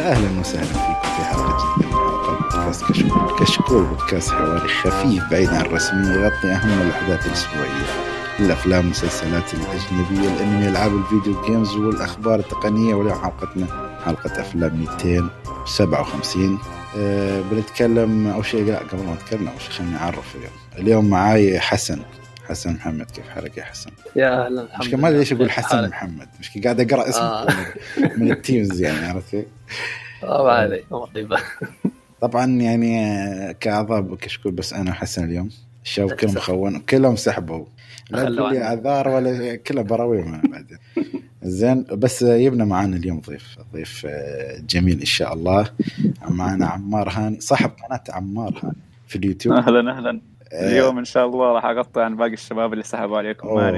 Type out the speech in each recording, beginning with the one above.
أهلا وسهلا فيكم في حلقة جديدة من حلقات بودكاست كشكول، كشكول بودكاست حواري خفيف بعيد عن الرسميه يغطي أهم الاحداث الأسبوعية. الأفلام المسلسلات الأجنبية الأنمي ألعاب الفيديو جيمز والأخبار التقنية واليوم حلقتنا حلقة أفلام 257 أه بنتكلم اول شيء لا قبل ما نتكلم اول شيء خليني اعرف اليوم. اليوم معاي حسن. حسن محمد كيف حالك يا حسن؟ يا أهلا مش ما أدري ليش أقول حسن محمد مش قاعد أقرأ اسمه آه. من التيمز يعني عرفت؟ كيف؟ آه، ما طبعا يعني كاعضاء كشكول بس أنا وحسن اليوم الشباب كلهم مخون كلهم سحبوا. لا تقول لي اعذار ولا كلها براويح بعدين زين بس يبنى معانا اليوم ضيف ضيف جميل إن شاء الله. معنا عمار هاني صاحب قناة عمار هاني في اليوتيوب. أهلا أهلا. اليوم إن شاء الله راح اقطع عن باقي الشباب اللي سحبوا عليكم ما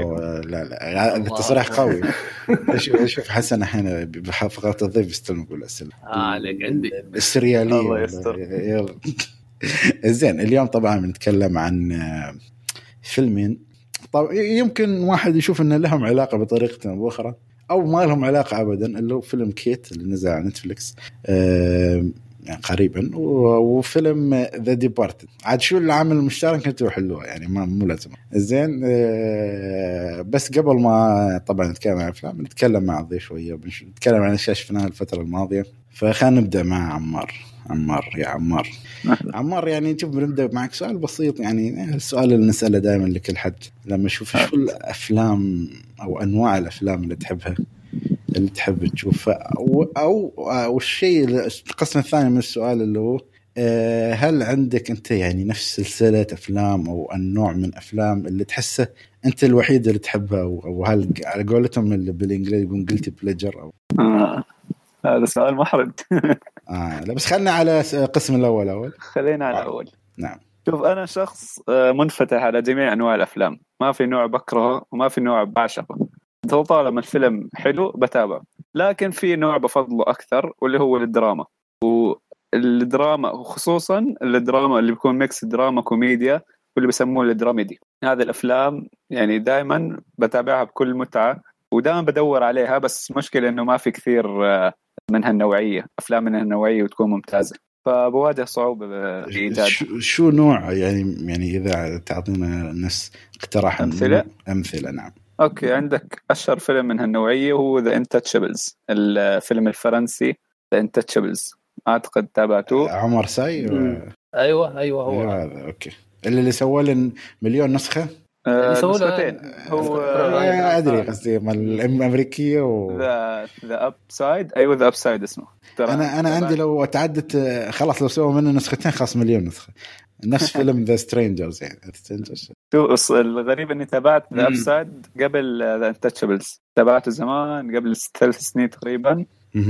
لا لا هذا تصريح قوي. شوف شوف حسن الحين بفقرة الضيف يستلم يقول أسئلة. آه عليك عندي. السريالية. الله يستر. زين اليوم طبعا بنتكلم عن آه، فيلمين. طب يمكن واحد يشوف إن لهم علاقة بطريقة أو بأخرى أو ما لهم علاقة ابدا اللي هو فيلم كيت اللي نزل على نتفلكس آه يعني قريبا وفيلم The Departed عاد شو العامل المشترك أنتم حلوة يعني ما مو لازم. زين آه، بس قبل ما طبعا نتكلم عن الأفلام نتكلم مع الضيف شوية نتكلم عن اشياء شفناها الفترة الماضية. فخلينا نبدأ مع عمار. عمار يا عمار. عمار يعني شوف بنبدأ معك سؤال بسيط. يعني السؤال اللي نسأله دائما لكل حد. لما أشوف شو الأفلام أو أنواع الأفلام اللي تحبها؟ اللي تحب تشوفه أو أو, أو الشيء القسم الثاني من السؤال اللي هو آه، هل عندك أنت يعني نفس سلسلة أفلام أو النوع من افلام اللي تحسه أنت الوحيد اللي تحبها؟ أو هل على قولتهم اللي بالإنجليزي يقولون قلتي بليجر أو آه. هذا سؤال محرج آه لا بس خلينا على القسم الأول أول. خلينا على الأول. نعم. شوف أنا شخص آه، منفتح على جميع أنواع الأفلام. ما في نوع بكرهه وما في نوع بعشقه. طالما الفيلم حلو بتابعه. لكن في نوع بفضله أكثر واللي هو الدراما. والدراما وخصوصا الدراما اللي بيكون mix دراما كوميديا واللي بيسموه ال dramedy. هذه الأفلام يعني دائما بتابعها بكل متعة ودائما بدور عليها بس مشكلة إنه ما في كثير آه، من هالنوعيه أفلام من هالنوعيه وتكون ممتازة. فبواجه صعوبه بإيجاد. شو نوع يعني يعني إذا تعطينا الناس اقتراح أمثلة؟ أمثلة نعم. okay عندك أشهر فيلم من هالنوعية هو The Intouchables الفيلم الفرنسي The Intouchables أعتقد تابعتوه. عمر سي و... أيوه أيوه هو. أيوة هذا okay. اللي, اللي سوى له مليون نسخة؟ آه نسختين. هو آه أدري قصدي الأمريكية و ذا The Upside أيوه ذا اب سايد اسمه أنا أنا عندي لو تعدت خلاص لو سووا منه نسختين خلاص مليون نسخة. نفس فيلم The Strangers يعني. الغريب إني تابعت The Upside قبل The Intouchables تابعته زمان قبل ثلاث سنين تقريبا.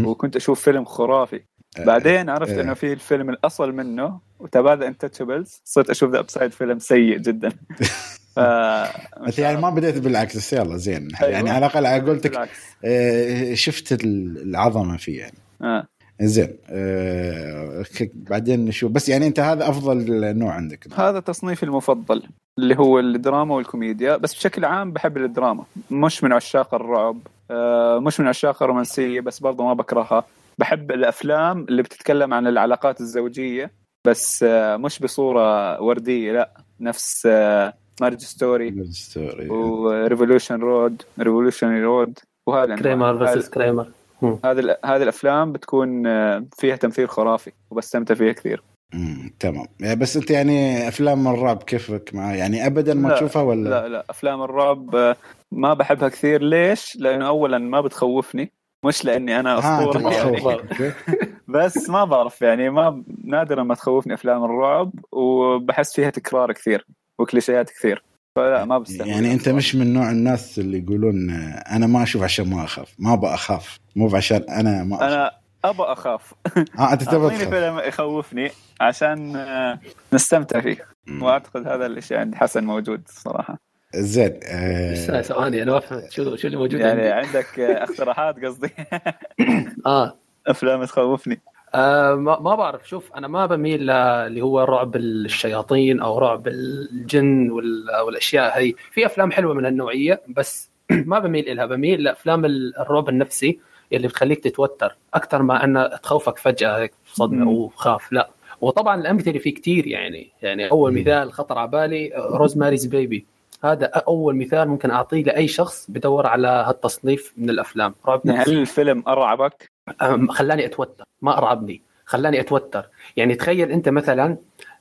وكنت أشوف فيلم خرافي. آه، بعدين عرفت إنه في الفيلم الأصل منه وتابعت The Intouchables صرت أشوف The Upside فيلم سيء جدا. ف انت يعني ما بديت بالعكس يلا زين. أيوة. يعني على الأقل قلتك آه شفت العظمة فيه يعني. آه. زين. آه بعدين نشوف. بس يعني أنت هذا أفضل نوع عندك. هذا تصنيفي المفضل اللي هو الدراما والكوميديا. بس بشكل عام بحب الدراما. مش من عشاق الرعب آه مش من عشاق الرومانسيه بس برضه ما بكرهها. بحب الأفلام اللي بتتكلم عن العلاقات الزوجية بس آه مش بصورة وردية لا. نفس آه Marriage Story Story و Revolutionary Road Revolutionary Road وهذا. كريمر فيرسس كريمر هذه هذه الأفلام بتكون آه، فيها تمثيل خرافي وبستمتع فيها كثير. امم تمام. يعني بس أنت يعني أفلام الرعب كيفك معها يعني ابدا ما تشوفها ولا؟ لا لا. أفلام الرعب آه، ما بحبها كثير. ليش؟ لأنه اولا ما بتخوفني مش لأني أنا أسطورة يعني. بس ما بعرف يعني ما نادرا ما تخوفني أفلام الرعب وبحس فيها تكرار كثير وكليشيات كثير. فلا ما بستمتع يعني أنت مش من نوع الناس اللي يقولون أنا ما أشوف عشان ما أخاف. ما أبغى أخاف. مو عشان أنا ما أخاف. أنا ابى أخاف. آه أنت تبغى تخاف. فيلم يخوفني عشان آه، نستمتع فيه. وأعتقد هذا الشيء عند حسن موجود صراحة. زين آه ثواني أنا ما فهمت. شو شو اللي موجود يعني عندي. عندك اقتراحات قصدي؟ آه. أفلام تخوفني. آه ما, بعرف. شوف أنا ما بميل اللي هو رعب الشياطين أو رعب الجن والاشياء هي. في أفلام حلوة من هالنوعية بس ما بميل لها بميل لأفلام الرعب النفسي اللي بتخليك تتوتر أكثر ما انها تخوفك فجأة هيك صدمة وخاف. لا. وطبعا الأمثلة فيه كثير يعني. يعني أول مثال خطر على بالي روزماريز بيبي هذا أول مثال ممكن أعطيه لأي شخص بدور على هالتصنيف من الأفلام. رعب هل الفيلم أرعبك؟ خلاني أتوتر. ما أرعبني. خلاني أتوتر. يعني تخيل أنت مثلا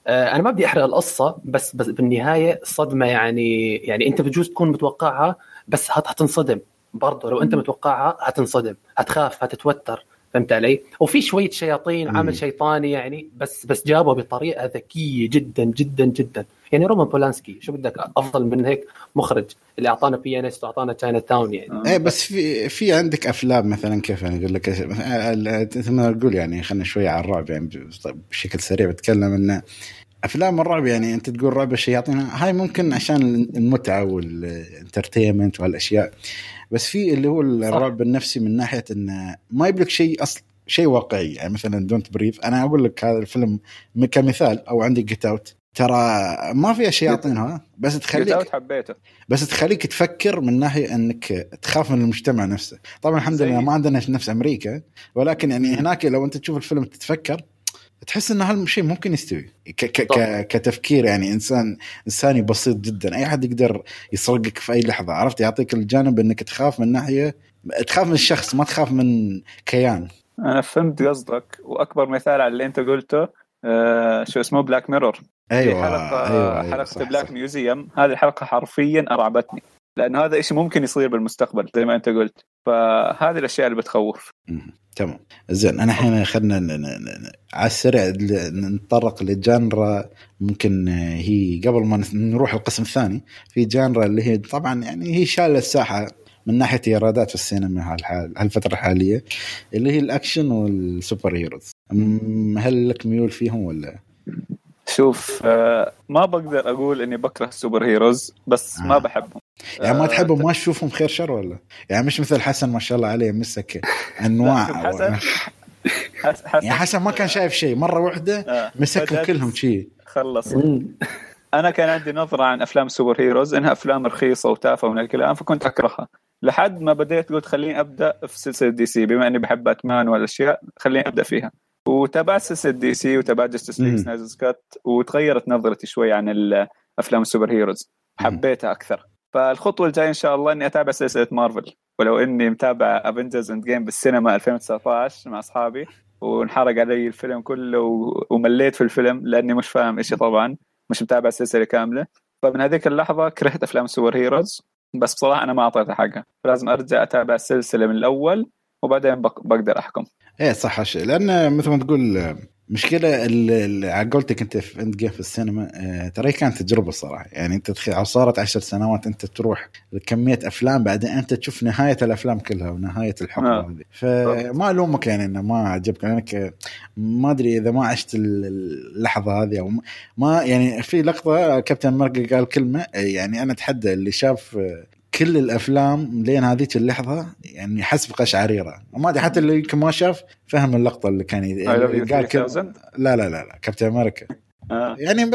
آه، أنا ما بدي أحرق القصة بس, بس بالنهاية صدمة يعني يعني أنت بجوز تكون متوقعها بس هتنصدم. برضه لو أنت متوقعها هتنصدم هتخاف هتتوتر. فهمت علي؟ وفي شوية شياطين عمل شيطاني يعني بس بس جابه بطريقة ذكية جدا جدا جدا. يعني رومان بولانسكي شو بدك؟ أفضل من هيك مخرج اللي أعطانا Pianist وأعطانا Chinatown يعني. إيه بس في في عندك أفلام مثلا كيف أنا أقول لك مثل ما أقول يعني خلينا شوية على الرعب يعني بشكل سريع بتكلم إنه أفلام الرعب يعني أنت تقول رعب الشياطين هاي ممكن عشان المتعة وال entertainment والأشياء. بس في اللي هو الرعب. النفسي من ناحية انه ما يجيب لك شيء اصل شيء واقعي. يعني مثلا Don't Breathe أنا أقول لك هذا الفيلم كمثال أو عندي Get Out ترى ما فيها شياطين ها بس تخليك حبيته. بس تخليك تفكر من ناحية إنك تخاف من المجتمع نفسه. طبعا الحمد لله ما عندنا نفس أمريكا ولكن يعني هناك لو أنت تشوف الفيلم تتفكر تحس ان هالشيء ممكن يستوي. ك ك ك كتفكير يعني انسان انساني بسيط جدا. أي حد يقدر يسرقك في أي لحظة. عرفت؟ يعطيك الجانب إنك تخاف من ناحيه تخاف من الشخص ما تخاف من كيان. أنا فهمت قصدك. وأكبر مثال على اللي أنت قلته آه شو اسمه؟ Black Mirror أيوه حلقه أيوة, أيوة حلقة Black Museum هذه الحلقة حرفيا أرعبتني. لأنه هذا الشيء ممكن يصير بالمستقبل زي ما أنت قلت. فهذه الأشياء اللي بتخوف. تمام. زين أنا الحين خلينا على السريع نتطرق ل genre ممكن هي قبل ما نروح القسم الثاني في genre اللي هي طبعا يعني هي شالة الساحة من ناحية إيرادات في السينما هالفترة الحالية اللي هي ال action وال superheroes. هل لك ميول فيهم ولا؟ شوف آه، ما بقدر أقول إني بكره ال superheroes بس آه. ما بحبهم. يعني ما تحبهم ما تشوفهم خير شر ولا؟ يعني مش مثل حسن ما شاء الله عليه مسك أنواع. حسن حسن. يعني حسن ما كان شايف شيء. مرة واحدة آه. مسكهم كلهم شيء خلص. أنا كان عندي نظرة عن أفلام ال superheroes إنها أفلام رخيصة وتافهة من الكلام فكنت أكرهها. لحد ما بديت قلت خليني أبدأ في سلسلة DC بما إني بحب باتمان والأشياء خليني أبدأ فيها. وتابعت سلسله DC وتابعت Justice League Snyder's Cut وتغيرت نظرتي شوي عن الافلام ال superheroes. حبيتها أكثر. فالخطوة الجاية إن شاء الله إني أتابع سلسلة مارفل. ولو إني متابع Avengers Endgame بالسينما 2019 مع أصحابي وانحرق علي الفيلم كله ومليت في الفيلم لأني مش فاهم إيش طبعا مش متابع السلسلة كاملة. فمن هذيك اللحظة كرهت أفلام ال superheroes بس بصراحة أنا ما أعطيتها حقها. فلازم أرجع أتابع السلسلة من الأول وبعدين بقدر أحكم. إيه صح لأن مثل ما تقول مشكلة على قولتك أنت في Endgame في السينما آه ترى كانت تجربة صراحة. يعني أنت تخيل صارت عشر سنوات أنت تروح لكمية أفلام بعدين أنت تشوف نهاية الأفلام كلها ونهاية الحقبة آه. هذه. فما ألومك يعني إنه ما عجبك. لانك ما أدري إذا ما عشت اللحظة هذه أو ما يعني في لقطة كابتن أمريكا قال كلمة يعني أنا أتحدى اللي شاف كل الأفلام لين هذيك اللحظة يعني حسب قشعريره ما أدري حتى اللي يمكن ما شاف فهم اللقطة اللي كان قال كل... لا لا لا لا كابتن أمريكا آه. يعني ب...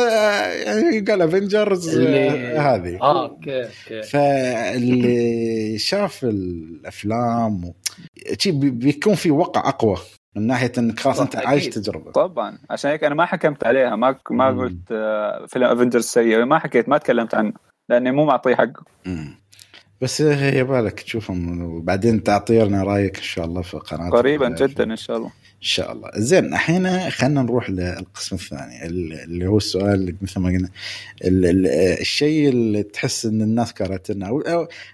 يعني قال Avengers اللي... هذه. آه أوكي أوكي. فاللي شاف الأفلام و... بيكون في وقع أقوى من ناحية إنك خلاص أنت عايش تجربة. طبعا. عشان هيك أنا ما حكمت عليها. ما ما قلت آه، فيلم Avengers سيء. ما حكيت ما تكلمت عنه. لأني مو معطيه حقه. بس هي بالك تشوفهم وبعدين تعطينا رأيك إن شاء الله في قناه قريبا جدا إن شاء الله. إن شاء الله. زين الحين خلينا نروح للقسم الثاني اللي هو السؤال مثل ما قلنا الشيء اللي تحس إن الناس كرهتنا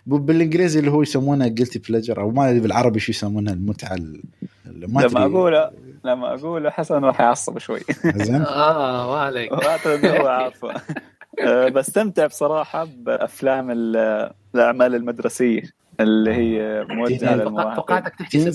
بالإنجليزي اللي هو يسمونه جلتي بليجر أو ما أدري بالعربي شو يسمونها المتعة ما لما اقوله لما أقوله حسن راح يعصب شوي. زين؟ آه ما عليك. هو عارفه بستمتع بصراحة بأفلام الأعمال المدرسية. اللي هي موجهة للمراهقين توقعتك تحكي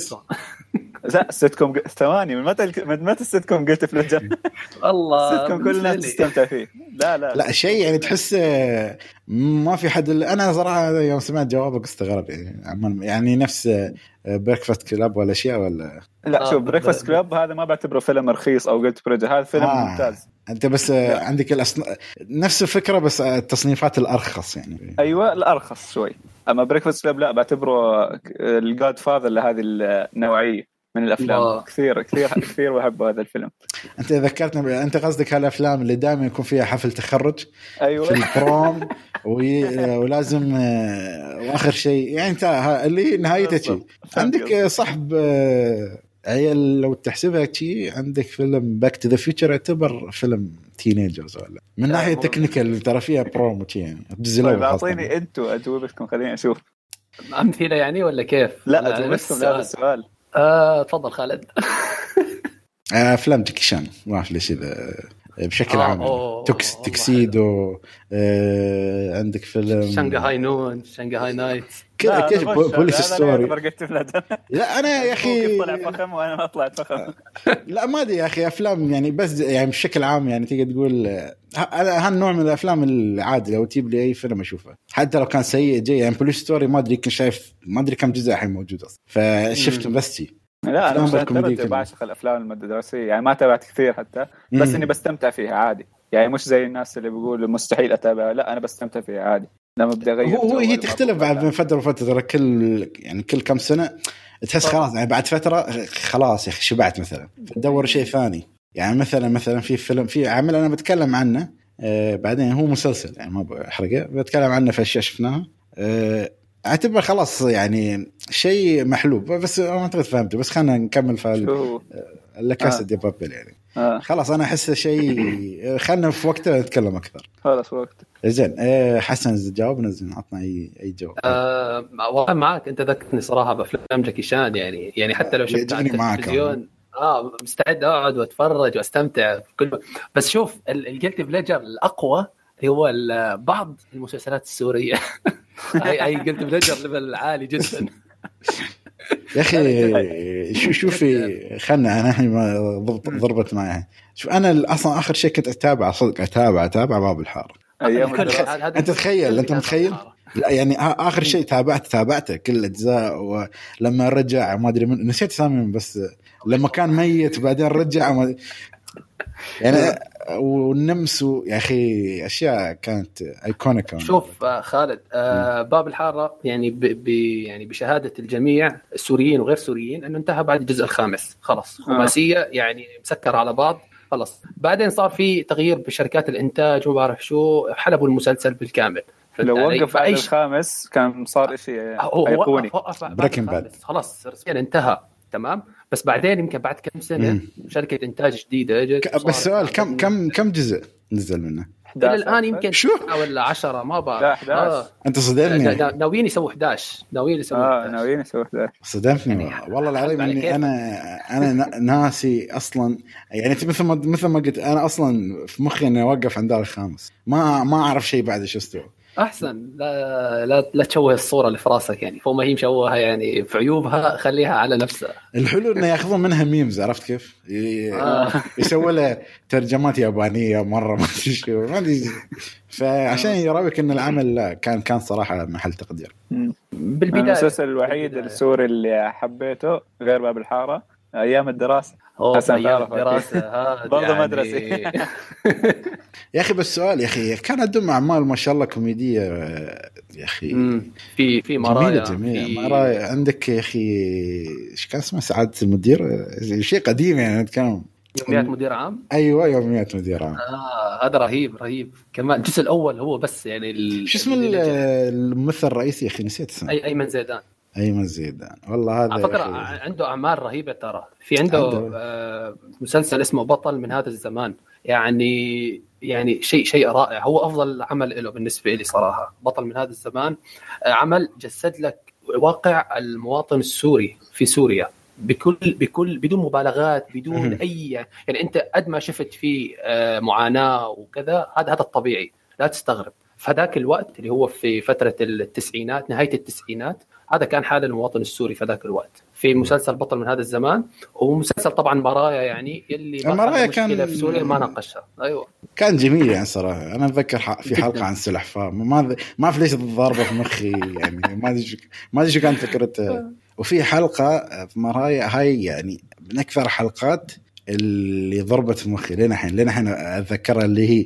لا السيت كوم ثواني من متى من متى السيت كوم قلت في لجنة والله السيت كوم كل الناس. تستمتع فيه. لا لا. لا شيء يعني تحس آه، ما في حد أنا صراحة يوم سمعت جوابك استغرب يعني. يعني نفس Breakfast Club ولا اشياء ولا؟ لا آه، شوف Breakfast ب- Club هذا ما بعتبره فيلم رخيص أو قلت pleasure هذا فيلم آه. ممتاز. أنت بس آه،. عندك الأصن... نفس الفكرة بس آه، التصنيفات الأرخص يعني. أيوه الأرخص شوي. أما Breakfast Club لا بعتبره ال Godfather لهذه النوعية من الأفلام. الله. كثير كثير كثير بحب هذا الفيلم. أنت ذكرتنا ب... أنت قصدك هالافلام اللي دائما يكون فيها حفل تخرج؟ في أيوه ال prom وي... ولازم آه، وآخر شيء. يعني أنت ها- اللي نهايته شيء. عندك آه، صاحب آه، عيال لو تحسبها شيء عندك فيلم Back to the Future يعتبر فيلم تينيجرز ولا من ناحية تكنيكال ترى فيها بروم يعني طيب. أعطيني أنتم اجوبتكم خليني أشوف أمثلة يعني ولا كيف؟ لا اجوبتكم لهذا السؤال؟ آه، تفضل خالد آه، أفلام جاكي شان ما أعرف ليش إذا بشكل آه، عام أوه، توكس والله تكسيدو آه، عندك فيلم. شنغهاي نون شنغهاي نايت. كذا بخش، بوليس ستوري. لا أنا يا أخي طلع فخم وأنا ما طلعت فخم. لا ما أدري يا أخي أفلام يعني بس يعني بشكل عام يعني تقدر تقول آه، أنا هالنوع من الأفلام العادي لو تجيب لي أي فيلم أشوفه. حتى لو كان سيء جاي يعني Police Story ما أدري يمكن شايف ما أدري كم جزء الحين موجود أصلا. فشفته مم. بس لا أنا مش. بعشق الأفلام المدرسية يعني ما تابعت كثير حتى بس مم. إني بستمتع فيها عادي يعني مش زي الناس اللي بيقولوا مستحيل أتابعها لا أنا بستمتع فيها عادي لما بدي أغير هو هي تختلف بعد من فترة وفترة ترى كل يعني كل كم سنة تحس. خلاص يعني بعد فترة خلاص يا أخي شبعت مثلا تدور شيء ثاني يعني مثلا مثلا في فيلم في عمل أنا بتكلم عنه آه بعدين هو مسلسل يعني ما بحرقه بتكلم عنه في أشياء شفناها آه اعتبر خلاص يعني شيء محلوب. بس ما أعتقد فهمته بس خلينا نكمل في شو لا كاسا آه. دي بابل يعني. آه. خلاص أنا احسه شيء خلينا في وقته نتكلم أكثر. خلاص وقت. زين آه حسن جاوبنا. زين عطنا اي أي جواب. آه والله معك. أنت ذكرتني صراحة بأفلام جاكي شان يعني. يعني حتى لو شفت على التلفزيون. آه مستعد أقعد وأتفرج وأستمتع بكل بس شوف ال guilty pleasure الأقوى هو بعض المسلسلات السورية. هاي guilty pleasure level عالي جدا. يا أخي شو شوفي خلنا أنا الحين ضربت معي. شوف أنا أصلا آخر شيء كنت أتابع صدق اتابع أتابع باب الحارة. أنت تخيل، أنت كان متخيل؟ يعني آخر شيء تابعت تابعته كل الاجزاء ولما رجع ما أدري من نسيت اساميهم بس لما كان ميت وبعدين رجع ما يعني والنمس يا أخي أشياء كانت ايكونيك شوف آه، خالد آه باب الحارة يعني ب ب يعني بشهادة الجميع السوريين وغير السوريين إنه انتهى بعد الجزء الخامس. خلاص. خماسية يعني مسكر على بعض. خلاص. بعدين صار في تغيير بشركات الإنتاج وما بعرف شو حلبوا المسلسل بالكامل. لو؟ وقف فأي الخامس كان صار شيء أيقوني. Breaking الخامس. خلاص. رسميا انتهى. تمام؟ بس بعدين يمكن بعد كم سنة مم. شركة إنتاج جديدة جت بس سؤال كم كم كم جزء نزل منه؟ إلى الآن يمكن شو؟ ولا 10 ما بعرف. لا، 11. أنت نا- صدمني نا- ناويين يسووا 11 ناويين يسووا آه 11 ناويين يسوي 11 صدمتني يعني والله. العظيم إني. أنا أنا نا- ناسي أصلا. يعني أنت مثل ما مثل ما قلت أنا أصلا في مخي إني أوقف عند دار الخامس. ما ما أعرف شيء بعد شو استوى. أحسن. لا لا لا تشوه الصورة اللي في راسك يعني. فوق ما هي مشوهة يعني في عيوبها خليها على نفسها. الحلو إنه يأخذون منها ميمز عرفت كيف؟ آه. يسووا لها ترجمات يابانية مرة ما أدري شو ما أدري. فعشان يراويك إن العمل لا كان كان صراحة محل تقدير. بالبداية. المسلسل الوحيد. السوري اللي حبيته غير باب الحارة. أيام الدراسة. تعرف أكيد. الدراسة هذا برضه يعني- مدرسي. يا أخي بس سؤال يا أخي كان عندهم أعمال ما شاء الله كوميدية يا أخي. في في مرايا جميلة. جميله في- مرايا عندك يا أخي إيش كان اسمه؟ سعادة المدير؟ شيء قديم يعني نتكلم. يوميات مدير عام؟ أيوه يوميات مدير عام. آه هذا رهيب رهيب. كمان الجزء الأول هو بس يعني ال- شو اسم ال- الممثل الرئيسي يا أخي؟ نسيت اسمه. اي أيمن زيدان. ايمن زيدان والله هذا على فكرة. عنده أعمال رهيبة ترى. في عنده عنده. آه مسلسل اسمه بطل من هذا الزمان. يعني يعني شيء شيء رائع. هو أفضل عمل له بالنسبة لي صراحة. بطل من هذا الزمان. عمل جسد لك واقع المواطن السوري في سوريا. بكل بكل بدون مبالغات بدون. أي يعني أنت قد ما شفت فيه آه معاناة وكذا هذا هذا الطبيعي. لا تستغرب. في هذاك الوقت اللي هو في فترة التسعينات نهاية التسعينات هذا كان حال المواطن السوري في ذاك الوقت. في مسلسل بطل من هذا الزمان ومسلسل طبعا مرايا يعني اللي مرايا كان في سوريا ما ناقشها. أيوه. كان جميل يعني صراحة. أنا أتذكر في حلقة عن سلحفاه ما ما اعرف ليش ضاربة في مخي يعني. ما أدري ما أدري شو كانت فكرته. وفي حلقة في مرايا هاي يعني من أكثر الحلقات اللي ضربت في مخي لين الحين لين الحين أتذكرها اللي هي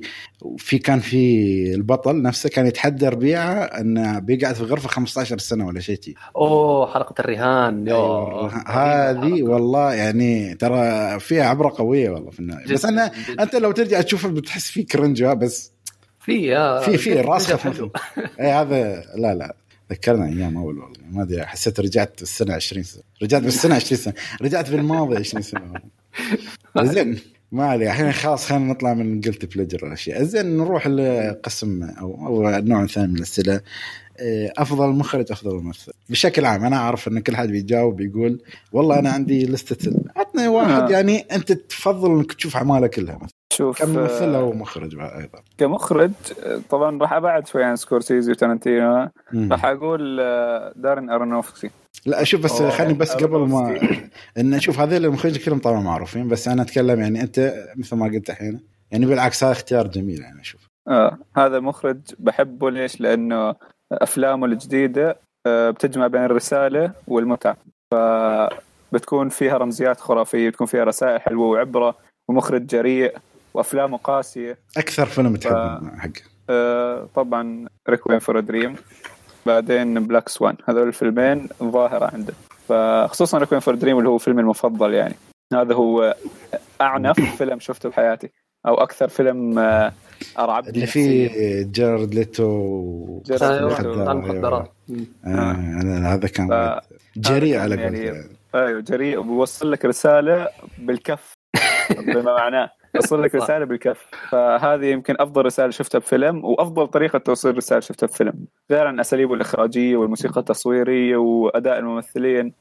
في كان في البطل نفسه كان يتحدى ربيعه انه بيقعد في غرفة 15 سنة ولا شيء أوه حلقة الرهان. أيوة. هذه والله يعني ترى فيها عبرة قوية والله في النهاية. بس أنا أنت لو ترجع تشوفها بتحس في كرنج بس في في في راسخه اي هذا لا لا. ذكرنا أيام أول والله. ما أدري حسيت رجعت السنة 20 سنة. رجعت بالسنة 20 سنة. رجعت بالماضي 20 سنة. زين. ما علي الحين خلاص خلينا نطلع من guilty pleasure الأشياء. زين نروح لقسم أو أو النوع الثاني من الأسئلة. إيه، أفضل مخرج أفضل ممثل. بشكل عام أنا أعرف إن كل حد بيجاوب بيقول والله أنا عندي list ة عطني واحد آه. يعني أنت تفضل إنك تشوف أعماله كلها مثلا. شوف كممثل أو مخرج أيضا؟ كمخرج طبعا راح أبعد شوي عن سكورسيزي وتارنتينو راح أقول آه، دارن أرونوفسكي. لا شوف بس خليني بس قبل ما إن شوف هذول المخرجين كلهم طبعا معروفين بس أنا أتكلم يعني أنت مثل ما قلت الحين يعني بالعكس هذا اختيار جميل يعني أشوف آه هذا مخرج بحبه ليش؟ لأنه أفلامه الجديدة آه، بتجمع بين الرسالة والمتعة. ف بتكون فيها رمزيات خرافية بتكون فيها رسائل حلوة وعبرة ومخرج جريء وأفلامه قاسية. أكثر فيلم تحبه ف... حقه. آه طبعا Requiem for Dream. بعدين Black Swan هذول الفيلمين ظاهرة عنده فخصوصا Requiem for Dream اللي هو فيلمي المفضل يعني. هذا هو أعنف فيلم شفته بحياتي. أو أكثر فيلم آه، أرعب اللي فيه جارد ليتو مخدرات هذا كان جريء على يعني أيوه جريء. وبيوصل لك رسالة بالكف بما معناه يوصل لك رسالة بالكف. فهذه يمكن أفضل رسالة شفتها بفيلم وأفضل طريقة توصيل رسالة شفتها بفيلم. غير عن اساليبه الإخراجية والموسيقى التصويرية وأداء الممثلين.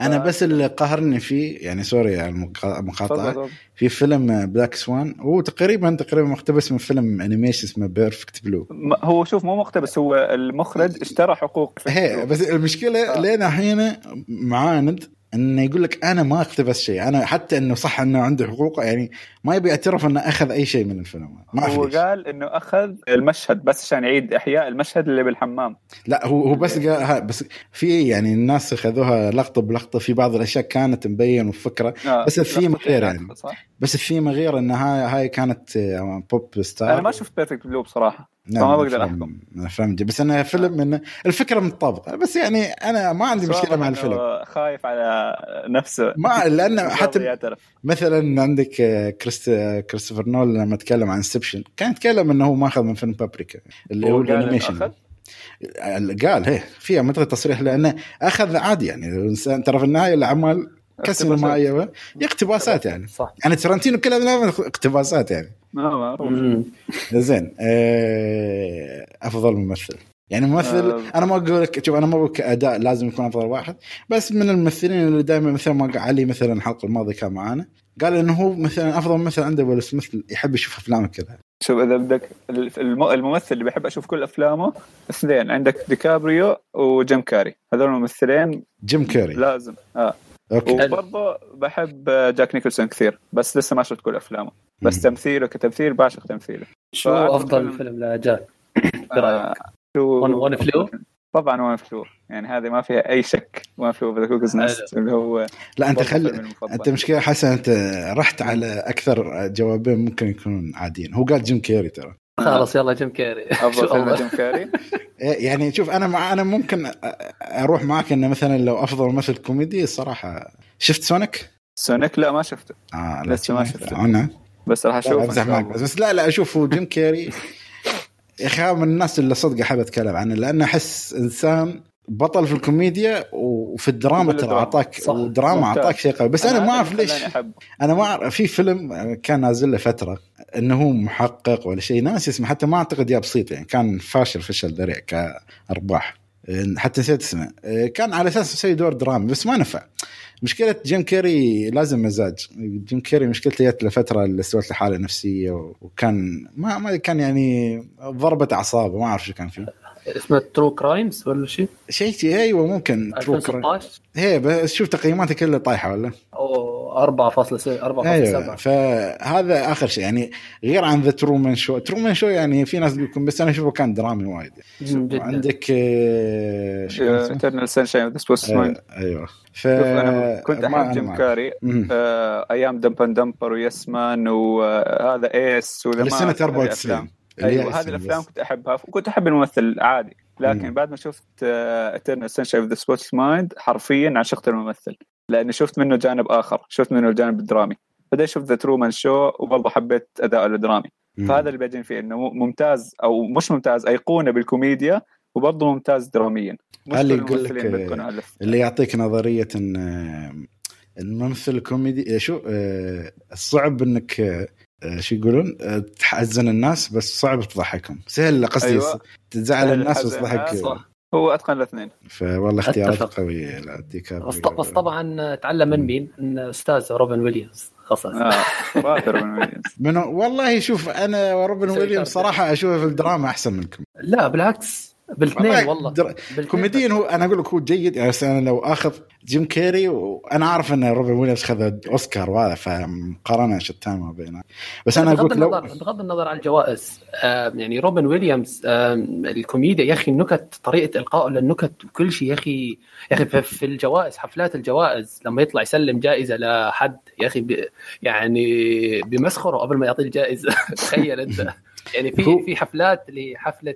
أنا بس اللي قهرني فيه يعني sorry على المقاطعة. في فيلم Black Swan هو تقريبا تقريبا مقتبس من فيلم animation اسمه Perfect Blue هو شوف مو مقتبس هو المخرج اشترى حقوق هي بس المشكلة آه. لين الحين معاند إنه يقول لك أنا ما اقتبس شيء أنا حتى إنه صح إنه عنده حقوق يعني ما يبي يعترف إنه أخذ أي شيء من الفيلم. ما هو قال إنه أخذ المشهد بس عشان يعيد إحياء المشهد اللي بالحمام. لا هو هو بس قال بس في يعني الناس أخذوها لقطة بلقطة في بعض الأشياء كانت مبين وفكرة آه بس الثيم غير يعني. صح؟ بس الثيم غير انها هاي هاي كانت pop star أنا ما شفت Perfect Blue بصراحة. فما بقدر أحكم. فهمت بس أنا فيلم من الفكرة متطابقة. بس يعني أنا ما عندي مشكلة مع الفيلم. خايف على نفسه. ما لأن حتى مثلا عندك كريست كريستوفر نولان لما تكلم عن Inception كان يتكلم إنه هو ماخذ من فيلم بابريكا اللي هو ال animation. قال هي فيها منطقه تصريح لأنه أخذ عادي يعني. الانسان ترى في النهاية الاعمال كسينمائيه اقتباسات يعني. صح. يعني ترنتينو كلها اقتباسات يعني. معروف زين آه، أفضل ممثل. يعني ممثل آه. أنا ما أقول لك شوف أنا ما أقول كأداء لازم يكون أفضل واحد بس من الممثلين اللي دائما مثل ما علي مثلا الحلقة الماضية كان معانا قال إنه هو مثلا أفضل ممثل عنده ويل سميث يحب يشوف افلام كذا. شوف إذا بدك الممثل اللي بحب أشوف كل أفلامه اثنين عندك ديكابريو وجيم كاري. هذول الممثلين جيم كاري. لازم آه. أوكي. وبرضه بحب جاك نيكلسون كثير بس لسه ما شفت كل أفلامه. بس تمثيله كتمثيل بعشق تمثيله. شو أفضل فيلم لجاك؟ آه ون فلو طبعا وان فلو يعني هذه ما فيها أي شك. One Flew the Cuckoo's Nest اللي هو لا أنت خل أنت مشكلة حسن أنت رحت على أكثر جوابين ممكن يكونون عاديين. هو قال جيم كيري ترى. خلاص يلا جيم كيري أفضل فيلم جيم كيري إيه، يعني شوف أنا مع أنا ممكن أروح معك إنه مثلا لو أفضل مثل كوميدي الصراحة. شفت سونيك؟ سونيك؟ لا ما شفته. آه لسه ما شفته. أنا؟ بس راح أشوف بس, بس لا لا أشوف جيم كيري يا أخي من الناس اللي صدق أحب أتكلم عنه لأنه أحس إنسان بطل في الكوميديا وفي الدراما ترى اعطاك ودراما أعطاك شيء قوي. بس أنا, أنا ما أعرف ليش. أنا ما أعرف في فيلم كان نازل له فترة إنه هو محقق ولا شيء ناس اسمه حتى ما أعتقد يا بسيط يعني كان فاشل فشل ذريع كأرباح. حتى نسيت اسمه. كان على أساس يسوي دور درامي بس ما نفع. مشكلة جيم كيري لازم مزاج. جيم كيري مشكلته جت لفترة اللي سوت له حالة نفسية وكان ما ما كان يعني ضربة اعصابه ما أعرف شو كان فيه. اسمه True Crimes ولا شيء؟ شيء شي أيوه ممكن True 2016 هي بس شوف تقييماتها كلها طايحة ولا؟ أو 4.6 4.7 أيوه فهذا آخر شيء يعني غير عن The Truman Show Truman Show يعني في ناس بيكون بس أنا أشوفه كان درامي وايد جدا. عندك شو اسمه؟ Eternal Sunshine of the Mind أيوه ف كنت أحب جيم. كاري. آه، أيام Dumb and Dumber و Yes Man وهذا Ace وذا هذه 94 الأفلام. اللي هي أيوه هذه الأفلام. كنت أحبها وكنت أحب الممثل عادي لكن مم. بعد ما شفت Eternal Sunshine of the Spotless Mind حرفيا عشقت الممثل لأني شفت منه جانب آخر شفت منه الجانب الدرامي بعدين شفت The Truman Show وبرضه حبيت اداءه الدرامي مم. فهذا اللي بيعجبني فيه إنه ممتاز أو مش ممتاز أيقونة بالكوميديا وبرضه ممتاز دراميا مش اللي يقول لك، آه، اللي يعطيك نظرية إن آه، الممثل الكوميدي شو آه، الصعب إنك شو يقولون آه، تحزن الناس بس صعب تضحكهم سهل قصدي أيوة. تزعل الناس بس تضحك. هو أتقن الاثنين فوالله اختيارات. قويه. بس, بس طبعا تعلم من مين؟ من أستاذ روبن ويليامز آه روبن ويليامز. منو والله شوف أنا وروبن ويليامز. صراحة أشوفه في الدراما أحسن منكم لا بالعكس بالاثنين والله. در... كوميديا هو أنا أقول لك هو جيد يعني بس أنا لو آخذ جيم كيري وأنا عارف إن روبن ويليامز خذ أوسكار وهذا فمقارنة شتامه بينه. بس أنا أقول لو النظر بغض النظر عن الجوائز يعني روبن ويليامز الكوميديا يا أخي النكت طريقة إلقائه للنكت وكل شيء يا أخي يا أخي في- الجوائز حفلات الجوائز لما يطلع يسلم جائزة لحد يا أخي بي يعني بيمسخره قبل ما يعطيه الجائزة. تخيل أنت. يعني في في حفلات لحفلة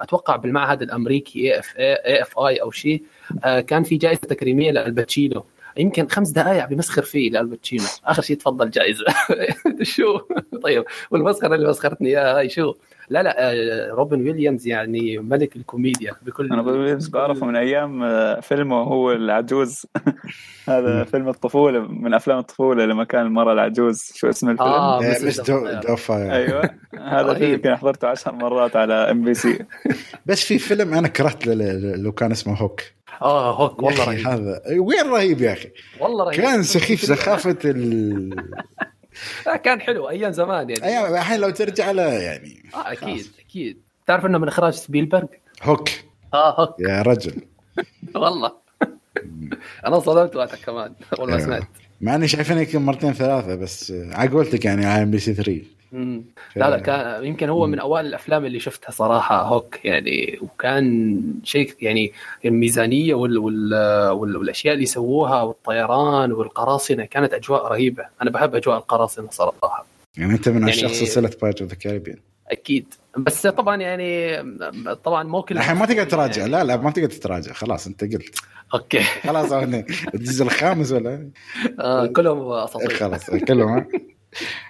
أتوقع بالمعهد الأمريكي AFI أو شيء آه، كان في جائزة تكريمية لآل باتشينو. يمكن خمس دقائق بيمسخر فيه لآل باتشينو. آخر شيء تفضل جائزه شو؟ طيب والمسخرة اللي مسخرتني إياها هاي شو؟ لا لا آه، روبن ويليامز يعني ملك الكوميديا بكل أنا ويليامز بعرفه من أيام آه، فيلمه هو العجوز. هذا فيلم الطفولة من أفلام الطفولة لما كان المره العجوز. شو اسم الفيلم؟ آه بس دو... دوفا أيوه. هذا. الفيلم يمكن حضرته عشر مرات على MBC. بس في فيلم أنا كرهت ل- ل- لو كان اسمه Hook. آه Hook والله رهيب. هذا وين رهيب يا أخي؟ والله رهيب. كان سخيف سخافة ال لا، كان حلو أيام زمان يعني. أيام الحين لو ترجع له يعني. آه أكيد أكيد. تعرف إنه من إخراج سبيلبرغ؟ هوك. آه هوك. يا رجل. والله. أنا صدمت وقتها كمان اول ما أيوة. سمعت. مع إني شايفينه يمكن مرتين ثلاثة بس على قولتك يعني على MBC 3 مم. لا لا كان يمكن هو من أوائل الأفلام اللي شفتها صراحة Hook. يعني وكان شيء يعني الميزانية وال وال وال والأشياء اللي سووها والطيران والقراصنة كانت أجواء رهيبة. أنا بحب أجواء القراصنة صراحة. يعني أنت من يعني- عشاق سلسلة Pirates of the Caribbean أكيد. بس طبعا يعني طبعا مو كل الحين ما تقدر تراجع. يعني. لا لا ما تقدر تراجع. خلاص أنت قلت. okay. خلاص الجزء الخامس ولا؟ آه كلهم أساطير. خلاص كلهم؟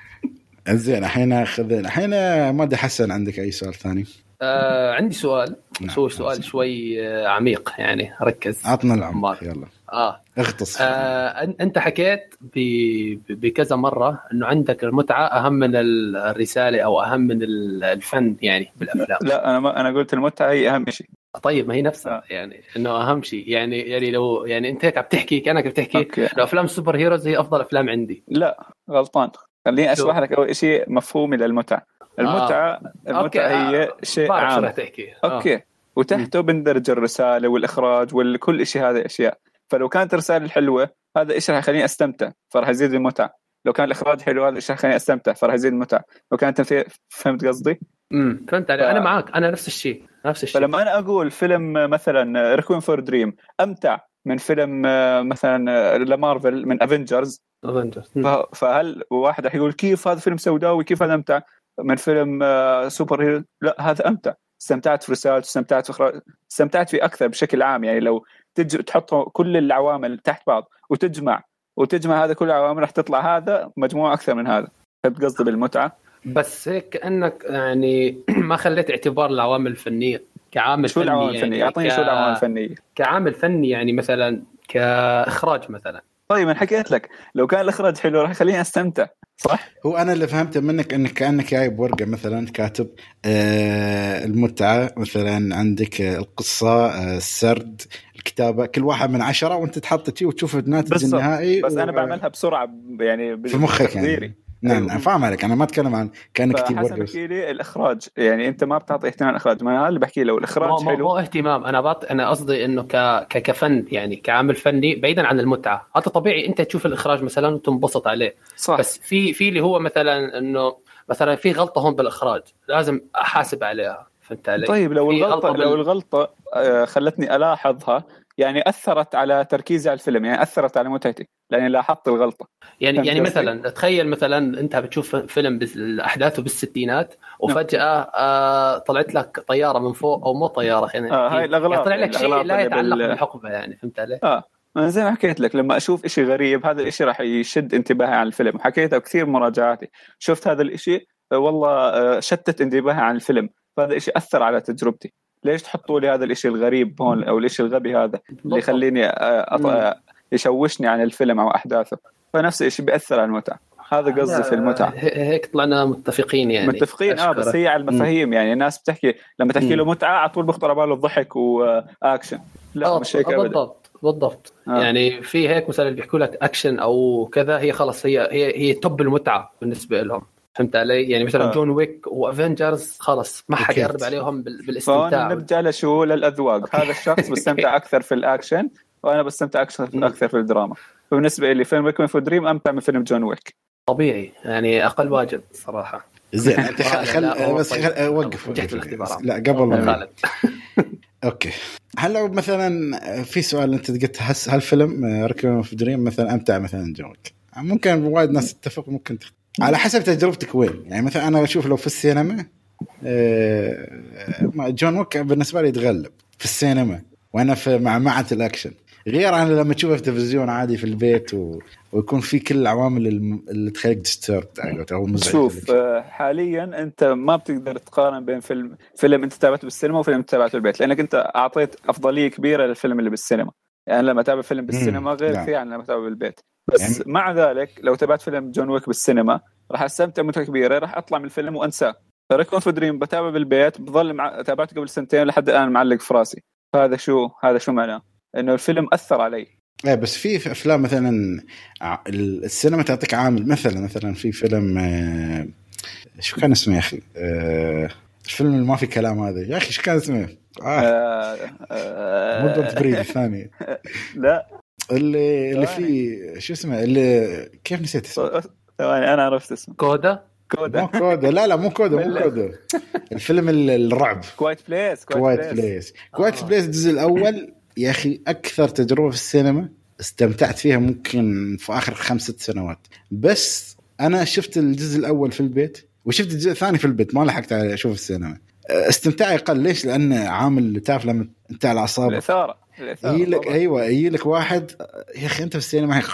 زين الحين اخذ الحين ما أدري حسن عندك أي سؤال ثاني؟ آه عندي سؤال. نعم. سوي سؤال شوي آه عميق يعني ركز. عطنا العمق عمار. يلا. آه. اغطس آه أن- أنت حكيت ب- ب- بكذا مرة إنه عندك المتعة أهم من ال- الرسالة أو أهم من ال- الفن يعني بالأفلام. لا أنا ما أنا قلت المتعة هي أهم شيء. طيب ما هي نفسها يعني إنه أهم شيء. يعني يعني لو يعني أنت هيك عم تحكي كأنك بتحكي okay. لو أفلام ال superheroes هي أفضل أفلام عندي. لا غلطان. خليني؟ أشرح لك أول شيء مفهومي للمتعة. المتعة المتعة okay، هي شيء عام. تحكي. آه. okay. وتحته بندرج الرسالة والإخراج وكل شيء هذه أشياء. فلو كانت الرسالة الحلوة هذا إيش راح يخليني أستمتع فراح يزيد المتعة. لو كان الإخراج حلو هذا إيش راح يخليني أستمتع فراح يزيد المتعة. لو كانت في فهمت قصدي؟ امم فهمت علي ف- أنا معك أنا نفس الشيء. نفس الشيء. فلما أنا أقول فيلم مثلا Requiem for a Dream أمتع. من فيلم آه، مثلا آه، لمارفل من Avengers. فهل واحد راح يقول كيف هذا فيلم سوداوي كيف هذا أمتع؟ من فيلم آه، superhero لا هذا أمتع. استمتعت في رسالته استمتعت في إخراج استمتعت فيه أكثر بشكل عام. يعني لو تج... تحط كل العوامل تحت بعض وتجمع وتجمع هذا كل العوامل راح تطلع هذا مجموعة أكثر من هذا. فهمت قصدي بالمتعة؟ بس هيك كانك يعني ما خليت اعتبار العوامل الفنية. كعامل شو فني العوامل يعني الفنيه أعطيني ك- شو العوامل الفنية. كعامل فني يعني مثلا كإخراج مثلا. طيب أنا حكيت لك لو كان الإخراج حلو راح يخليني أستمتع صح؟ هو أنا اللي فهمته منك إنك كأنك جايب ورقة مثلا كاتب آه المتعة مثلا عندك القصة آه السرد الكتابة كل واحد من عشرة وأنت تحط شيء وتشوف الناتج. النهائي بس و- أنا بعملها بسرعة يعني في مخك يعني. نعم أيوة. نعم فاهم عليك. أنا ما أتكلم عن ورقه بس. بحكي لي الإخراج. يعني أنت ما بتعطي اهتمام الإخراج. ما أنا اللي بحكي لو الإخراج مو, حلو. مو اهتمام. أنا بعط أنا قصدي إنه ك... ك... كفن يعني كعمل فني بعيدا عن المتعة. هذا طبيعي. أنت تشوف الإخراج مثلا وتنبسط عليه. صح. بس في في اللي هو مثلا إنه مثلا في غلطة هون بالإخراج. لازم أحاسب عليها. فهمت علي؟ طيب لو الغلطه لو الغلطة آه، خلتني ألاحظها يعني أثرت على تركيزي على الفيلم يعني أثرت على متعتي لأني لاحظت الغلطة يعني يعني؟ مثلا تخيل مثلا أنت بتشوف فيلم احداثه بالستينات وفجأة آه طلعت لك طيارة من فوق أو مو طيارة خلينا آه،. هاي الأغلاط، يعني طلع لك شيء لا يتعلق بال- بالحقبة يعني فهمت علي؟ آه أنا زي ما حكيت لك لما أشوف إشي غريب هذا الإشي راح يشد انتباهي عن الفيلم وحكيتها كثير مراجعاتي شفت هذا الإشي والله آه، شتت انتباهي عن الفيلم فهذا الإشي أثر على تجربتي ليش تحطوا لي هذا الإشي الغريب هون أو الإشي الغبي هذا اللي. يخليني آه، أط-. آه، يشوشني عن الفيلم أو أحداثه؟ فنفس الشيء بيأثر على المتعة. هذا قصدي في المتعة. هي- هيك طلعنا متفقين يعني. متفقين آه بس أشكرك. هي على المفاهيم يعني. الناس بتحكي لما تحكي له متعة على طول بيخطر على باله الضحك واكشن لا آه، مش هيك ابدا. بالضبط بالضبط. آه. يعني في هيك مثلا بيحكوا لك اكشن أو كذا هي خلص هي هي هي top المتعة بالنسبة لهم. فهمت علي؟ يعني مثلا آه. John Wick و Avengers خلاص ما حد. يقرب عليهم بالإستمتاع نرجع لشو للأذواق هذا الشخص بستمتع أكثر في الأكشن وأنا بستمتع أكثر. أكثر في الدراما فبالنسبة لي فيلم Requiem for a Dream أمتع من فيلم John Wick طبيعي يعني أقل واجب صراحة زين انت خل, لا، خل... بس طيب. خل... وقف. بالاختبارات. لا قبل ما أوكي هل لو مثلا في سؤال أنت قلت هل هل فيلم Requiem for a Dream مثلا أمتع مثلا جوك ممكن وايد ناس تتفق ممكن تخ... على حسب تجربتك وين. يعني مثلا أنا أشوف لو في السينما آه، John Wick بالنسبة لي يتغلب في السينما وأنا في معمعه الأكشن. غير عن لما تشوفه في تلفزيون عادي في البيت و... ويكون في كل العوامل اللي تخليك disturb أو مزعج. شوف آه، حاليا أنت ما بتقدر تقارن بين فيلم فيلم أنت تابعته بالسينما وفيلم أنت تابعته بالبيت لأنك أنت أعطيت أفضلية كبيرة للفيلم اللي بالسينما. يعني لما اتابع فيلم بالسينما غير نعم. كثير عن لما اتابع بالبيت. بس يعني- يعني... مع ذلك لو تابعت فيلم John Wick بالسينما راح أستمتع متعة كبيرة راح أطلع من الفيلم وأنساه. Requiem for a Dream بتابع بالبيت بضل مع... تابعته قبل سنتين لحد الآن معلق في راسي. هذا شو هذا شو معناه؟ إنه الفيلم أثر علي. إيه بس في أفلام مثلا ع- السينما تعطيك عامل. مثلا مثلا في فيلم آه، شو كان اسمه يا أخي؟ الفيلم اللي ما في كلام هذا؟ يا أخي شو كان اسمه؟ آه. مو Don't Breathe الثاني لا. اللي اللي. فيه شو اسمه؟ اللي كيف نسيت اسمه؟ ثواني أنا عرفت اسمه. CODA؟ مو CODA. CODA لا لا مو CODA مو CODA. الفيلم ال- الرعب. Quiet Place Quiet Place Quiet. Place الجزء الأول يا أخي أكثر تجربة في السينما استمتعت فيها ممكن في آخر خمس ست سنوات. بس أنا شفت الجزء الأول في البيت وشفت الجزء الثاني في البيت ما لحقت على أشوف السينما. استمتاعي قل. ليش؟ لأن عامل تعرف لما انت على أعصابك. الإثارة الإثارة يجي لك. أيوه يجي لك واحد يا أخي أنت في السينما هيك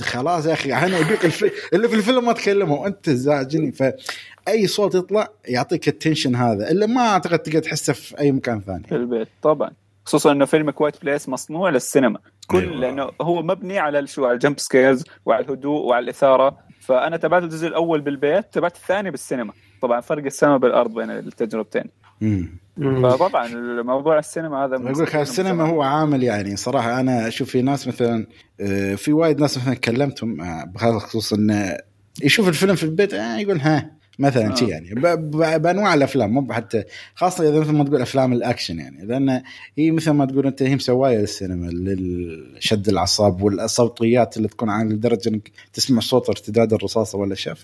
خلاص يا أخي أنا ابيك الف... اللي في الفيلم ما تكلموا أنت زعجني فاي صوت يطلع يعطيك ال tension هذا اللي ما أعتقد تقدر تحسه في أي مكان ثاني. في البيت طبعا. خصوصا إنه فيلم Quiet Place مصنوع للسينما. كل أيوة. لأنه هو مبني على شو؟ على ال jump scares وعلى الهدوء وعلى الإثارة. فأنا تابعت الجزء الأول بالبيت تابعت الثاني بالسينما. طبعا فرق السماء بالأرض بين التجربتين. فطبعا موضوع السينما هذا أقول لك السينما. هو عامل يعني صراحة. أنا أشوف في ناس مثلا آه، في وايد ناس مثلا كلمتهم آه، بهذا الخصوص إنه يشوف الفيلم في البيت آه، يقول ها مثلا آه. شي يعني بأنواع الأفلام مو حتى خاصة إذا مثل ما تقول أفلام الأكشن يعني لأن هي مثل ما تقول أنت هي مسوايه للسينما لشد الأعصاب والصوتيات اللي تكون عالية لدرجة إنك تسمع صوت ارتداد الرصاصة ولا شيء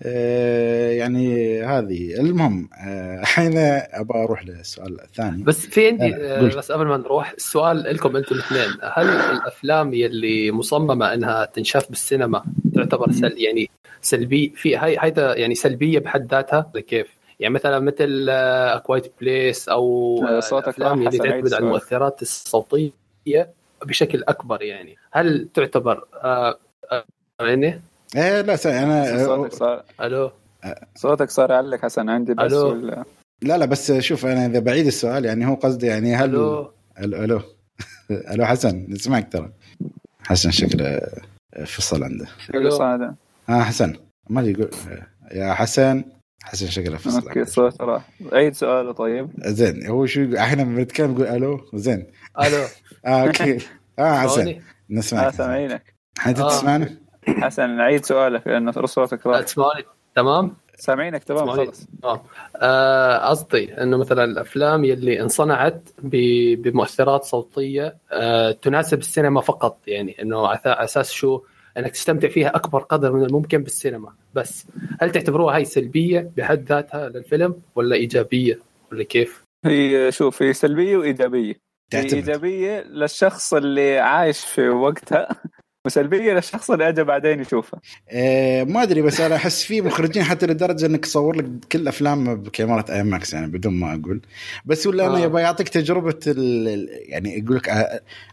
يعني هذه المهم آه، الحين أبغى أروح للسؤال الثاني بس في عندي آه، آه،. بس قبل ما نروح السؤال لكم أنتم الاثنين هل الأفلام يلي مصممة إنها تنشاف بالسينما تعتبر سل يعني سلبي في هاي هيدا يعني سلبية بحد ذاتها كيف؟ يعني مثلا مثل Quiet Place أو آه، آه، صوتك الأفلام اللي تعتمد على. المؤثرات الصوتية بشكل أكبر يعني هل تعتبر آه آه، يعني إيه لا سا- أنا صوتك صار ألو. صوتك صار يعلق حسن عندي بس ألو. ولا؟ لا لا بس شوف أنا إذا بعيد السؤال يعني هو قصدي يعني هل ألو. ألو ألو. ألو حسن نسمعك ترى. حسن شكله فصل عنده. شو صار ها حسن. ما يقول يا حسن حسن شكله فصل أوكي. صوت راح. عيد سؤاله طيب. زين هو شو يقول؟ إحنا بنتكلم نقول ألو؟ زين. ألو. آه أوكي. آه حسن؟ نسمعك. آه سامعينك. انت آه. تسمعنا؟ حسن عيد سؤالك لأنه صوتك راح. تسمعوني تمام؟ سامعينك تمام؟ خلص آه. آه، قصدي إنه مثلا الأفلام يلي انصنعت بمؤثرات صوتية آه، تناسب السينما فقط يعني إنه على أساس شو؟ إنك تستمتع فيها أكبر قدر من الممكن بالسينما. بس هل تعتبروها هاي سلبية بحد ذاتها للفيلم ولا إيجابية؟ ولا كيف؟ هي شوف هي سلبية وإيجابية. هي تعتمد. إيجابية للشخص اللي عايش في وقتها. وسلبية للشخص اللي اجى بعدين يشوفها. آه ما أدري بس أنا أحس في مخرجين حتى لدرجة إنك تصور لك كل أفلام بكاميرات آي ماكس يعني بدون ما أقول. بس ولا أنا آه. يبغى يعطيك تجربة يعني يقول لك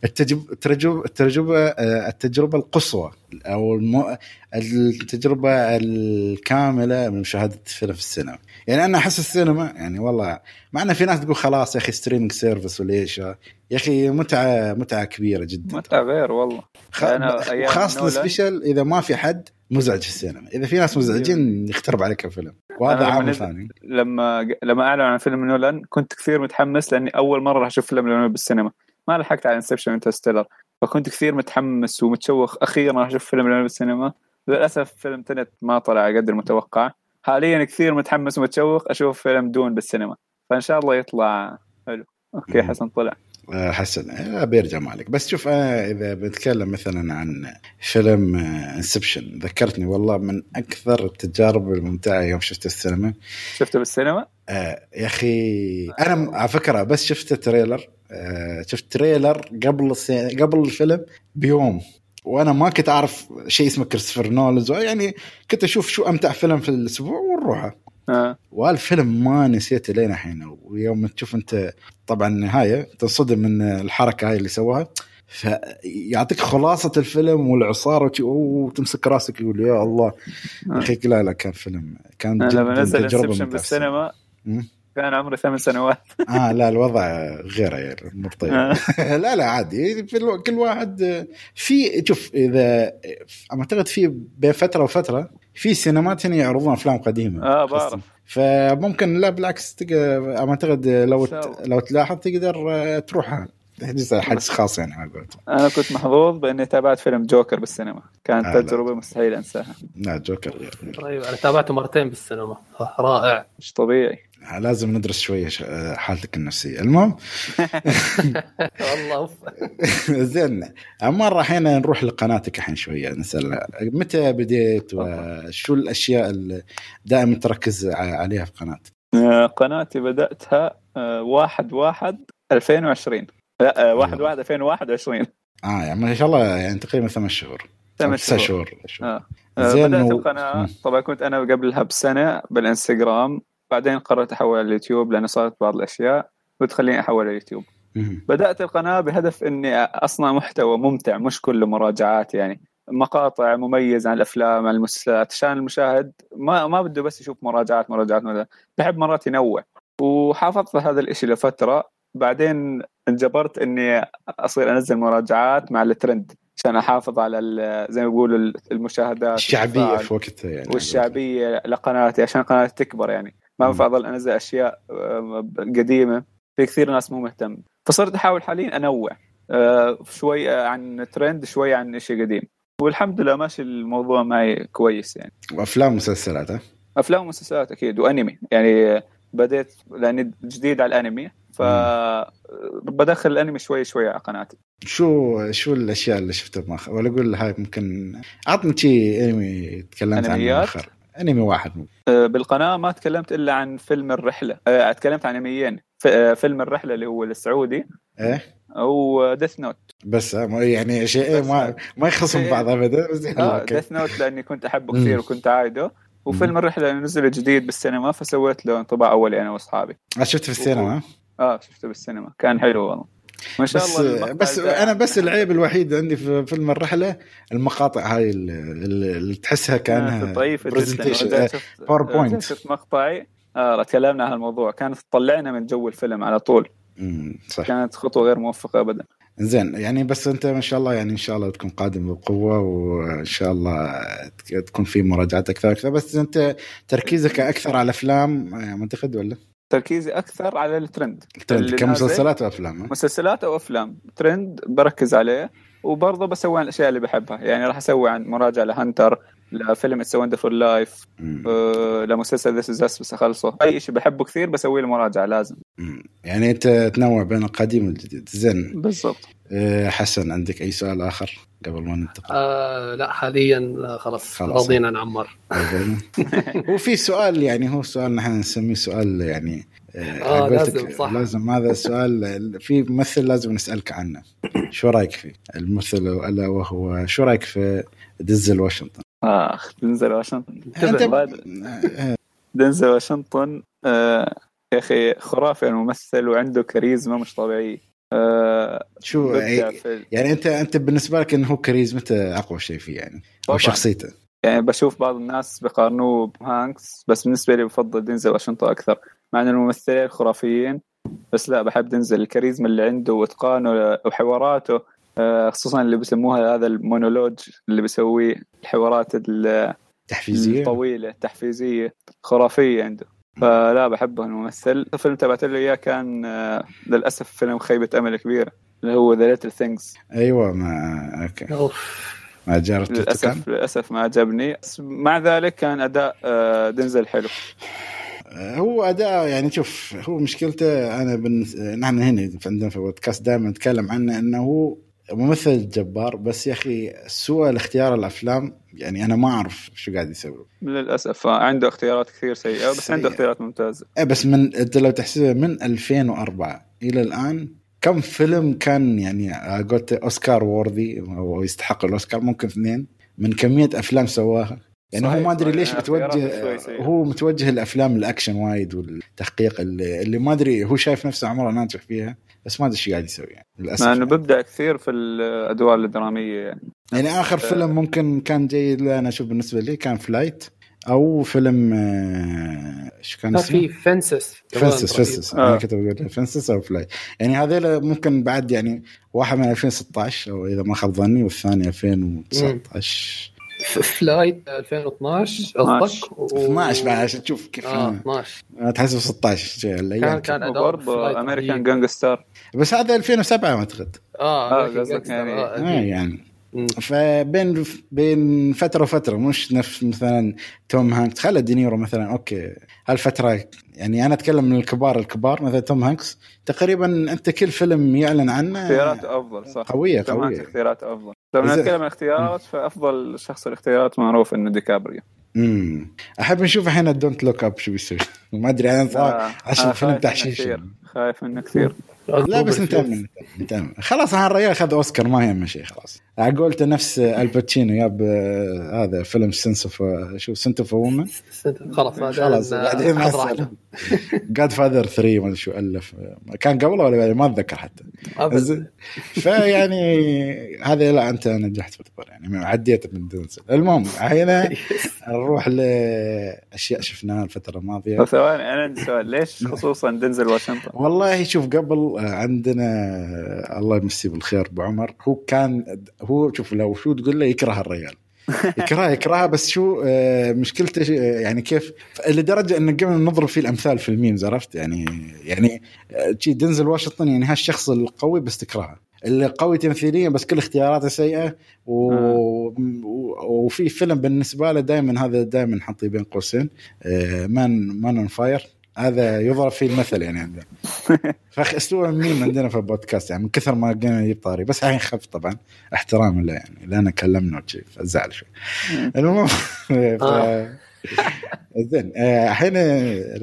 التجربه التجربه التجربه آه، التجربة القصوى أو الم... التجربة الكاملة من مشاهدة فيلم في السينما. يعني أنا أحس السينما يعني والله مع إن في ناس تقول خلاص يا أخي streaming service وليش؟ يا أخي متعة متعة كبيرة جدا. متى غير والله. خ... نولان- ال special إذا ما في حد مزعج في السينما. إذا في ناس مزعجين يخترب عليك الفيلم. وهذا عامل ثاني. لما لما أعلن عن فيلم نولان كنت كثير متحمس لأني أول مرة راح أشوف فيلم نولان بالسينما. ما لحقت على Inception Interstellar فكنت كثير متحمس ومتشوق أخيرا راح أشوف فيلم نولان بالسينما. للأسف فيلم Tenet ما طلع قدر المتوقع. حاليا كثير متحمس ومتشوق أشوف فيلم Dune بالسينما. فإن شاء الله يطلع حلو. أوكي. حسن طلع. حسن آه، بيرجع مالك. بس شوف أنا إذا بتكلم مثلا عن فيلم Inception ذكرتني والله من أكثر التجارب الممتعة يوم شفت السينما. شفته بالسينما؟ آه يا أخي أنا على فكرة بس شفت trailer آه شفت trailer قبل السي... قبل الفيلم بيوم. وأنا ما كنت أعرف شيء اسمه كريستوفر نولان يعني كنت أشوف شو أمتع فيلم في الأسبوع ونروحه. آه. والفيلم ما نسيته لين الحين ويوم تشوف أنت طبعا النهاية تنصدم من الحركة هاي اللي سواها فيعطيك خلاصة الفيلم والعصاره وتمسك راسك يقول يا الله يا أخي لا لا كان فيلم كان أنا لما جداً نزل Inception. بالسينما. كان عمري ثمان سنوات آه لا الوضع غير الأمور طيبه آه. لا لا عادي. كل واحد في شوف إذا أعتقد في بين فترة وفترة في سينمات هنا يعرضون أفلام قديمة. آه بعرف. فممكن لا بالعكس تقدر أعتقد لو. لو تلاحظ تقدر تروح تحجز حجز خاص يعني على قولتهم. أنا كنت محظوظ بإني تابعت فيلم جوكر بالسينما. كانت آه، لا. تجربة مستحيل أنساها. لا جوكر غير. طيب أنا تابعته مرتين بالسينما. رائع. مش طبيعي. لازم ندرس شوية ش- حالتك النفسية. المهم. والله. زين. مرة الحين نروح لقناتك الحين شوية نسأل. متى بديت وشو الأشياء اللي دائما تركز عليها في قناتك؟ آه، قناتي بدأتها آه، واحد واحد 2020 لا آه، واحد واحد 2021 آه يعني ما شاء الله يعني تقريبا ثمان شهور. ثمان تسع شهور. شهور آه. زين بدأت و- القناة. طبعا كنت أنا قبلها بسنة بالإنستغرام. بعدين قررت أحول على اليوتيوب لأنه صارت بعض الأشياء بتخليني أحول على اليوتيوب. بدأت القناة بهدف إني أصنع محتوى ممتع مش كله مراجعات يعني. مقاطع مميزة عن الأفلام عن المسلسلات. عشان المشاهد ما ما بده بس يشوف مراجعات مراجعات مراجعات. بحب مرات ينوع. وحافظت على هذا الإشي لفترة. بعدين انجبرت إني أصير أنزل مراجعات مع الترند. عشان أحافظ على زي ما بيقولوا المشاهدات والتفاعل في وقتها يعني والشعبية لقناتي عشان قناتي تكبر يعني. ما مم. بنفع اضل أنزل أشياء آه، قديمة. في كثير ناس مو مهتم. فصرت أحاول حاليا أنوع آه، شوي عن ترند شوي عن شيء قديم. والحمد لله ماشي الموضوع معي كويس يعني. وأفلام ومسلسلات ها؟ أفلام ومسلسلات أكيد وأنمي. يعني بديت لأني جديد على الأنمي ف بدخل الأنمي شوي شوي على قناتي. شو شو الأشياء اللي شفتها بمخ ولا أقول هاي ممكن عطني شيء أنمي تكلمت عنه أنميات؟ أنمي واحد آه، بالقناة ما تكلمت إلا عن فيلم الرحلة. آه، تكلمت عن أنميين. آه، فيلم الرحلة اللي هو السعودي. إيه؟ أو ديث نوت بس يعني شيء ما ما يخصم إيه. بعض ابدا بس يلا، أوكي. ديث نوت لأني كنت أحبه. كثير وكنت عايده. وفيلم الرحلة نزل جديد بالسينما فسويت له انطباع أولي أنا وأصحابي. آه، شفت في السينما؟ ها؟ آه شفته بالسينما. كان حلو والله. ما شاء بس الله بس ده- أنا بس العيب الوحيد عندي في فيلم الرحله المقاطع هاي اللي, تحسها كأنها presentation. جدا آه، شفت مقطعي آه تكلمنا عن الموضوع. كانت تطلعنا من جو الفيلم على طول. صح. كانت خطوة غير موفقة ابدا. زين يعني بس أنت ما شاء الله يعني إن شاء الله تكون قادم بقوة وإن شاء الله تك- تكون في مراجعات أكثر أكثر بس أنت تركيزك أكثر على أفلام آه، معتقد ولا؟ تركيزي أكثر على ال trend. trend اللي كمسلسلات وافلام؟ مسلسلات أو أفلام. ترند بركز عليه وبرضه بسوي عن الأشياء اللي بحبها. يعني راح أسوي عن مراجعة ل Hunter لفيلم It's a Wonderful Life لمسلسل This Is Us بس أخلصه. أي شيء بحبه كثير بسوي له مراجعة لازم. مم. يعني انت تنوع بين القديم والجديد. زين. بالضبط. حسن عندك أي سؤال آخر قبل ما ننتقل آه لا حاليا خلاص, خلاص. راضيين عن عمار زين. هو في سؤال يعني هو سؤال نحن نسميه سؤال يعني آه، لازم، صح. لازم هذا السؤال في ممثل لازم نسألك عنه شو رأيك فيه؟ الممثل الا وهو شو رأيك في ديزل واشنطن؟ آخ دنزل واشنطن دنزل واشنطن آه يا أخي خرافي الممثل وعنده كاريزما مش طبيعية آه شو في يعني أنت أنت بالنسبة لك انه هو كاريزمته أقوى شيء فيه يعني أو. شخصيته؟ يعني بشوف بعض الناس بقارنوه بهانكس بس بالنسبة لي بفضل دينزل واشنطن أكثر مع إن الممثلين خرافيين بس لا بحب دينزل. الكاريزما اللي عنده وإتقانه وحواراته آه، خصوصا اللي بيسموها هذا المونولوج اللي بيسويه الحوارات ال- تحفيزية. الطويلة التحفيزيه خرافية عنده. فلا بحبه الممثل. الفيلم تبعت له اياه كان آه، للأسف فيلم خيبة أمل كبيره اللي هو The Little Things أيوه ما أوكي. أوف. ما جربت كان للاسف للأسف ما عجبني. مع ذلك كان أداء آه، دنزل حلو. هو أداء يعني شوف هو مشكلته أنا بن... نحن هنا عندنا في البودكاست دائما نتكلم عنه إنه هو ممثل جبار بس يا أخي سوء الاختيار الأفلام يعني أنا ما أعرف شو قاعد يسوي للأسف آه، عنده اختيارات كثير سيئة بس سيئة. عنده اختيارات ممتازة إيه بس من أنت لو تحسبها من 2004 إلى الآن كم فيلم كان يعني آه، قلت أوسكار وورثي أو يستحق الأوسكار ممكن اثنين من كمية أفلام سواها يعني هو ما أدري. ليش متوجه سيئة. هو متوجه الافلام الأكشن وايد والتحقيق اللي, اللي ما أدري هو شايف نفسه عمره ناجح فيها بس ما أدري إيش قاعد يسوي يعني للأسف مع إنه يعني. ببدع كثير في الأدوار الدرامية يعني. يعني آخر فيلم ممكن كان جيد أنا أشوف بالنسبة لي كان Flight أو فيلم آه، شو كان اسمه؟ في Fences Fences Fences آه. أنا كنت بقول Fences أو Flight يعني هذيلا ممكن بعد يعني واحد من 2016 أو إذا ما خاب ظني والثاني 2019 Flight 2012 قصدك؟ و- 12 بعد عشان تشوف كيف آه أنا- 12 أنا تحسب 16 شيء كان كان أداء وبرضه American Gangster بس هذا 2007 أعتقد. آه آه، قصدك يعني- آه، آه. يعني. فبين بين فترة وفترة مش نفس مثلا توم هانكس. خلي دينيرو مثلا أوكي. هالفترة يعني أنا أتكلم من الكبار الكبار مثلا توم هانكس. تقريبا أنت كل فيلم يعلن عنه اختياراته أفضل صح. قوية قوية. اختيارات أفضل. لو زين. نتكلم عن اختيارات فأفضل شخص الاختيارات معروف إنه ديكابريو. امم أحب نشوف الحين Don't Look Up شو بيسوي ما أدري أنا صار آه، عشان فيلم تحشيش. خايف منه كثير. لا بس نتامل نتامل خلاص هالرجال اخذ أوسكار ما يهم شيء خلاص. عقولته نفس آل باتشينو جاب آه، هذا فيلم Scent of شو Scent of a Woman خلاص خلاص بعدين. جاد فاذر 3 ما أدري شو ألف. كان قبله ولا بعدين ما أتذكر حتى. فيعني هذا لا أنت نجحت في الدور يعني عديت من دنزل المهم هنا نروح لاشياء شفناها الفترة الماضية. ثواني أنا عندي سؤال. ليش خصوصا دنزل واشنطن؟ والله شوف قبل آه، عندنا آه، الله يمسيه بالخير أبو عمر هو كان هو شوف لو شو تقول له يكره الرجال يكرهها يكرهها بس شو آه، مشكلته آه، يعني كيف لدرجة ان قبل نضرب فيه الأمثال في ال memes عرفت؟ يعني يعني آه، دنزل واشنطن يعني هالشخص القوي بس تكرهه. اللي قوي تمثيليا بس كل اختياراته سيئة و... و... وفي فيلم بالنسبة له دائما هذا دائما نحطيه بين قوسين آه، Man Man on Fire هذا يضرب فيه المثل يعني. عندنا فاخ أسلوب مين عندنا في البودكاست؟ يعني من كثر ما قلنا نجيب طاري. بس الحين خف طبعا. احتراما له يعني. لأن كلمنا وشي. فزعل شوي. المهم. آه. زين. آه، الحين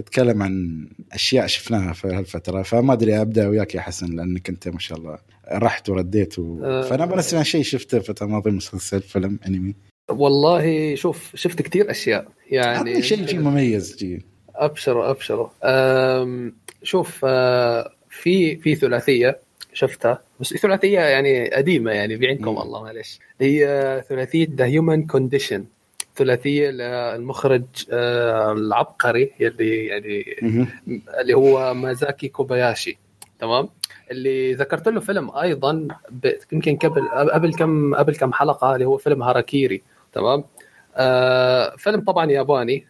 نتكلم عن أشياء شفناها في هالفترة. فما أدري أبدأ وياك يا حسن لأنك أنت ما شاء الله رحت ورديت و... آه. فأنا بنسمع شيء شفته الفترة الماضيه مسلسل فيلم أنمي. والله شوف شفت كثير أشياء. يعني يعني شيء شيء مميز جي. ابشروا ابشروا أم، شوف آه، في في ثلاثية شفتها. بس ثلاثية يعني قديمة يعني بعينكم. الله معلش. هي ثلاثية The Human Condition ثلاثية للمخرج آه، العبقري اللي يعني. اللي هو ماساكي كوباياشي. تمام؟ اللي ذكرت له فيلم أيضا يمكن قبل قبل كم قبل كم حلقة اللي هو فيلم هاراكيري. تمام؟ آه فيلم طبعا ياباني.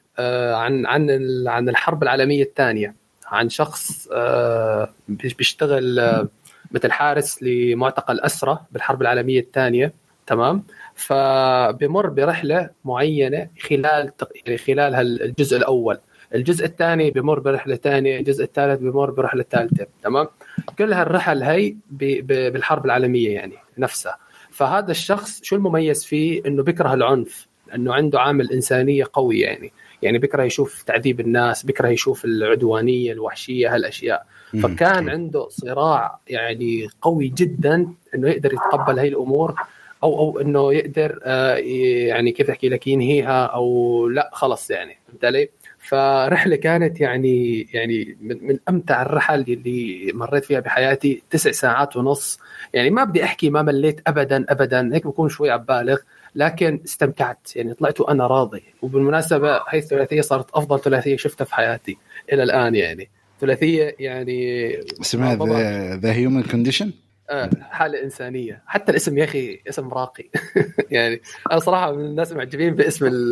عن عن ال- عن الحرب العالمية الثانية عن شخص آه بيش- بيشتغل آه مثل حارس لمعتقل اسرى بالحرب العالمية الثانية تمام؟ فبمر برحلة معينة خلال يعني خلال الجزء الأول. الجزء الثاني بمر برحلة ثانية الجزء الثالث بمر برحلة ثالثة تمام؟ كل هالرحل هي بالحرب العالمية يعني نفسها. فهذا الشخص شو المميز فيه؟ إنه بيكره العنف إنه عنده عامل إنسانية قوي يعني. يعني بكره يشوف تعذيب الناس بكره يشوف العدوانية الوحشية هالأشياء. فكان عنده صراع يعني قوي جدا إنه يقدر يتقبل هاي الأمور أو أو إنه يقدر آه، يعني كيف أحكي لك ينهيها أو لا خلص يعني. فهمت علي؟ فرحلة كانت يعني يعني من, من أمتع الرحل اللي مريت فيها بحياتي تسع ساعات ونص. يعني ما بدي أحكي ما مليت ابدا ابدا. هيك بكون شوي عبالغ. لكن استمتعت. يعني طلعت وأنا راضي. وبالمناسبة هي الثلاثية صارت أفضل ثلاثية شفتها في حياتي إلى الآن يعني. ثلاثية يعني اسمها The Human Condition حالة إنسانية. حتى الاسم يا أخي اسم راقي. يعني أنا صراحة من الناس المعجبين باسم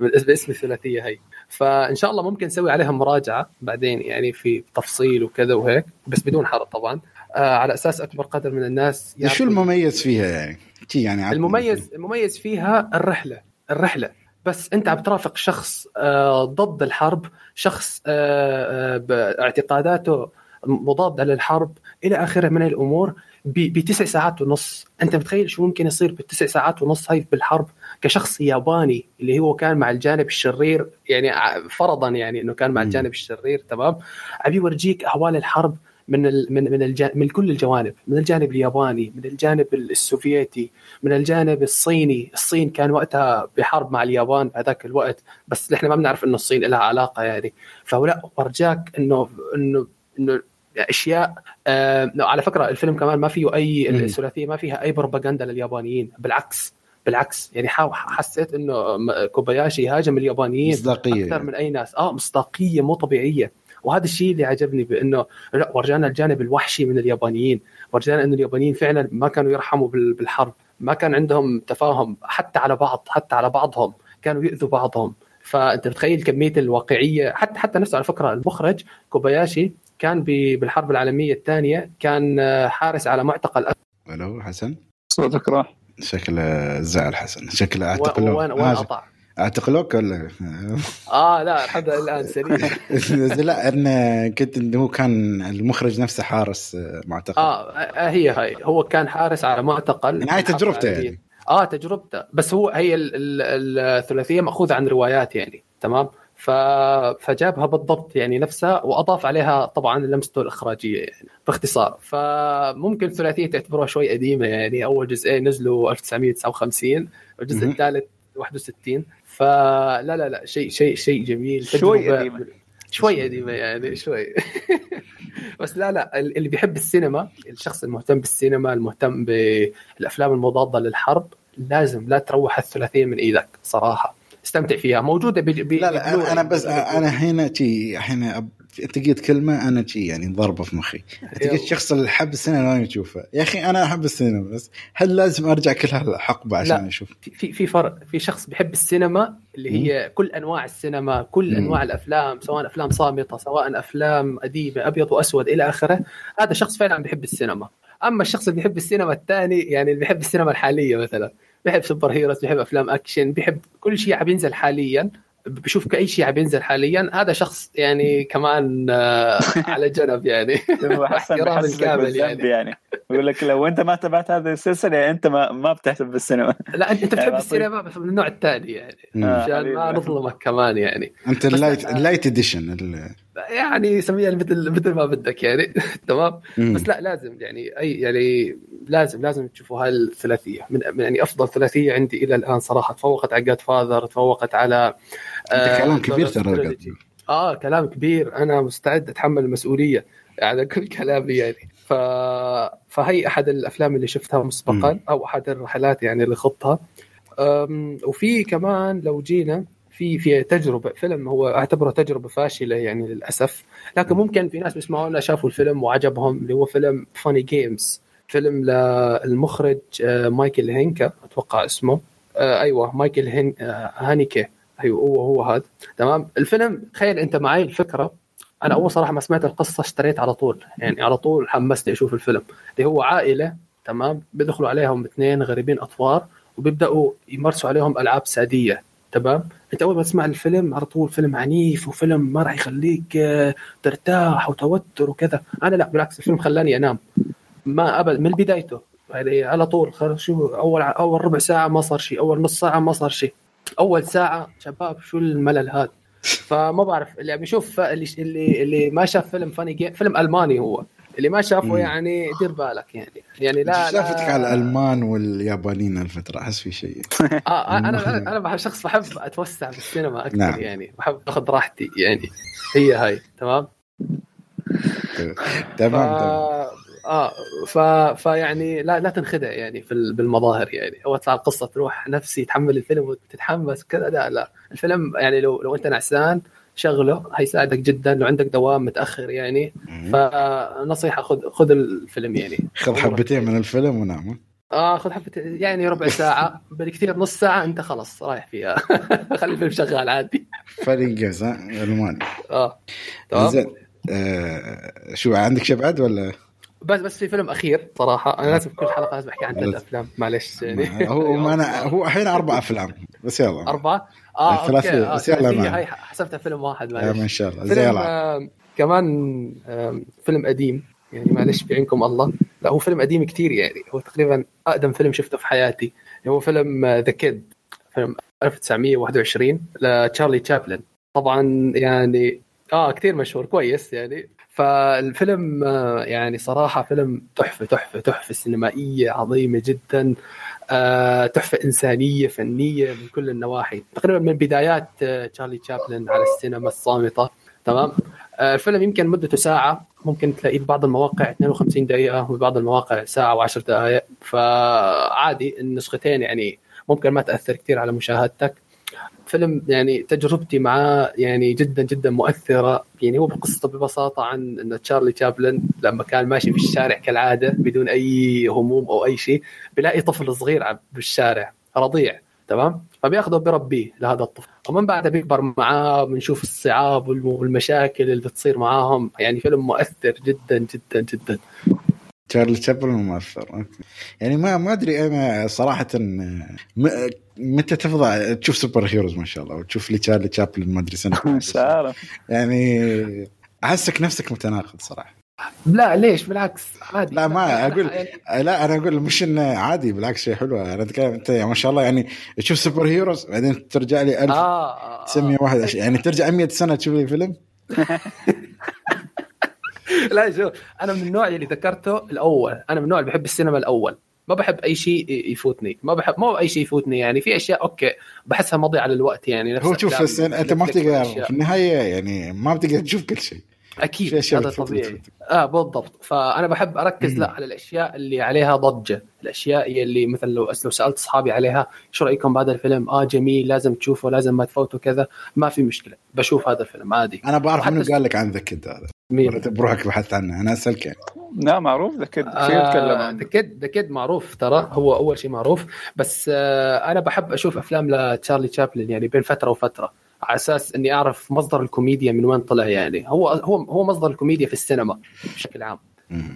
باسم الثلاثية هي فإن شاء الله ممكن نسوي عليها مراجعة بعدين يعني في تفصيل وكذا وهيك بس بدون حرق طبعا. على أساس أكبر قدر من الناس شو المميز فيها يعني؟ يعني المميز المميز فيها الرحلة الرحلة. بس أنت عم ترافق شخص آه ضد الحرب شخص آه آه اعتقاداته مضادة للحرب إلى آخره من الأمور بتسع ساعات ونص. أنت متخيل شو ممكن يصير بالتسع ساعات ونص هاي بالحرب؟ كشخص ياباني اللي هو كان مع الجانب الشرير يعني فرضا يعني إنه كان مع الجانب الشرير تمام؟ عم يورجيك أهوال الحرب من من من, الجانب من كل الجوانب من الجانب الياباني من الجانب السوفيتي من الجانب الصيني. الصين كان وقتها بحرب مع اليابان هذاك الوقت بس إحنا ما بنعرف إنه الصين لها علاقة يعني. فلا ورجاك إنه إنه إنه أشياء آه على فكرة الفيلم كمان ما فيه أي الثلاثية ما فيها أي بروباغندا لليابانيين بالعكس بالعكس. يعني حسيت إنه كوباياشي هاجم اليابانيين مصداقية أكثر من أي ناس. آه مصداقية مو طبيعية. وهذا الشيء اللي عجبني بأنه لا ورجانا الجانب الوحشي من اليابانيين. ورجانا انه اليابانيين فعلا ما كانوا يرحموا بالحرب ما كان عندهم تفاهم حتى على بعض حتى على بعضهم كانوا يؤذوا بعضهم. فأنت بتخيل كمية الواقعية حتى حتى نفسه على فكرة المخرج كوباياشي كان بالحرب العالمية الثانية كان حارس على معتقل ألو حسن؟ صوتك راح. شكله زعل حسن. شكله أعتقل. وين وين قطع اعتقلوك ولا؟ آه لا الحمد لله الآن سليم. لا أنا كنت هو كان المخرج نفسه حارس معتقل آه هي هاي هو كان حارس على معتقل يعني هاي تجربته يعني. آه تجربته. بس هو هي الثلاثية مأخوذة عن روايات يعني تمام. فجابها بالضبط يعني نفسها وأضاف عليها طبعا لمسته الإخراجية يعني باختصار. فممكن الثلاثية تعتبروها شوي قديمة يعني. أول جزئين نزلوا 1959 والجزء الثالث 61 فلا لا لا شيء شيء شيء جميل. شوي قديمة. شوي قديمة يعني شوي. بس لا لا اللي بيحب السينما الشخص المهتم بالسينما المهتم بالأفلام المضادة للحرب لازم لا تروح الثلاثية من إيدك صراحة. استمتع فيها. موجودة بي بي لا لا أنا بس أنا هنا شي الحين انت قلت كلمة أنا شي يعني ضربة في مخي. انت قلت الشخص اللي حب السينما ما يشوفه. يا أخي أنا أحب السينما بس هل لازم أرجع كل هالحقبة عشان أشوف؟ في في فرق. في شخص بيحب السينما اللي هي م? كل أنواع السينما كل م. أنواع الأفلام سواء أفلام صامتة سواء أفلام أديبة أبيض وأسود إلى آخره. هذا شخص فعلا بيحب السينما. أما الشخص اللي بيحب السينما الثاني يعني اللي بيحب السينما الحالية مثلا بيحب superheroes بيحب أفلام أكشن بيحب كل شيء عم ينزل حاليا. بشوف اي شيء عم ينزل حاليا هذا شخص يعني كمان آه، على جنب يعني. احترام الكامل يعني. يعني. يقول لك لو أنت ما تابعت هذه السلسلة أنت ما ما بتهتم بالسينما. لا انت بتحب يعني السينما بس من النوع الثاني يعني. عشان ما نظلمك كمان يعني. أنت ال lite ال lite edition يعني سميها مثل مثل ما بدك يعني. تمام؟ بس لا لازم يعني اي يعني لازم لازم تشوفوا هاي الثلاثيه من يعني أفضل ثلاثية عندي إلى الآن صراحة تفوقت على Godfather تفوقت على آه كلام كبير ترى آه كلام كبير. أنا مستعد أتحمل المسؤولية على كل كلامي يعني. ف... فهي أحد الأفلام اللي شفتها مسبقا أو أحد الرحلات يعني اللي خضتها. وفي كمان لو جينا في في تجربة فيلم هو أعتبره تجربة فاشلة يعني للأسف. لكن ممكن في ناس بيسمعونا شافوا الفيلم وعجبهم اللي هو فيلم Funny Games فيلم للمخرج آه، مايكل هانيكي أتوقع اسمه. آه، أيوه مايكل هان آه، هانيكي. أيوه هو هو هذا. تمام؟ الفيلم تخيل أنت معي الفكرة. أنا أول صراحة ما سمعت القصة اشتريت على طول. يعني على طول حمستني أشوف الفيلم. اللي هو عائلة تمام؟ بيدخلوا عليهم اثنين غريبين اطوار وبيبدأوا يمارسوا عليهم ألعاب سادية. تمام؟ أنت أول ما تسمع الفيلم على طول فيلم عنيف وفيلم ما راح يخليك آه، ترتاح وتوتر وكذا. أنا لا بالعكس الفيلم خلاني أنام. ما أبد من بدايته. يعني على طول شو أول أول ربع ساعة ما صار شيء أول نص ساعة ما صار شيء. أول ساعة شباب شو الملل هذا؟ فما بعرف اللي عم يشوف اللي اللي اللي ما شاف فيلم فاني جيم فيلم ألماني هو. اللي ما شافه يعني دير بالك يعني. يعني لا شافتك لا. على الألمان واليابانيين الفترة أحس في شيء. آه أنا أنا بحب شخص بحب أتوسع بالسينما أكثر نعم. يعني. بحب أخذ راحتي يعني. هي هاي تمام؟ تمام. آه ف... فيعني لا لا تنخدع يعني في بالمظاهر يعني. أو تطلع القصة تروح نفسي تحمل الفيلم وتتحمس كذا لا لا. الفيلم يعني لو لو أنت نعسان شغله هيساعدك جدا. لو عندك دوام متأخر يعني فنصيحه خذ خذ الفيلم يعني. خذ حبتين من الفيلم ونام آه خذ حبتين يعني ربع ساعة. بالكثير نص ساعة أنت خلاص رايح فيها. خلي الفيلم شغال عادي. فريق الماني. آه. تمام. زين. آه شو عندك شيء بعد ولا؟ بس بس في فيلم أخير صراحة أنا لازم كل حلقة لازم أحكي عن ثلاث أفلام معلش يعني. هو ما أنا هو الحين أربع أفلام بس يلا. أربعة؟ آه ثلاثيه آه بس يلا هاي حسبتها فيلم واحد معلش إن شاء الله. فيلم آه كمان آه فيلم قديم يعني معلش بعينكم الله. لا هو فيلم قديم كتير يعني. هو تقريبا أقدم فيلم شفته في حياتي. هو فيلم ذا uh, كيد فيلم 1921 لتشارلي تشابلن. طبعا يعني آه كثير مشهور كويس يعني. فالفيلم آه، يعني صراحة فيلم تحفة تحفة تحفة سينمائية عظيمة جدا آه، تحفة إنسانية فنية من كل النواحي. تقريبا من بدايات آه، تشارلي تشابلن على السينما الصامتة. تمام؟ الفيلم يمكن مدته ساعة ممكن تلاقيه ببعض المواقع 52 دقيقة وبعض المواقع ساعة و10 دقائق. فعادي النسختين يعني ممكن ما تأثر كثير على مشاهدتك. فيلم يعني تجربتي معاه يعني جدا جدا مؤثرة. يعني هو بقصته ببساطة عن إن تشارلي تشابلن لما كان ماشي في الشارع كالعادة بدون أي هموم أو أي شيء بيلاقي طفل صغير بالشارع رضيع تمام؟ فبياخذه بربيه لهذا الطفل. ومن بعدها بيكبر معاه بنشوف الصعاب والمشاكل اللي بتصير معاهم. يعني فيلم مؤثر جدا جدا جدا. تشارلي تشابلن مؤثر يعني ما ما أدري أنا صراحة متى تفضى تشوف سوبر هيروز ما شاء الله وتشوف لي تشارلي تشابلن ما أدري سنة مش عارف يعني أحسك نفسك متناقض صراحة. لا ليش؟ بالعكس عادي. لا ما أقول لا أنا أقول مش إنه عادي بالعكس شيء حلو أنا أتكلم أنت ما شاء الله يعني تشوف superheroes بعدين ترجع لي 1901 آه. يعني ترجع 100 سنة تشوف لي فيلم؟ لا شوف أنا من النوع اللي ذكرته الأول. أنا من النوع اللي بحب السينما الأول. ما بحب أي شيء يفوتني. ما بحب مو أي شيء يفوتني يعني. في أشياء okay بحسها مضيعة للوقت يعني. نفس هو شوف. أنت ما بتقدر في النهاية يعني ما بتقدر تشوف كل شيء. أكيد هذا طبيعي. آه بالضبط. فأنا بحب أركز لا على الأشياء اللي عليها ضجة. الأشياء اللي مثلا لو لو سألت أصحابي عليها شو رأيكم بهذا الفيلم؟ آه جميل لازم تشوفه لازم ما تفوتوا كذا. ما في مشكلة بشوف هذا الفيلم عادي. أنا بعرف منو قال لك عن The Kid هذا. مين؟ بروحك بحثت عنه أنا أسألك يعني. لا معروف. The Kid آه The Kid The Kid معروف ترى. هو أول شيء معروف. بس آه أنا بحب أشوف أفلام لتشارلي تشابلن يعني بين فترة وفترة. على أساس إني أعرف مصدر الكوميديا من وين طلع يعني. هو هو هو مصدر الكوميديا في السينما بشكل عام.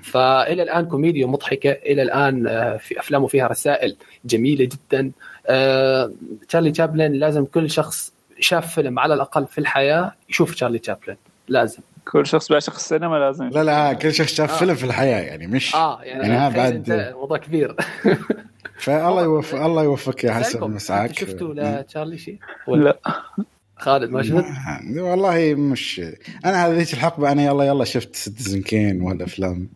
فإلى الآن كوميديا مضحكة. إلى الآن آه، في أفلامه فيها رسائل جميلة جدا. آه، تشارلي تشابلن لازم كل شخص شاف فيلم على الأقل في الحياة يشوف تشارلي تشابلن لازم. كل شخص بيعشق السينما لازم لا لا كل شخص شاف آه. فيلم في الحياة يعني مش آه يعني, يعني بعد موضوع كبير. فالله يوفق الله يوفقك يا حسن مسعاك شفتوا لتشارلي شيء؟ لا. خالد ما شفت؟ والله مش أنا هذه الحقبة أنا يلا يلا شفت سيتيزن كين والافلام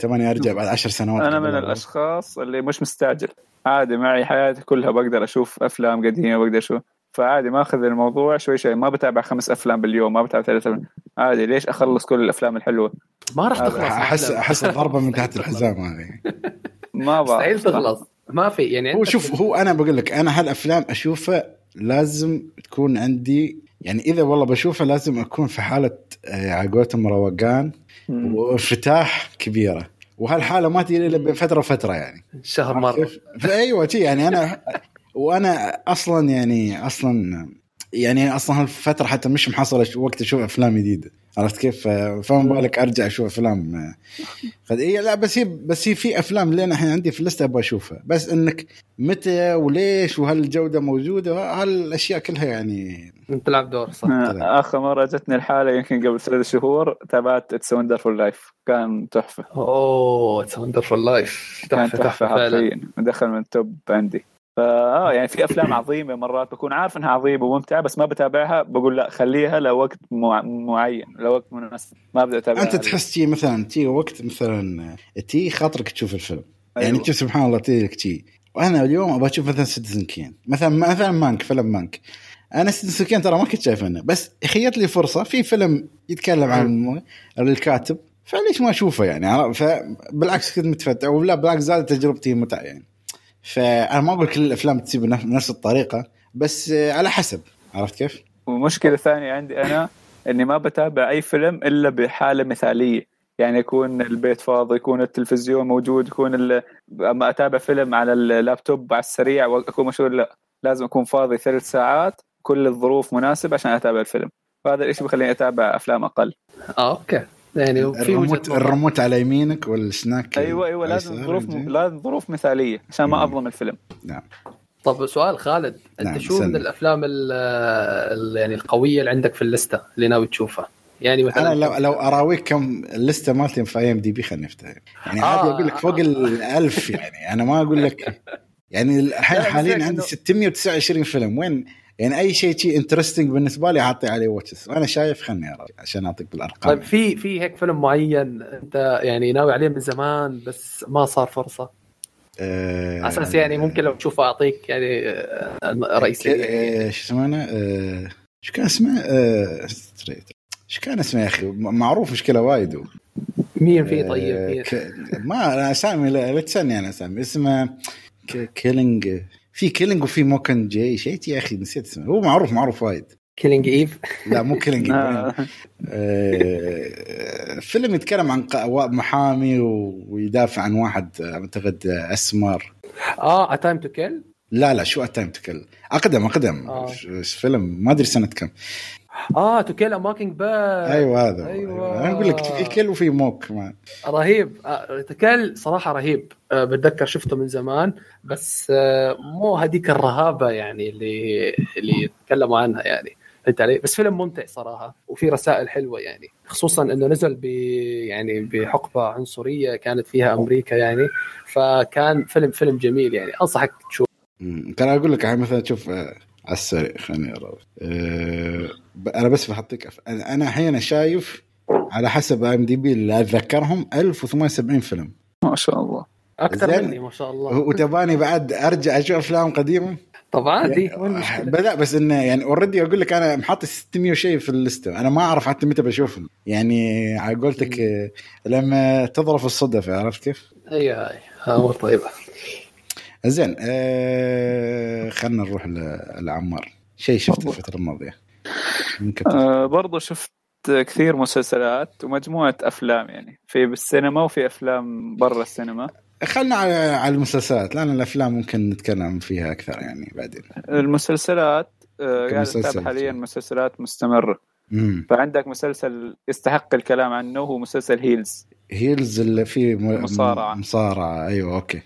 تماني أرجع بعد عشر سنوات أنا من الأشخاص اللي مش مستعجل. عادي معي حياتي كلها بقدر أشوف أفلام قديمة بقدر أشوف فعادي ما أخذ الموضوع شوي شوي ما بتابع خمس أفلام باليوم ما بتابع ثلاث أفلام. عادي ليش أخلص كل الأفلام الحلوة؟ ما راح تخلص احس أحس الضربة من تحت الحزام هذه. ما مستحيل تخلص. ما في يعني هو شوف هو أنا بقول لك أنا هالأفلام أشوفها لازم تكون عندي يعني إذا والله بشوفها لازم أكون في حالة آه، على قولتهم روقان وانفتاح كبيرة. وهالحالة ما تجي إلا بين فتره وفترة يعني. شهر مرة. أيوه يعني أنا وأنا أصلا يعني أصلا يعني أصلا هالفترة حتى مش محصلة وقت أشوف أفلام جديدة. عرفت كيف؟ فما بالك أرجع أشوف أفلام. قد إيه لا بس هي بس هي في أفلام لين الحين عندي في اللسته أبغى أشوفها. بس إنك متى وليش وهل الجودة موجودة؟ هالأشياء كلها يعني تلعب دور صح. آخر مرة جتني الحالة يمكن قبل ثلاث شهور تابعت It's a Wonderful Life كان تحفة. أوه It's a Wonderful Life كان تحفة حرفيا. دخل من ال top عندي. فآه يعني في أفلام عظيمة مرات بكون عارف إنها عظيمة وممتعة بس ما بتابعها بقول لا خليها لوقت مع... معين لوقت مناسب ما بدي اتابعها أنت تحس تي مثلا تي وقت مثلا تي خاطرك تشوف الفيلم. أيوة. يعني انت سبحان الله تي لك تي. وأنا اليوم أبغى أشوف مثلا Citizen Kane مثلا مثلا Mank فيلم Mank أنا Citizen Kane ترى ما كنت شايف عنه بس خيت لي فرصة في فيلم يتكلم عن الكاتب فليش ما أشوفه يعني فبالعكس كنت متفتح ولا بالعكس زادت تجربتي متعة يعني. فأنا ما أقول كل الأفلام تصير بنفس الطريقة بس على حسب. عرفت كيف؟ ومشكلة ثانية عندي أنا إني ما بتابع أي فيلم إلا بحالة مثالية. يعني يكون البيت فاضي يكون التلفزيون موجود يكون أما أتابع فيلم على اللابتوب على السريع وأكون مشغول لا. لازم أكون فاضي ثلاث ساعات كل الظروف مناسبة عشان أتابع الفيلم. فهذا الشيء بيخليني أتابع أفلام أقل. آه okay. يعني في ال remote, ال remote على يمينك والسناك أيوه أيوه لازم ظروف م... لازم ظروف مثالية عشان ما أظلم الفيلم. نعم. طب سؤال خالد أنت نعم شو من الأفلام ال يعني القوية اللي عندك في اللستة اللي ناوي تشوفها؟ يعني مثلا أنا لو لو أراويك كم اللستة مالتي في IMDb خليني افتح يعني آه. أقول لك فوق ال1000 يعني أنا ما أقول لك يعني الحين حاليا عندي 629 فيلم. وين يعني أي شيء شيء interesting بالنسبة لي أعطي عليه watches وأنا شايف خلني أرى عشان أعطيك بالأرقام. طيب في في هيك فيلم معين أنت يعني ناوي عليه من زمان بس ما صار فرصة؟ أه أساس يعني ممكن لو تشوفه أعطيك يعني آه، رئيس أه شو اسمه أه شو كان اسمه؟ أه شو كان اسمه يا أخي؟ معروف مشكلة وايد. مين فيه؟ طيب مين؟ ما أسامي لا تسالني أنا أسامي. اسمه كيلينج في كيلينج وفي موكن جاي شيء يا أخي؟ نسيت اسمه. هو معروف معروف وايد. كيلينج ايف لا مو كيلينج ايف آه. فيلم يتكلم عن محامي ويدافع عن واحد أعتقد أسمر. آه A Time to Kill لا لا شو Time to Kill أقدم أقدم. آه. فيلم ما أدري سنة كم. آه To Kill a Mockingbird أيوه هذا. أيوه. أنا أقول لك في Kill وفي Mock كمان. رهيب. آه To Kill صراحة رهيب. آه بتذكر شفته من زمان بس آه مو هذيك الرهابة يعني اللي اللي تكلموا عنها يعني. فهمت علي؟ بس فيلم ممتع صراحة وفي رسائل حلوة يعني. خصوصا إنه نزل ب يعني بحقبة عنصرية كانت فيها أمريكا يعني. فكان فيلم فيلم جميل يعني. أنصحك تشوف كان أقول لك مثلا تشوف آه، على السريع خليني أرى. أه أنا بس بحطيك أف... أنا الحين شايف على حسب IMDb اللي اتذكرهم 1870 فيلم. ما شاء الله. أكثر مني ما شاء الله. وتباني بعد أرجع أشوف أفلام قديمة؟ طبعا دي يعني بلا بس إنه يعني already أقول لك أنا محط 600 شيء في الليستة. أنا ما أعرف حتى متى بشوفهم. يعني على قولتك لما تظرف الصدفه عرفت كيف؟ أيوه أيوه أمور طيبة. زين آه خلينا نروح لعمار. شيء شفته الفترة الماضية؟ آه برضو شفت كثير مسلسلات ومجموعة أفلام يعني في بالسينما وفي أفلام برا السينما. خلنا على على المسلسلات لأن الأفلام ممكن نتكلم فيها أكثر يعني بعدين. المسلسلات آه قاعد أتابع حاليا مسلسلات مستمرة. مم. فعندك مسلسل يستحق الكلام عنه هو مسلسل Heels. Heels اللي فيه مصارعة. مصارعة. أيوه okay.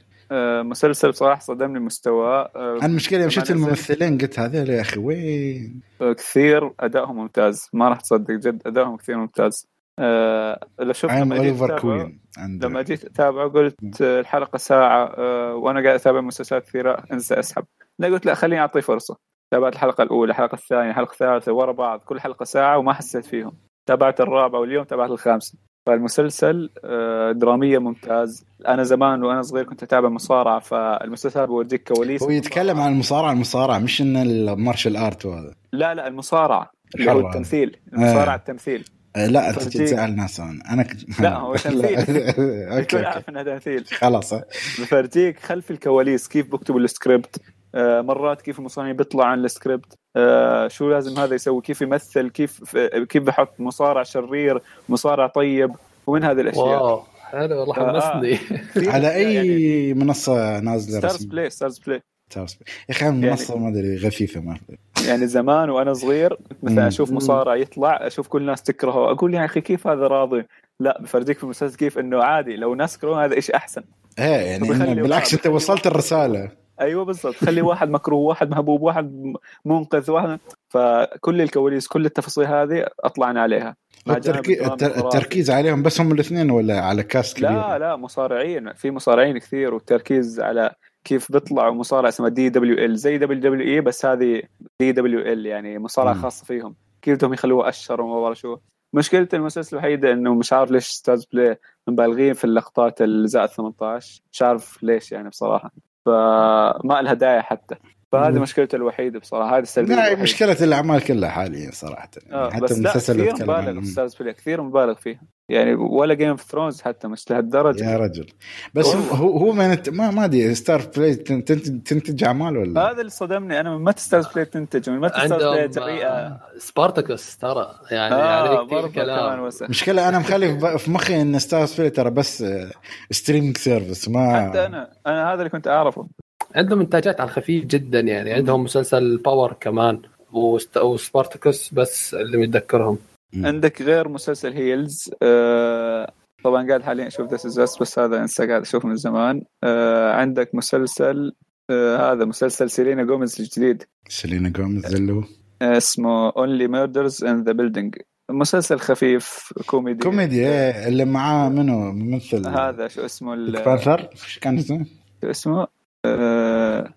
مسلسل بصراحه صدمني مستواه. آه، المشكلة يوم شفت الممثلين قلت هذول يا أخي وين؟ آه، كثير ادائهم ممتاز. ما راح تصدق جد ادائهم كثير ممتاز. أه لما جيت كوين لما جيت أتابعه قلت الحلقة ساعة أه وأنا قاعد أتابع مسلسلات كثيرة أنسى أسحب. لا قلت لا خليني أعطيه فرصة. تابعت الحلقة الأولى الحلقة الثانية الحلقة الثالثة ورا بعض كل حلقة ساعة وما حسيت فيهم. تابعت الرابعه واليوم تابعت الخامسة. فالمسلسل آه، دراميا ممتاز. أنا زمان وأنا صغير كنت أتابع مصارعة فالمسلسل بيورجيك كواليس. هو يتكلم عن المصارعة المصارعة مش إن ال martial art وهذا لا لا المصارعة. اللي هو التمثيل. المصارعة آه. التمثيل. آه لا انت تزعل ناس أنا كنت لا هو تمثيل. أوكي عارف إنها تمثيل. خلاص بفرجيك خلف الكواليس كيف بكتبوا السكريبت؟ آه مرات كيف المصنع بيطلع عن السكريبت. آه شو لازم هذا يسوي؟ كيف يمثل؟ كيف كيف بحط مصارع شرير مصارع طيب؟ ومن هذه الأشياء؟ واو حلو والله حمسني. آه. على أي يعني منصة نازلة ستارز بلاي ستارز بلاي ستارز بلاي يا أخي المنصه يعني... ما أدري غثيثه ما يعني زمان وأنا صغير مثلا مم. أشوف مصارع يطلع أشوف كل الناس تكرهه. أقول يا أخي كيف هذا راضي؟ لا بفرجيك في المسلسل كيف إنه عادي لو ناس كرهوه هذا إيش أحسن؟ إيه يعني بالعكس أنت وصلت الرسالة. أيوه بالضبط. خلي واحد مكروه واحد محبوب واحد منقذ واحد فكل الكواليس كل التفاصيل هذه أطلعنا عليها. مع جانب التركي... الدراما التر... الخرافي. التركيز عليهم بس هم الاثنين ولا على cast كبير؟ لا لا مصارعين. في مصارعين كثير والتركيز على كيف بيطلعوا مصارع اسمه دي دبليو ال زي دبليو دبليو اي بس هذه DWL يعني مصارعة. خاصة فيهم. كيف بدهم يخلوه أشهر وما بعرف شو. مشكلة المسلسل الوحيدة إنه مش عارف ليش ستارز بلاي مبالغين في اللقطات الزائد 18 مش عارف ليش يعني بصراحة. فما لها داعي حتى. فهذه. مشكلته الوحيدة بصراحة هذه السلبية لا الوحيدة. مشكلة الأعمال كلها حاليا صراحة. آه حتى المسلسل اللي أتكلم مبالغ عنه. بلاي كثير مبالغ فيها. يعني ولا Game of Thrones حتى مش لهالدرجة. يا رجل. بس. هو هو من الت- ما ما أدري ستار بلاي تنتج, تنتج أعمال ولا؟ هذا اللي صدمني. أنا من متى ستارز بلاي تنتج من متى ستارز بلاي عندهم جريئه آه، سبارتاكوس ترى يعني كثير كمان كلام مشكلة أنا مخلي في- في مخي إن ستار بلاي ترى بس streaming service ما حتى أنا أنا هذا اللي كنت أعرفه. عندهم إنتاجات على الخفيف جدا يعني. عندهم مسلسل Power كمان وست- وسبارتاكوس بس اللي متذكرهم. عندك غير مسلسل Heels آه طبعا قاعد حاليا أشوف This Is بس هذا انسى قاعد أشوفه من زمان. آه عندك مسلسل آه هذا مسلسل سيلينا جوميز الجديد. سيلينا جوميز اللي هو؟ آه اسمه Only Murders in the Building. مسلسل خفيف كوميدي. كوميدي إيه، اللي معاه منو؟ ممثل. هذا شو اسمه Panther إيش كان اسمه؟ شو اسمه؟ آه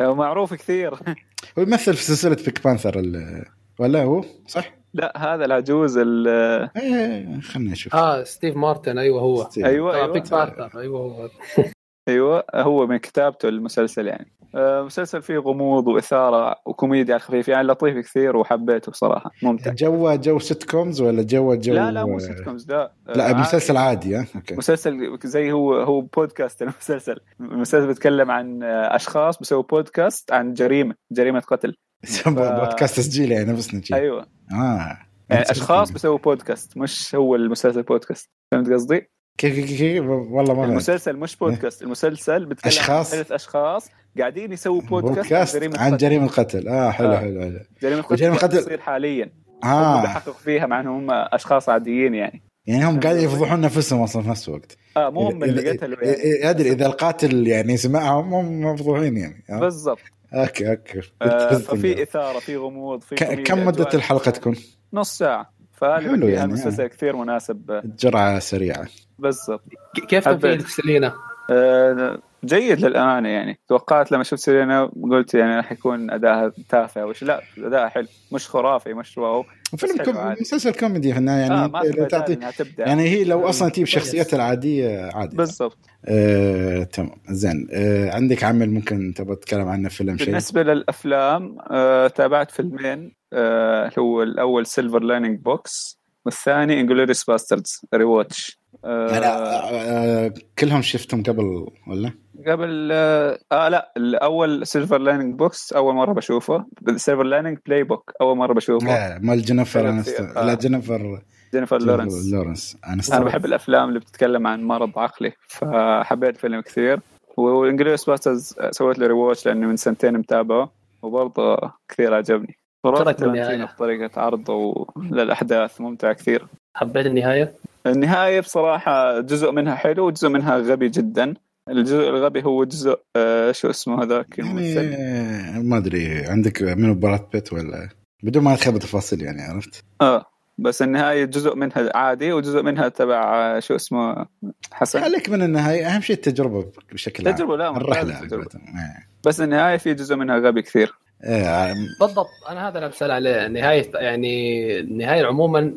هو معروف كثير. هو يمثل في سلسلة Pink Panther ال- ولا هو؟ صح؟ لا هذا العجوز ال- إيه خلنا نشوف. آه ستيف مارتن أيوه هو. أيوه آه أيوه. Pink Panther أيوه هو. أيوه هو من كتابته المسلسل يعني. آه، مسلسل فيه غموض وإثارة وكوميديا على الخفيف يعني لطيف كثير وحبيته بصراحة ممتع. جو جو sitcoms ولا جو جو؟ لا لا مو sitcoms لا آه، لا عادي. مسلسل عادي ها؟ okay. مسلسل زي هو هو بودكاست المسلسل. المسلسل بيتكلم عن آه، أشخاص بيسووا بودكاست عن جريمة جريمة قتل. بودكاست تسجيل يعني نفسنا شيء أيوه. آه. يعني أشخاص بيسووا بودكاست مش هو المسلسل بودكاست فهمت قصدي؟ كيف كيف كيف والله ما. المسلسل مش بودكاست المسلسل بيتكلم أشخاص؟ عن ثلاث أشخاص قاعدين يسووا podcast, podcast عن جريمة عن قتل. جريمة القتل آه حلو آه. حلو حلو. جريمة قتل وجريمة قاعد قتل- تصير حاليا. آه. بيحققوا فيها مع انهم هم أشخاص عاديين يعني. يعني هم قاعدين يفضحون نفسهم أصلا في نفس الوقت. آه مو هم اللي قتلوا يعني. أدري إذا القاتل يعني سمعهم هم مفضوحين يعني. آه. بالضبط. okay okay. آه ففي إثارة في غموض في كم مدة أجواء. الحلقة تكون؟ نص ساعة. حلو يعني، يعني المسلسل كثير مناسب جرعة سريعة بالضبط كيف. تمثيل سيلينا؟ آه جيد للأمانة يعني. توقعت لما شفت سيلينا قلت يعني راح يكون اداءها تافه وش لا اداءها حلو. مش خرافي مش واو. فيلم كوم... مسلسل كوميدي النهاية يعني آه ما تعطي يعني هي لو أصلا تجيب. شخصيتها العادية عادي بالضبط. آه، تمام. زين. آه، عندك عمل ممكن تبغى تتكلم عنه فيلم شيء؟ بالنسبة للأفلام آه تابعت فيلمين آه هو الأول Silver Linings Book والثاني Inglourious Basterds rewatch آه آه، آه، كلهم شفتهم قبل ولا؟ قبل آه, آه لا الأول Silver Linings Book أول مرة بشوفه Silver Linings Playbook أول مرة بشوفه لا مال جينيفر. في- آه. لا جينيفر جينيفر لورنس لورنس. أنا بحب الأفلام اللي بتتكلم عن مرض عقلي فحبيت الفيلم كثير و Inglourious Basterds سويت له rewatch لأنه من سنتين متابعه وبرضه كثير عجبني ترك تارنتينو بالنهاية. بطريقة عرضه للأحداث ممتع كثير حبيت النهاية؟ النهاية بصراحة جزء منها حلو وجزء منها غبي جدا الجزء الغبي هو جزء آه شو اسمه هذاك يعني الممثل آه، ما أدري عندك منو براد بيت ولا بدون ما ندخل بتفاصيل يعني عرفت؟ آه بس النهاية جزء منها عادي وجزء منها تبع آه، شو اسمه حسن خليك من النهاية أهم شيء التجربة بشكل عام تجربة لا الرحلة التجربة. آه. بس النهاية في جزء منها غبي كثير آه، بالضبط. أنا هذا اللي بسال عليه. نهايه يعني النهايه عموما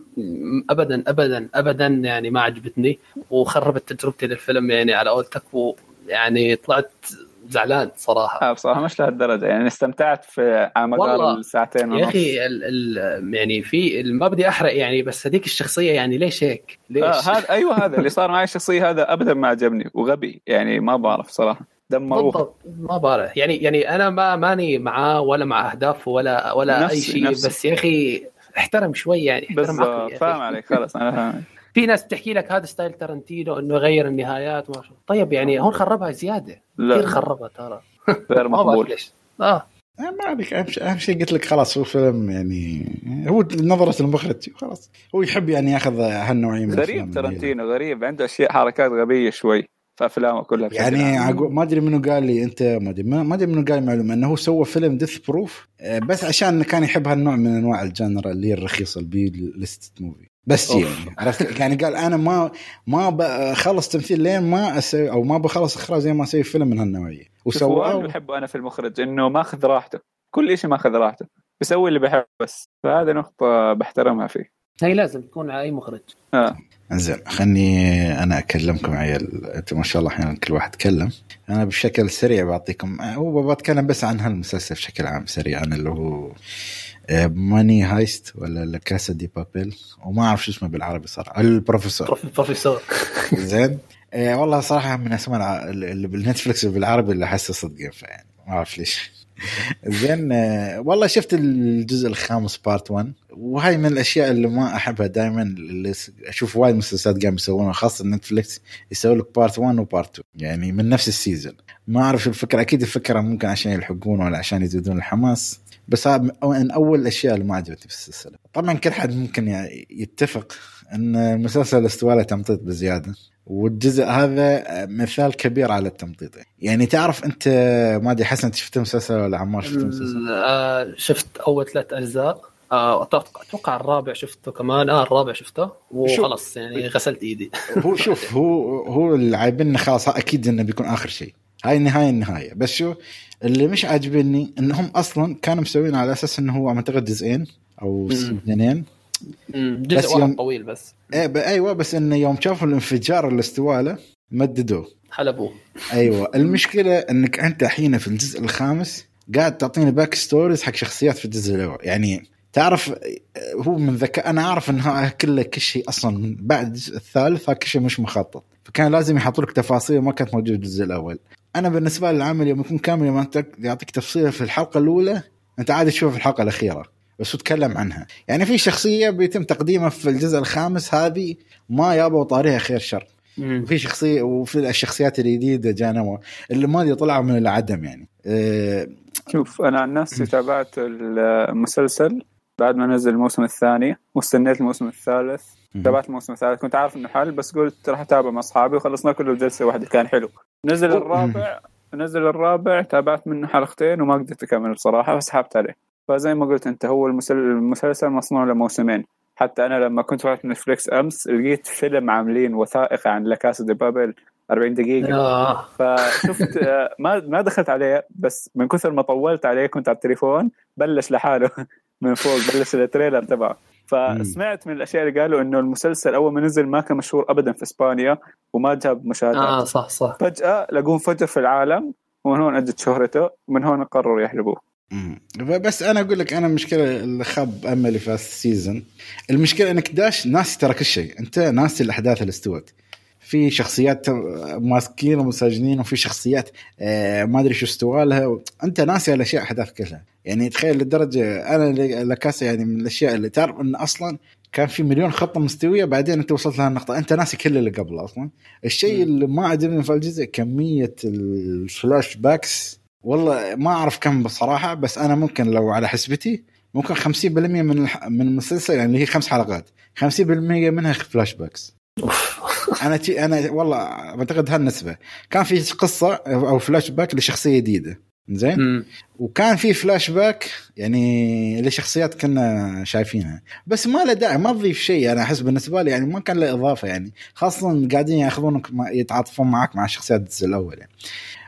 ابدا ابدا ابدا يعني ما عجبتني. وخربت تجربتي للفيلم يعني على قولتك ويعني طلعت زعلان صراحة. آه بصراحة مش لهالدرجة. يعني استمتعت في على مدار والله. الساعتين ونص. يا أخي ال ال يعني في ما بدي أحرق يعني بس هذيك الشخصية يعني ليش هيك؟ ليش؟ آه هذا أيوه هذا اللي صار معي. الشخصية هذا ابدا ما عجبني. وغبي. يعني ما بعرف صراحة. دمروه بالضبط. ما بعرف يعني يعني أنا ما ماني معاه ولا مع اهدافه ولا ولا أي شيء. نفسي. بس يا أخي احترم شوي يعني احترم عقلي. بالضبط يا فاهم. عليك. خلاص أنا فاهم في ناس بتحكي لك هذا style تارنتينو إنه يغير النهايات شو. طيب يعني هون خربها زيادة. كثير خربها ترى. غير ما بعرف مقبول. ليش. آه. ما عليك أهم شيء أهم شيء قلت لك خلاص هو فيلم يعني هو نظرة المخرج خلاص هو يحب يعني ياخذ هالنوعية من غريب تارانتينو غريب. عنده أشياء حركات غبية شوي. في افلامه كلها يعني عقو... ما أدري منو قال لي أنت ما ادري ما أدري منو قال لي معلومة إنه هو سوى فيلم Death Proof آه، بس عشان كان يحب هالنوع من أنواع ال genre اللي هي الرخيصة ال B-list movie بس يعني عرفت؟ يعني قال أنا ما ما بخلص تمثيل لين ما أسوي أو ما بخلص إخراج زي ما أسوي فيلم من هالنوعية. وسوى اللي بحبه أنا في المخرج إنه ماخذ راحته. كل شيء ماخذ راحته. بيسوي اللي بحبه بس. فهذا نقطة بحترمها فيه. هي لازم تكون على أي مخرج. آه. زين خلني أنا اكلمكم عيال. أنتم ما شاء الله أحيانا كل واحد يتكلم. أنا بشكل سريع بعطيكم هو بتكلم بس عن هالمسلسل بشكل عام سريعا اللي هو Money Heist ولا La Casa de Papel وما أعرف شو اسمه بالعربي صراحة البروفيسور. البروفيسور. زين. آه والله صراحة من أسماء اللي بال Netflix بالعربي اللي أحسه صدق يعني ما أعرف ليش. زين آه والله شفت الجزء الخامس part 1 وهاي من الأشياء اللي ما أحبها دائما اللي أشوف وايد مسلسلات قاعد يسوونها خاصة Netflix يسوي لك part 1 و part 2 يعني من نفس ال season ما أعرف الفكرة أكيد الفكرة ممكن عشان يلحقون ولا عشان يزيدون الحماس بس من أول الأشياء اللي ما عجبتني في السلسلة. طبعا كل حد ممكن يتفق إن المسلسل استوى له تمطيط بزيادة. والجزء هذا مثال كبير على التمطيط. يعني تعرف أنت ما أدري حسن شفت المسلسل ولا عمار شفت المسلسل؟ آه شفت أول ثلاث أجزاء. آه أتوقع الرابع شفته كمان. آه الرابع شفته. وخلاص يعني غسلت إيدي. هو شوف هو هو اللي عايبنا خلاص أكيد إنه بيكون آخر شيء. هاي النهاية النهاية. بس شو اللي مش عاجبني إنهم أصلا كانوا مسوين على أساس إنه هو أعتقد جزئين أو اثنين. جزء واحد يوم... طويل بس. إيه أيوه بس انه يوم شافوا الانفجار اللي استوى له مددوه. حلبوه. أيوه. المشكلة إنك أنت الحين في الجزء الخامس قاعد تعطيني backstories حق شخصيات في الجزء الأول. يعني تعرف هو من ذكاء أنا أعرف إن كله كل شيء أصلا بعد الجزء الثالث كل شيء مش مخطط. فكان لازم يحطوا لك تفاصيل ما كانت موجودة في الجزء الأول. أنا بالنسبة لي العمل يوم يكون كامل يوم يعطيك تفصيله في الحلقة الأولى أنت عادي تشوف في الحلقة الأخيرة. بس تتكلم عنها. يعني في شخصية بيتم تقديمها في الجزء الخامس هذه ما يابوا طاريها خير شر. وفي شخصيه وفي الشخصيات الجديدة جانا اللي ما طلعوا من العدم يعني. أه شوف أنا عن نفسي تابعت المسلسل بعد ما نزل الموسم الثاني واستنيت الموسم الثالث. تابعت الموسم الثالث. كنت عارف إنه حل بس قلت راح أتابع مع أصحابي وخلصنا كله بجلسه واحدة. كان حلو. نزل الرابع نزل الرابع تابعت منه حلقتين وما قدرت أكمل بصراحة فسحبت عليه. فزي ما قلت أنت هو المسلسل مصنوع لموسمين. حتى أنا لما كنت فاتح Netflix أمس لقيت فيلم عاملين وثائقي عن La Casa de Papel 40 دقيقة. آه. فشفت ما ما دخلت عليه بس من كثر ما طولت عليه كنت على التليفون بلش لحاله من فوق بلش ال trailer تبعه. فسمعت من الأشياء اللي قالوا إنه المسلسل أول ما نزل ما كان مشهور ابدا في إسبانيا وما جاب مشاهدات. آه صح صح. فجأة لقوه فجر في العالم ومن هون أجت شهرته ومن هون قرروا يحلبوه. بس أنا أقول لك أنا المشكلة اللي خاب أملي في ال season المشكلة إنك داش ناسي ترى كل شيء. أنت ناسي الأحداث اللي استوت. في شخصيات ماسكين ومساجنين وفي شخصيات آه، ما أدري شو استوى لها. أنت ناسي الأشياء أحداث كلها يعني تخيل لدرجة أنا La Casa يعني من الأشياء اللي تعرف انه أصلا كان في مليون خطة مستوية بعدين أنت وصلت لها النقطة. أنت ناسي كل اللي قبل أصلا. الشيء اللي ما عجبني في الجزء كمية ال flashbacks والله ما أعرف كم بصراحة بس أنا ممكن لو على حسبتي ممكن 50% من من المسلسل يعني هي خمس حلقات 50% منها flashbacks. أنا تي أنا والله أعتقد هالنسبة. كان في قصة أو فلاش باك لشخصية جديدة. زين؟ وكان في فلاش باك يعني لشخصيات كنا شايفينها. بس ما له داعي ما تضيف شيء. أنا أحس بالنسبة لي يعني ما كان له إضافة يعني. خاصة قاعدين ياخذونك يتعاطفون معك مع الشخصيات الجزء الأول يعني.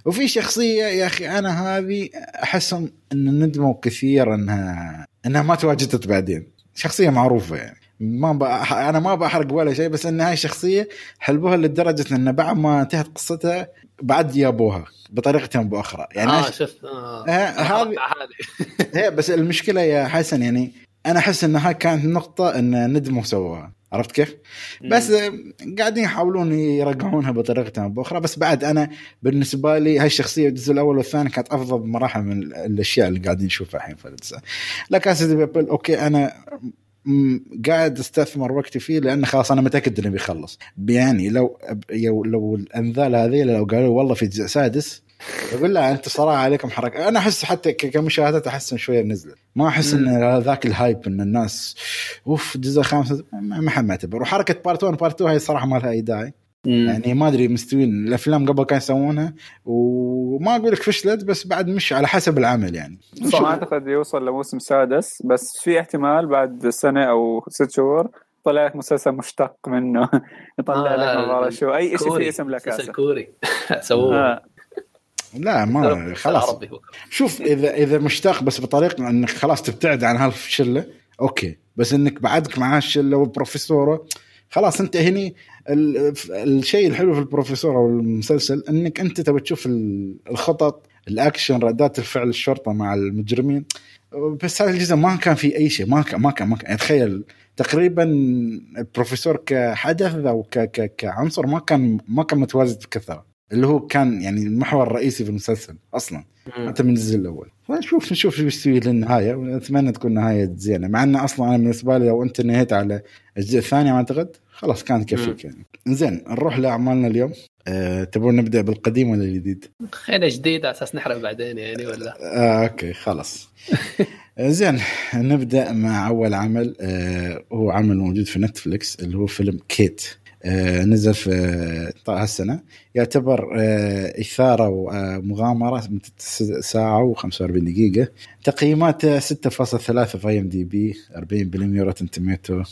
وفي شخصية يا أخي أنا هذه أحسهم إن ندموا كثير انها إنها ما تواجدت بعدين. شخصية معروفة يعني. ما بأح... أنا ما بحرق ولا شيء بس إن هاي الشخصية حلبوها لدرجة إن بعد ما انتهت قصتها بعد جابوها بطريقة أو بأخرى يعني آه شفت آه. هذه هي بس المشكلة يا حسن يعني أنا أحس إن هاي كانت نقطة إن ندموا سووها عرفت كيف؟ بس قاعدين يحاولون يرجعونها بطريقة أو بأخرى بس بعد أنا بالنسبة لي هاي الشخصية الجزء الأول والثاني كانت أفضل بمراحل من الأشياء اللي قاعدين نشوفها الحين في الاجزاء. لكن okay أنا قاعد استثمر وقتي فيه لأن خلاص أنا متأكد إنه بيخلص. يعني لو لو الانذال هذه لو قالوا والله في جزء سادس أقول لا انت صراحة عليكم حركة. أنا أحس حتى كمشاهدات أحس إن شوية نزلت. ما أحس إن ذاك ال hype إن الناس أوف الجزء الخامس ما حد معتبر وحركة part 1 part 2 هي صراحة ما لها أي داعي. يعني ما أدري مستوين. الأفلام قبل كانوا يسوونها وما أقول لك فشلت بس بعد مش على حسب العمل يعني. ما أعتقد يوصل لموسم سادس بس في احتمال بعد سنة أو ست شهور يطلع لك مسلسل مشتق منه. يطلع آه لك شو أي شيء في اسم لك مسلسل كوري. سووه. آه. لا ما خلاص. شوف إذا إذا مشتق بس بطريقة إنك خلاص تبتعد عن هالشلة okay. بس إنك بعدك مع هالشلة وبروفيسوره خلاص انت هني الشيء الحلو في البروفيسور أو المسلسل انك انت تبي تشوف الخطط الأكشن ردات الفعل الشرطة مع المجرمين. بس هذا الجزء ما كان في أي شيء ما كان ما كان, ما كان. يعني تخيل تقريبا البروفيسور كحدث أو كعنصر ما كان ما كان متواجد بكثره اللي هو كان يعني المحور الرئيسي في المسلسل أصلا حتى من الجزء الأول. فنشوف نشوف شو يستوي للنهاية. ونتمنى تكون نهايه زينة. مع انه أصلا أنا بالنسبة لي لو أنت نهيت على الجزء الثاني أعتقد خلاص كان كفيك يعني زين نروح لأعمالنا اليوم. أه تبون نبدأ بالقديم ولا الجديد؟ خلينا جديد على أساس نحرق بعدين يعني ولا؟ آه okay خلاص. زين نبدأ مع أول عمل آه هو عمل موجود في Netflix اللي هو فيلم Kate. نزل في هالسنة. يعتبر آه إثارة ومغامره ساعة و45 دقيقة. تقييماته 6.3 في IMDb 40% Rotten Tomatoes 47%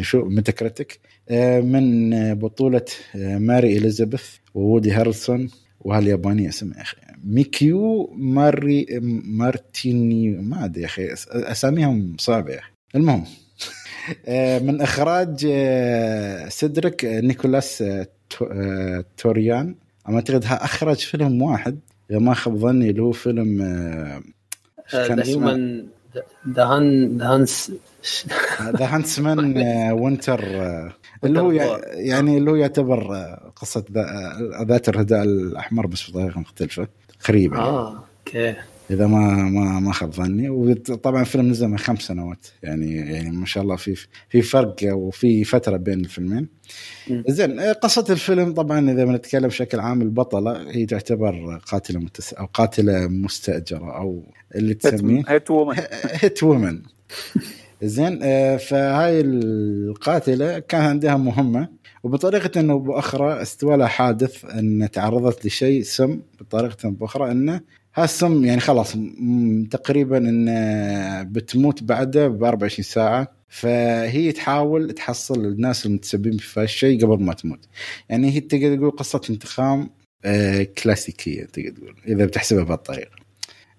شو Metacritic آه من بطولة آه، ماري إليزابيث وودي هارلسون وهاليابانيه اسمها يا أخي. ميكيو ماري مارتيني ما أدري يا أخي أساميهم صعبة يا أخي. المهم آه، من إخراج آه، سيدريك نيكولاس آه، توريان. أعتقد أخرج فيلم واحد إذا ما خاب ظني اللي هو فيلم the human the hunts the Huntsman Winter اللي هو يعني اللي هو يعتبر قصة ذات الرداء الأحمر بس بطريقة مختلفة تقريبا آه okay. إذا ما ما ما خاب ظني. وطبعا الفيلم نزل من خمس سنوات. يعني يعني ما شاء الله في في فرق وفي فترة بين الفيلمين. زين قصة الفيلم طبعا إذا بنتكلم بشكل عام البطلة هي تعتبر قاتلة متس... أو قاتلة مستأجرة أو اللي تسميه هيت وومن هيت وومن زين آه، فهاي القاتلة كان عندها مهمة وبطريقة إنه بأخرى استوى لها حادث إن تعرضت لشيء سم بطريقة بأخرى إنه هالسم يعني خلاص تقريبا إنه بتموت بعده ب 24 ساعة. فهي تحاول تحصل الناس المتسببين في هالشيء قبل ما تموت. يعني هي تقدر تقول قصة انتقام آه، كلاسيكية تقدر تقول إذا بتحسبها بهالطريقة.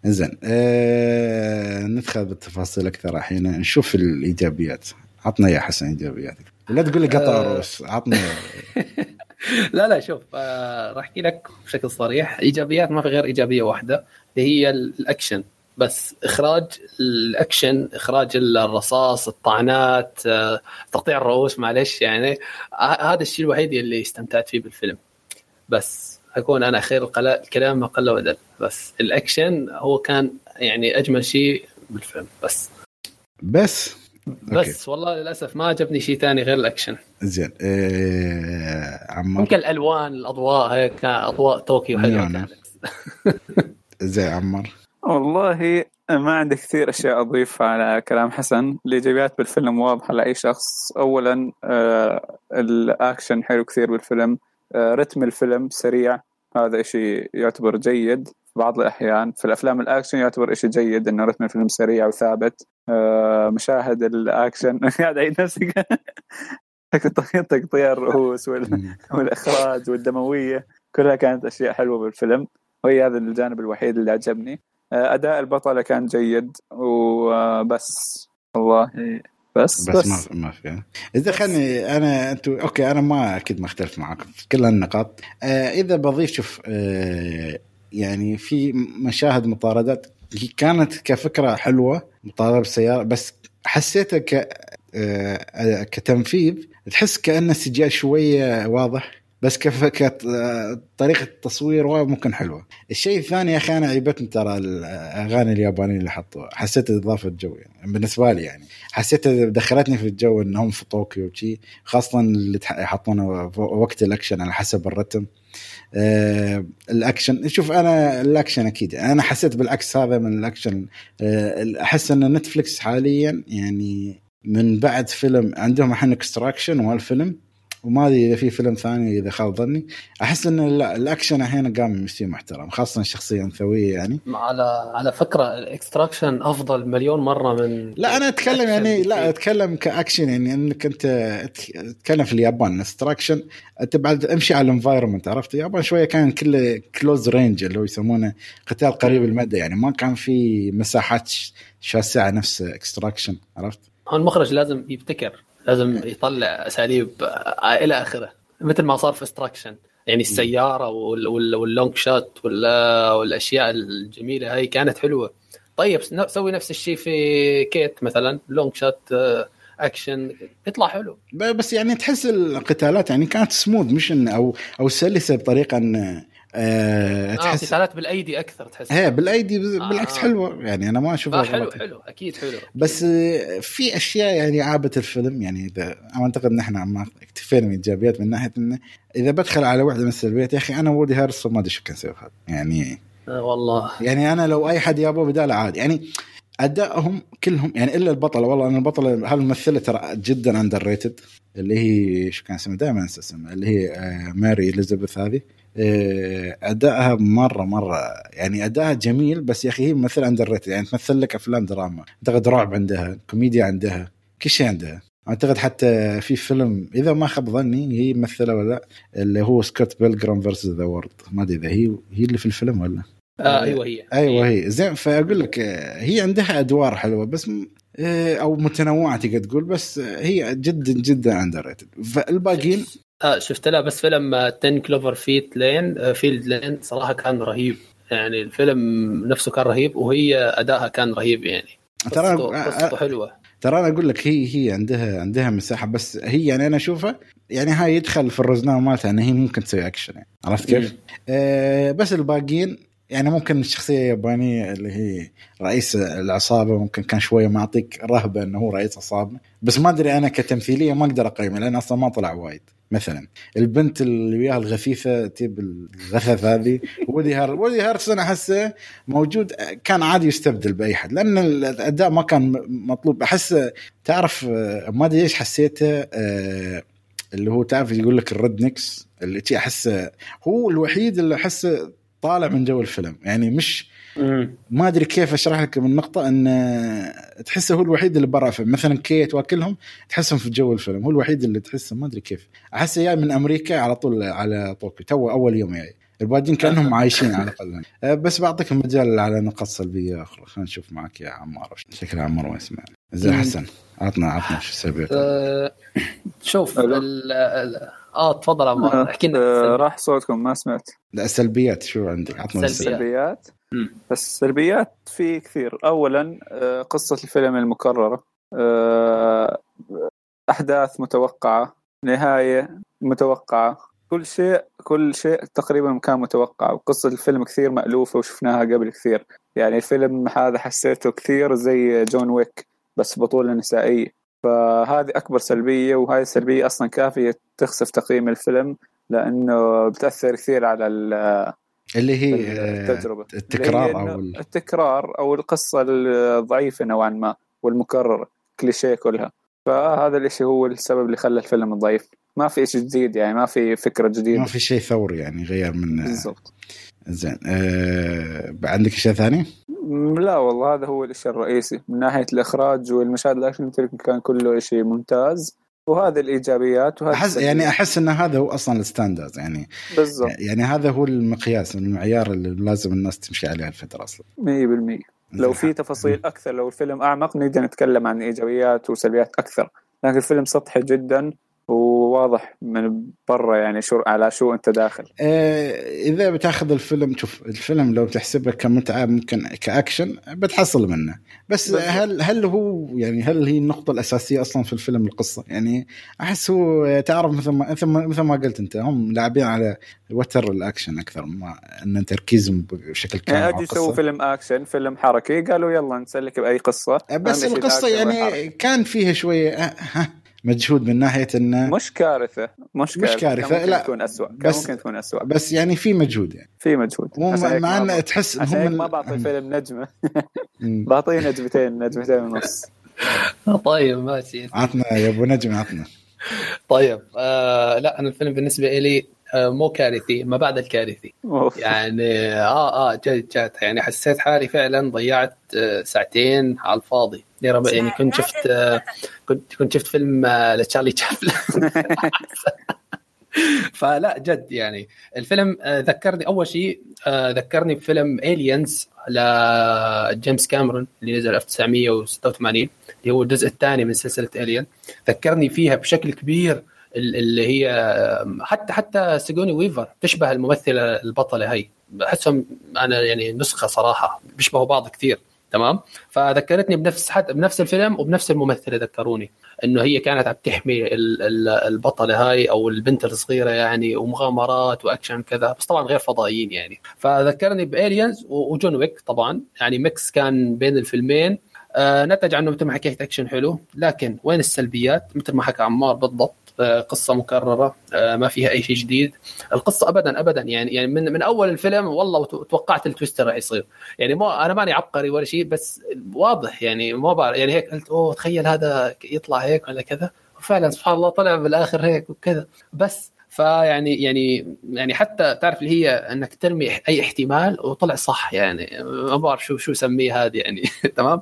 زين آه ندخل بالتفاصيل أكثر الحين نشوف الإيجابيات. عطنا يا حسن إيجابياتك. لا تقول لي قطع آه. روس عطنا. لا لا شوف آه راح أحكي لك بشكل صريح. إيجابيات ما في غير إيجابية واحدة اللي هي الأكشن. بس إخراج الأكشن إخراج الرصاص الطعنات آه، تقطيع الرؤوس معلش يعني هذا الشيء الوحيد اللي استمتعت فيه بالفيلم. بس أكون أنا خير الكلام ما قل ودل بس الأكشن هو كان يعني أجمل شيء بالفيلم. بس. بس. بس okay. والله للأسف ما عجبني شيء ثاني غير الأكشن. زين إيه عمار ممكن الألوان الأضواء هيك أضواء طوكيو حلوة كانت. زين عمار. والله ما عندي كثير أشياء أضيفها على كلام حسن. الإيجابيات بالفيلم واضحة لأي شخص. اولا آه الأكشن حلو كثير بالفيلم. آه رتم الفيلم سريع. هذا شيء يعتبر جيد. بعض الأحيان. في الأفلام الأكشن يعتبر شيء جيد إنه رتم الفيلم سريع وثابت. آه مشاهد الأكشن. قاعد اعيد نفسي تقطيع الرؤوس والإخراج والدموية. كلها كانت أشياء حلوة بالفيلم. وهي هذا الجانب الوحيد اللي عجبني آه، أداء البطله كان جيد. وبس والله. بس. بس, بس. ما ما في. إذا خلني أنا أنتم أوكي أنا ما أكيد ما أختلف معك. في كل النقاط. آه إذا بضيف شوف آه يعني في مشاهد مطاردات كانت كفكرة حلوة مطاردة بالسيارة بس حسيتها ك آه كتنفيذ تحس كانه السجال شوية واضح. بس كيف طريقة التصوير ممكن حلوة. الشيء الثاني يا أخي أنا عيبتني ترى الأغاني اليابانيين اللي حطوها. حسيت إضافة جو يعني بالنسبة لي يعني. حسيت دخلتني في الجو إنهم في طوكيو وشي خاصة اللي يحطونه وقت الأكشن على حسب الرتم. آه الأكشن شوف أنا الأكشن أكيد. أنا حسيت بالعكس هذا من الأكشن. آه أحس إن نتفلكس حاليا يعني من بعد فيلم عندهم الحين Extraction والفيلم. وما أدري إذا في فيلم ثاني إذا خاب ظني. أحس إن الأكشن الحين قام مستوى محترم خاصة الشخصيه انثويه يعني. على على فكرة ال Extraction أفضل مليون مرة من لا أنا أتكلم يعني لا أتكلم كأكشن يعني إنك أنت تتكلم في اليابان Extraction أنت بعد امشي على ال environment عرفت؟ اليابان شوية كان كله close range اللي هو يسمونه قتال قريب المدى يعني ما كان في مساحات شاسعة نفس Extraction عرفت؟ المخرج لازم يبتكر. لازم يطلع أساليب إلى آخره. مثل ما صار في Extraction يعني السيارة وال long shot والأشياء الجميلة هاي كانت حلوة. طيب سوي نفس الشيء في Kate مثلا. long shot action يطلع حلو. بس يعني تحس القتالات يعني كانت سموث مش أو أو سلسة بطريقة إن آه تحس آه قتالات بالأيدي أكثر تحس. إيه بالأيدي بالعكس آه. حلوة. يعني أنا ما أشوفها آه حلو حلو أكيد حلو. بس آه في أشياء يعني عابت الفيلم يعني اذا أعتقد ما اكتفينا من ايجابيات من ناحية انه إذا بدخل على واحدة من السلبيات يا أخي أنا Woody Harrelson ما أدري شو كان يسوي هذا يعني آه والله. يعني أنا لو أي حد يابوه بداله عادي. يعني أدائهم كلهم يعني إلا البطلة. والله أنا البطلة هالممثله ترى جدا underrated اللي هي شو كان اسمها؟ دائما أنسى اسمها اللي هي آه Mary Elizabeth هذه. آه، أدائها مرة مرة يعني أدائها جميل بس يا أخي هي ممثلة underrated يعني تمثل لك أفلام دراما. أعتقد رعب عندها كوميديا عندها كل شيء عندها. أعتقد حتى في فيلم إذا ما خاب ظني هي ممثلة ولا لأ اللي هو Scott Pilgrim versus the World. ما أدري إذا هي هي اللي في الفيلم ولا؟ آه أيوه هي. أيوه هي. زين فأقول لك آه، هي عندها أدوار حلوة بس آه، أو متنوعة تقدر تقول بس هي جدا جدا underrated فالباقيين آه شفت لها بس فيلم 10 Cloverfield Lane field Lane صراحة كان رهيب. يعني الفيلم نفسه كان رهيب وهي ادائها كان رهيب يعني. ترى قصته حلوة. ترى أنا أقول لك هي هي عندها عندها مساحة بس هي يعني أنا أشوفها يعني هاي يدخل في الرزنامه مالتها إن هي ممكن تسوي اكشن يعني. عرفت كيف؟ آه بس الباقيين يعني ممكن الشخصية اليابانية اللي هي رئيس العصابة ممكن كان شوية معطيك رهبة إنه هو رئيس عصابة. بس ما أدري أنا كتمثيلية ما أقدر أقيمه لأن أصلا ما طلع وايد. مثلا البنت اللي وياها الغثيثه تجيب الغثث هذه Woody Har Woody Harrelson أحسه موجود كان عادي يستبدل بأي حد. لأن الأداء ما كان مطلوب. أحس تعرف ما أدري ليش حسيته آه، اللي هو تعرف يقول لك ال rednecks اللي أحسه هو الوحيد اللي أحسه طالع من جو الفيلم. يعني مش ما أدري كيف أشرح لك من نقطة إن تحسه هو الوحيد اللي برا فيلم. مثلا Kate واكلهم تحسهم في جو الفيلم. هو الوحيد اللي تحسه ما أدري كيف. احسه جاي من أمريكا على طول على طوكيو. تو أول يوم جاي. الباقيين كأنهم عايشين على الأقل. أه، بس بعطيك مجال على نقاط سلبية أخرى. خلينا نشوف معك يا عمار. شكل عمار ما يسمع. زين حسن عطنا عطنا شو السلبيات أه شوف آه تفضل عمار أحكي لنا أه راح صوتكم ما سمعت. لا السلبيات شو عندك؟ عطنا السلبيات. بس السلبيات في كثير. اولا آه، قصة الفيلم المكررة. آه، أحداث متوقعة نهاية متوقعة. كل شيء كل شيء تقريبا كان متوقع. وقصة الفيلم كثير مألوفة وشفناها قبل كثير. يعني الفيلم هذا حسيته كثير زي جون ويك بس بطولة نسائية. فهذه أكبر سلبية وهذه السلبية أصلا كافية تخسف تقييم الفيلم لأنه بتأثر كثير على اللي هي التجربة. التكرار اللي أو التكرار أو القصة الضعيفة نوعا ما والمكررة كليشيه كلها. فهذا الشيء هو السبب اللي خلى الفيلم ضعيف. ما في شيء جديد يعني ما في فكرة جديدة. ما في شيء ثوري يعني غير من بالضبط. زين أه... عندك شيء ثاني؟ لا والله هذا هو الشيء الرئيسي. من ناحية الإخراج والمشاهد الأكشن كان كله شيء ممتاز. وهذه الإيجابيات وهذا احس يعني أحس إن هذا هو أصلا ال standard يعني بالضبط. يعني هذا هو المقياس المعيار اللي لازم الناس تمشي عليه الفترة أصلا. 100% لو في تفاصيل أكثر لو الفيلم أعمق نقدر نتكلم عن إيجابيات وسلبيات أكثر. لكن الفيلم سطحي جدا و واضح من برا يعني شو على شو أنت داخل آه إذا بتاخذ الفيلم شوف الفيلم لو تحسبه كمتعة ممكن كأكشن بتحصل منه بس بالضبط. هل هل هو يعني هل هي النقطة الأساسية أصلا في الفيلم القصة يعني أحس هو تعرف مثل ما مثل ما, مثل ما قلت أنت هم لاعبين على وتر الاكشن أكثر ما إن تركيزهم بشكل كامل يعني على أجي يسووا. فيلم اكشن فيلم حركي قالوا يلا نسلك بأي قصة بس القصة يعني. كان فيها شوية آه، مجهود من ناحية إنه مش كارثة مش كارثة, كارثة، كان ممكن لا. تكون اسوء كان بس- ممكن تكون اسوء بس يعني في مجهود يعني. في مجهود. مع ما ان ب- تحس عشان هم ما بعطي الفيلم نجمة. بعطيه نجمتين نجمتين ونص. طيب ماشي. عطنا يا أبو نجم عطنا. طيب آه لا أنا الفيلم بالنسبة لي مو كارثي ما بعد الكارثي. أوف. يعني آه آه جد جد. يعني حسيت حالي فعلا ضيعت آه ساعتين على الفاضي. يا رب يعني كنت شفت آه كنت كنت شفت فيلم آه لتشارلي تشابلن. فلا جد يعني الفيلم آه ذكرني أول شيء آه ذكرني بفيلم الينز لجيمس كاميرون اللي نزل 1986 اللي هو الجزء الثاني من سلسلة Alien ذكرني فيها بشكل كبير. اللي هي حتى حتى سيجورني ويفر تشبه الممثلة البطلة هي بحسهم أنا يعني نسخة صراحة بيشبهوا بعض كثير. تمام؟ فذكرتني بنفس حتى بنفس الفيلم وبنفس الممثلة ذكروني إنه هي كانت عم تحمي ال- ال- البطلة هاي أو البنت الصغيرة يعني ومغامرات وأكشن كذا بس طبعا غير فضائيين يعني. فذكرني ب Aliens و John Wick طبعا. يعني mix كان بين الفيلمين. آه نتج عنه مثل ما حكيت أكشن حلو. لكن وين السلبيات؟ مثل ما حكى عمار بالضبط. قصة مكررة آه ما فيها أي شيء جديد. القصة ابدا ابدا يعني يعني من من أول الفيلم والله توقعت ال twist راح يصير. يعني مو أنا ماني عبقري ولا شيء بس واضح يعني ما بعرف يعني هيك قلت أوه تخيل هذا يطلع هيك ولا كذا. وفعلا سبحان الله طلع بالآخر هيك وكذا. بس فيعني يعني يعني حتى تعرف اللي هي إنك ترمي أي احتمال وطلع صح يعني. ما بعرف شو شو اسميه هذه يعني. تمام؟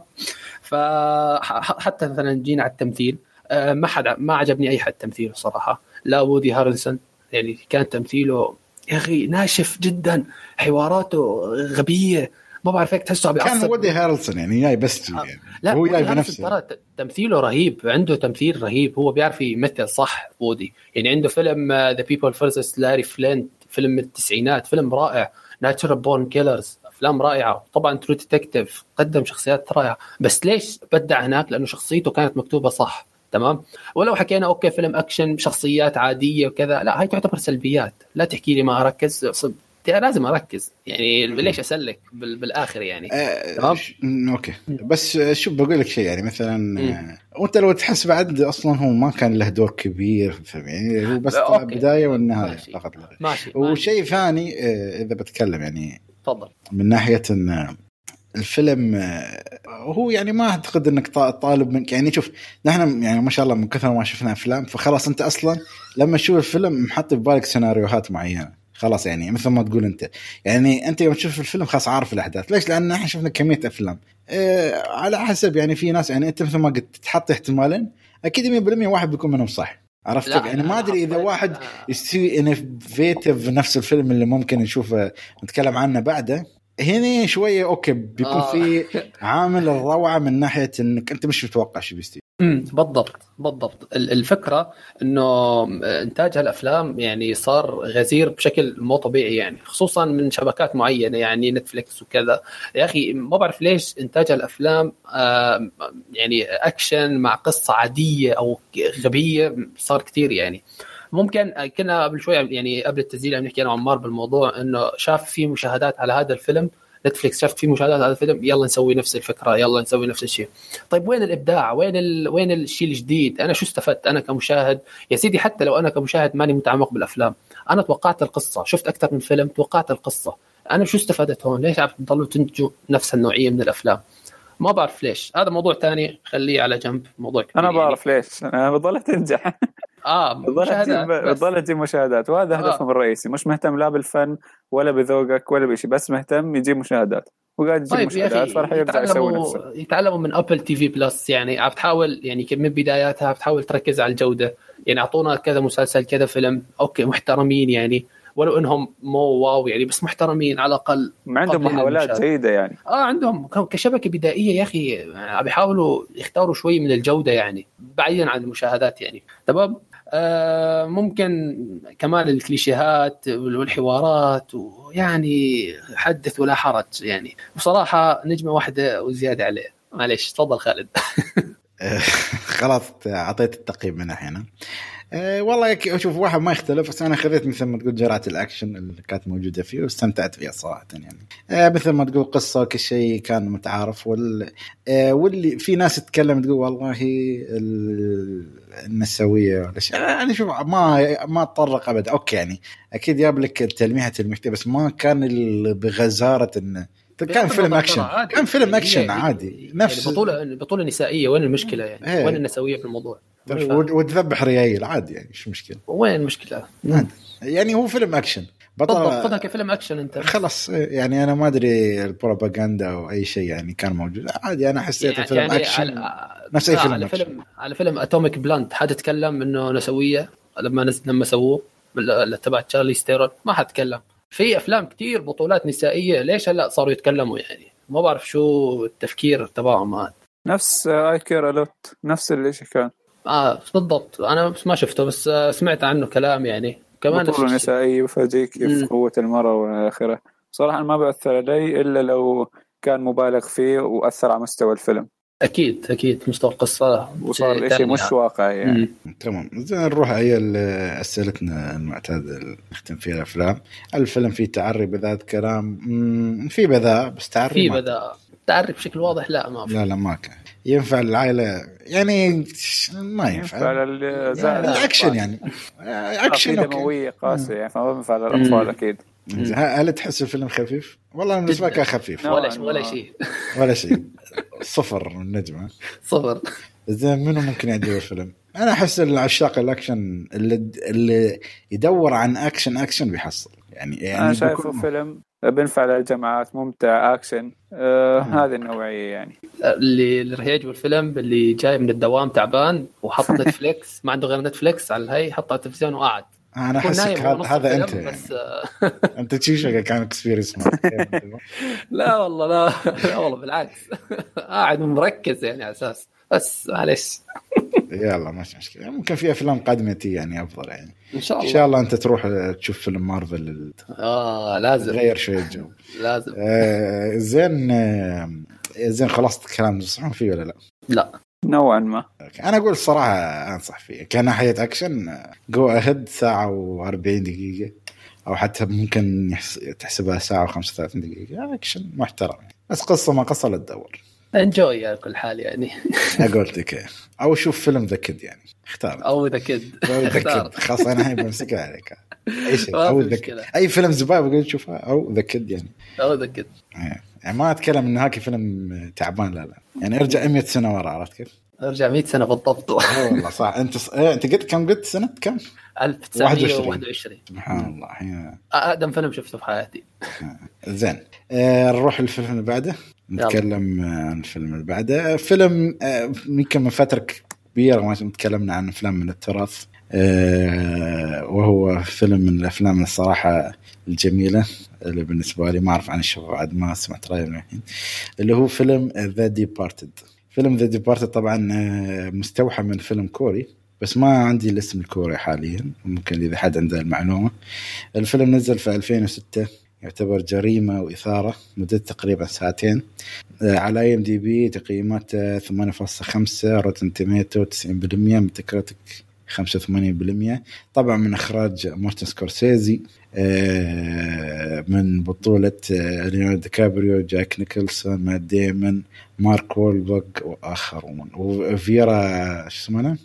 فحتى مثلا جينا على التمثيل. آه، ما حد ما عجبني أي حد تمثيله صراحة. لا وودي هارلسون يعني كان تمثيله يا أخي ناشف جدا حواراته غبية ما بعرف هيك تحسه عم كان بيعصب ودي هارلسون يعني جاي بس جي يعني. لا هو وودي جاي بنفسه. ترى تمثيله رهيب عنده تمثيل رهيب هو بيعرف يمثل صح وودي. يعني عنده فيلم The People vs. Larry Flynt فيلم من التسعينات فيلم رائع Natural Born Killers أفلام رائعة. طبعا True Detective قدم شخصيات رائعة. بس ليش أبدع هناك؟ لأنه شخصيته كانت مكتوبة صح. تمام ولو حكينا okay فيلم أكشن شخصيات عادية وكذا لا هاي تعتبر سلبيات لا تحكي لي ما أركز صد- لازم أركز يعني ليش أسلك بال- بالآخر يعني آه تمام. okay بس شوف بقول لك شيء يعني مثلا آه، وأنت لو تحس بعد أصلا هو ما كان له دور كبير في الفيلم يعني هو بس okay. بداية والنهاية ماشي. فقط. ماشي ماشي. وشيء ثاني آه، إذا بتكلم يعني تفضل من ناحية إن الفيلم آه، هو يعني ما أعتقد إنك طا- طالب منك. يعني شوف نحن يعني ما شاء الله من كثر ما شفنا أفلام فخلاص أنت أصلا لما تشوف الفيلم محط في بالك سيناريوهات معينة. خلاص يعني مثل ما تقول أنت. يعني أنت يوم تشوف الفيلم خلاص عارف الأحداث. ليش؟ لأن إحنا شفنا كمية أفلام. آه على حسب يعني في ناس يعني أنت مثل ما قلت تحط احتمالين أكيد 100% واحد بيكون منهم صح. عرفت يعني ما أدري إذا واحد يستوي انوفيتيف نفس الفيلم اللي ممكن نشوفه نتكلم عنه بعده. هنا شوية okay بيكون آه. في عامل الروعة من ناحية إنك أنت مش متوقع شو امم بالضبط بالضبط. ال- الفكرة إنه إنتاج هالأفلام يعني صار غزير بشكل مو طبيعي يعني خصوصا من شبكات معينة يعني نتفليكس وكذا. يا أخي ما بعرف ليش إنتاج هالأفلام يعني اكشن مع قصة عادية أو غبية صار كثير يعني. ممكن كنا قبل شوي يعني قبل التسجيل عم نحكي أنا وعمار بالموضوع إنه شاف في مشاهدات على هذا الفيلم نتفليكس شافت في مشاهدات على الفيلم يلا نسوي نفس الفكرة يلا نسوي نفس الشيء. طيب وين الإبداع؟ وين ال... وين الشيء الجديد؟ أنا شو استفدت؟ أنا كمشاهد يا سيدي حتى لو أنا كمشاهد ماني متعمق بالأفلام أنا توقعت القصة شفت أكثر من فيلم توقعت القصة. أنا شو استفدت هون؟ ليش عم تضلوا تنتجوا نفس النوعية من الأفلام؟ ما بعرف ليش. هذا موضوع ثاني خليه على جنب موضوع كبير أنا يعني. بعرف ليش. أنا بضلها تنجح آه بضلها تجيب مشاهدات. وهذا آه. هدفهم الرئيسي. مش مهتم لا بالفن ولا بذوقك ولا بشيء بس مهتم يجيب مشاهدات. وقاعد يجيب طيب مشاهدات فراح يرجع يسوي نفسه. يتعلموا من Apple TV Plus يعني عم تحاول يعني من بداياتها بتحاول تركز على الجودة. يعني أعطونا كذا مسلسل كذا فيلم. okay محترمين يعني. ولو إنهم مو wow يعني بس محترمين على الأقل عندهم محاولات. جيدة يعني. آه عندهم كشبكة بدائية يا أخي. عم بيحاولوا يختاروا شوي من الجودة يعني بعيدا عن المشاهدات يعني. تمام؟ آه ممكن كمان الكليشيهات والحوارات ويعني حدث ولا حرج يعني. بصراحة نجمة واحدة وزيادة عليه. معليش تفضل خالد. خلاص أعطيت التقييم من هنا أه والله أشوف واحد ما يختلف بس أنا خذيت مثل ما تقول جرعة الأكشن اللي كانت موجودة فيه واستمتعت فيها صراحة يعني. أه مثل ما تقول قصة كل شيء كان متعارف وال أه واللي في ناس تتكلم تقول والله النسوية ولا شيء. يعني شوف ما ما تطرق ابدا okay يعني أكيد جاب لك تلميحة تلميحتين بس ما كان بغزارة انه كان فيلم أكشن. كان فيلم أكشن عادي. يعني نفس يعني بطوله بطولة نسائية. وين المشكلة يعني؟ هي. وين النسوية في الموضوع؟ وتذبح ريايل عادي يعني إيش مشكلة. وين المشكلة؟ يعني هو فيلم أكشن. بالضبط خذها كفيلم أكشن أنت. خلاص يعني أنا ما أدري البروباغندا أو أي شيء يعني كان موجود. عادي أنا حسيته يعني فيلم يعني أكشن. على نفس أي فيلم على أكشن. فيلم على فيلم Atomic Blonde حد تكلم إنه نسويه لما نز... لما سووه؟ تبع تشارليز ثيرون ما حد تكلم في أفلام كثير بطولات نسائية. ليش هلا صاروا يتكلموا يعني؟ ما بعرف شو التفكير تبعهم. هذا نفس I Care a Lot نفس الشيء كان. آه بالضبط. أنا بس ما شفته بس سمعت عنه كلام يعني. كمان بطولة نسائية وفرجيكي كيف قوة المرأة والى اخره صراحة ما بأثر علي إلا لو كان مبالغ فيه وأثر على مستوى الفيلم. أكيد أكيد. مستوى القصة وصار شيء مش واقعي يعني. تمام. زين نروح هي أسئلتنا المعتادة اللي نختم فيها الأفلام. الفيلم فيه تعري بذات كلام؟ في بذاء بس تعري في بذاء. تعري بشكل واضح؟ لا ما في. لا لا ما كان. ينفع العائله يعني ما ينفع. ينفع الاكشن يعني. اكشن دموية قاسية يعني فما ينفع للأطفال أكيد. هل تحس الفيلم خفيف؟ والله بالنسبة لك خفيف. ولا شيء ولا شيء. ولا شيء. صفر النجمة. صفر. زين منو ممكن يعجبه الفيلم؟ أنا أحس العشاق الأكشن اللي اللي يدور عن اكشن اكشن بيحصل. يعني يعني أنا شايفه فيلم بينفع للجماعات ممتع اكشن آه هذه النوعية يعني. اللي اللي راح يعجبه الفيلم اللي جاي من الدوام تعبان وحط نتفليكس ما عنده غير نتفليكس على الهي حط على التلفزيون وقعد أنا أحسك هذا أنت. يعني. بس أنت تشيشك كان experience لا والله لا لا والله بالعكس. قاعد مركز يعني على أساس. بس معلش يلا ماشي مشكلة. ممكن في أفلام قادمة يعني أفضل يعني. إن شاء الله. ان شاء الله أنت تروح تشوف فيلم مارفل آه لازم. غير شوي الجو لازم. آه زين آه زين خلصت الكلام تنصحون فيه ولا لا؟ لا. نوعا ما. أنا أقول الصراحه أنصح فيه. كناحية أكشن go ahead ساعة و40 دقيقة أو حتى ممكن تحسبها ساعة و35 دقيقة. أكشن محترم. بس قصة ما قصة لا تدور. enjoy على كل حال يعني. أقول لك أو شوف فيلم ذا كيد يعني. اختار. أو ذا كيد أو ذا كيد خلاص أنا هاي بمسكها عليك. أي شيء. أو ذا أي فيلم زباله بقول شوفها أو ذا كيد يعني. أو ذا كيد يعني ما أتكلم إنه هاكي فيلم تعبان لا لا. يعني ارجع 100 سنة ورا عرفت كيف؟ ارجع 100 سنة بالضبط. والله صح. أنت ص... إيه أنت قلت كم قلت سنة؟ كم؟ 1921 سبحان الله. هي... أقدم فيلم شفته في حياتي. زين. آه نروح للفيلم اللي بعده. نتكلم عن الفيلم اللي بعده فيلم آه يمكن من فترة كبيرة ما تكلمنا عن افلام من التراث. آه وهو فيلم من الأفلام الصراحة الجميلة اللي بالنسبة لي ما أعرف عن الشباب بعد ما سمعت رأيهم الحين. اللي هو فيلم ذا ديبارتد فيلم ذا ديبارتد طبعا مستوحى من فيلم كوري بس ما عندي الاسم الكوري حاليا. ممكن إذا حد عنده المعلومة. الفيلم نزل في 2006 يعتبر جريمة وإثارة مدة تقريبا ساعتين. على IMDb تقييمات 8.5 Rotten Tomatoes 90% Metacritic 85% طبعا من إخراج مارتن سكورسيزي من بطولة ليوناردو دي كابريو جاك نيكلسون مات ديمون مارك وولبرغ وآخرون. وفيرا شو اسمه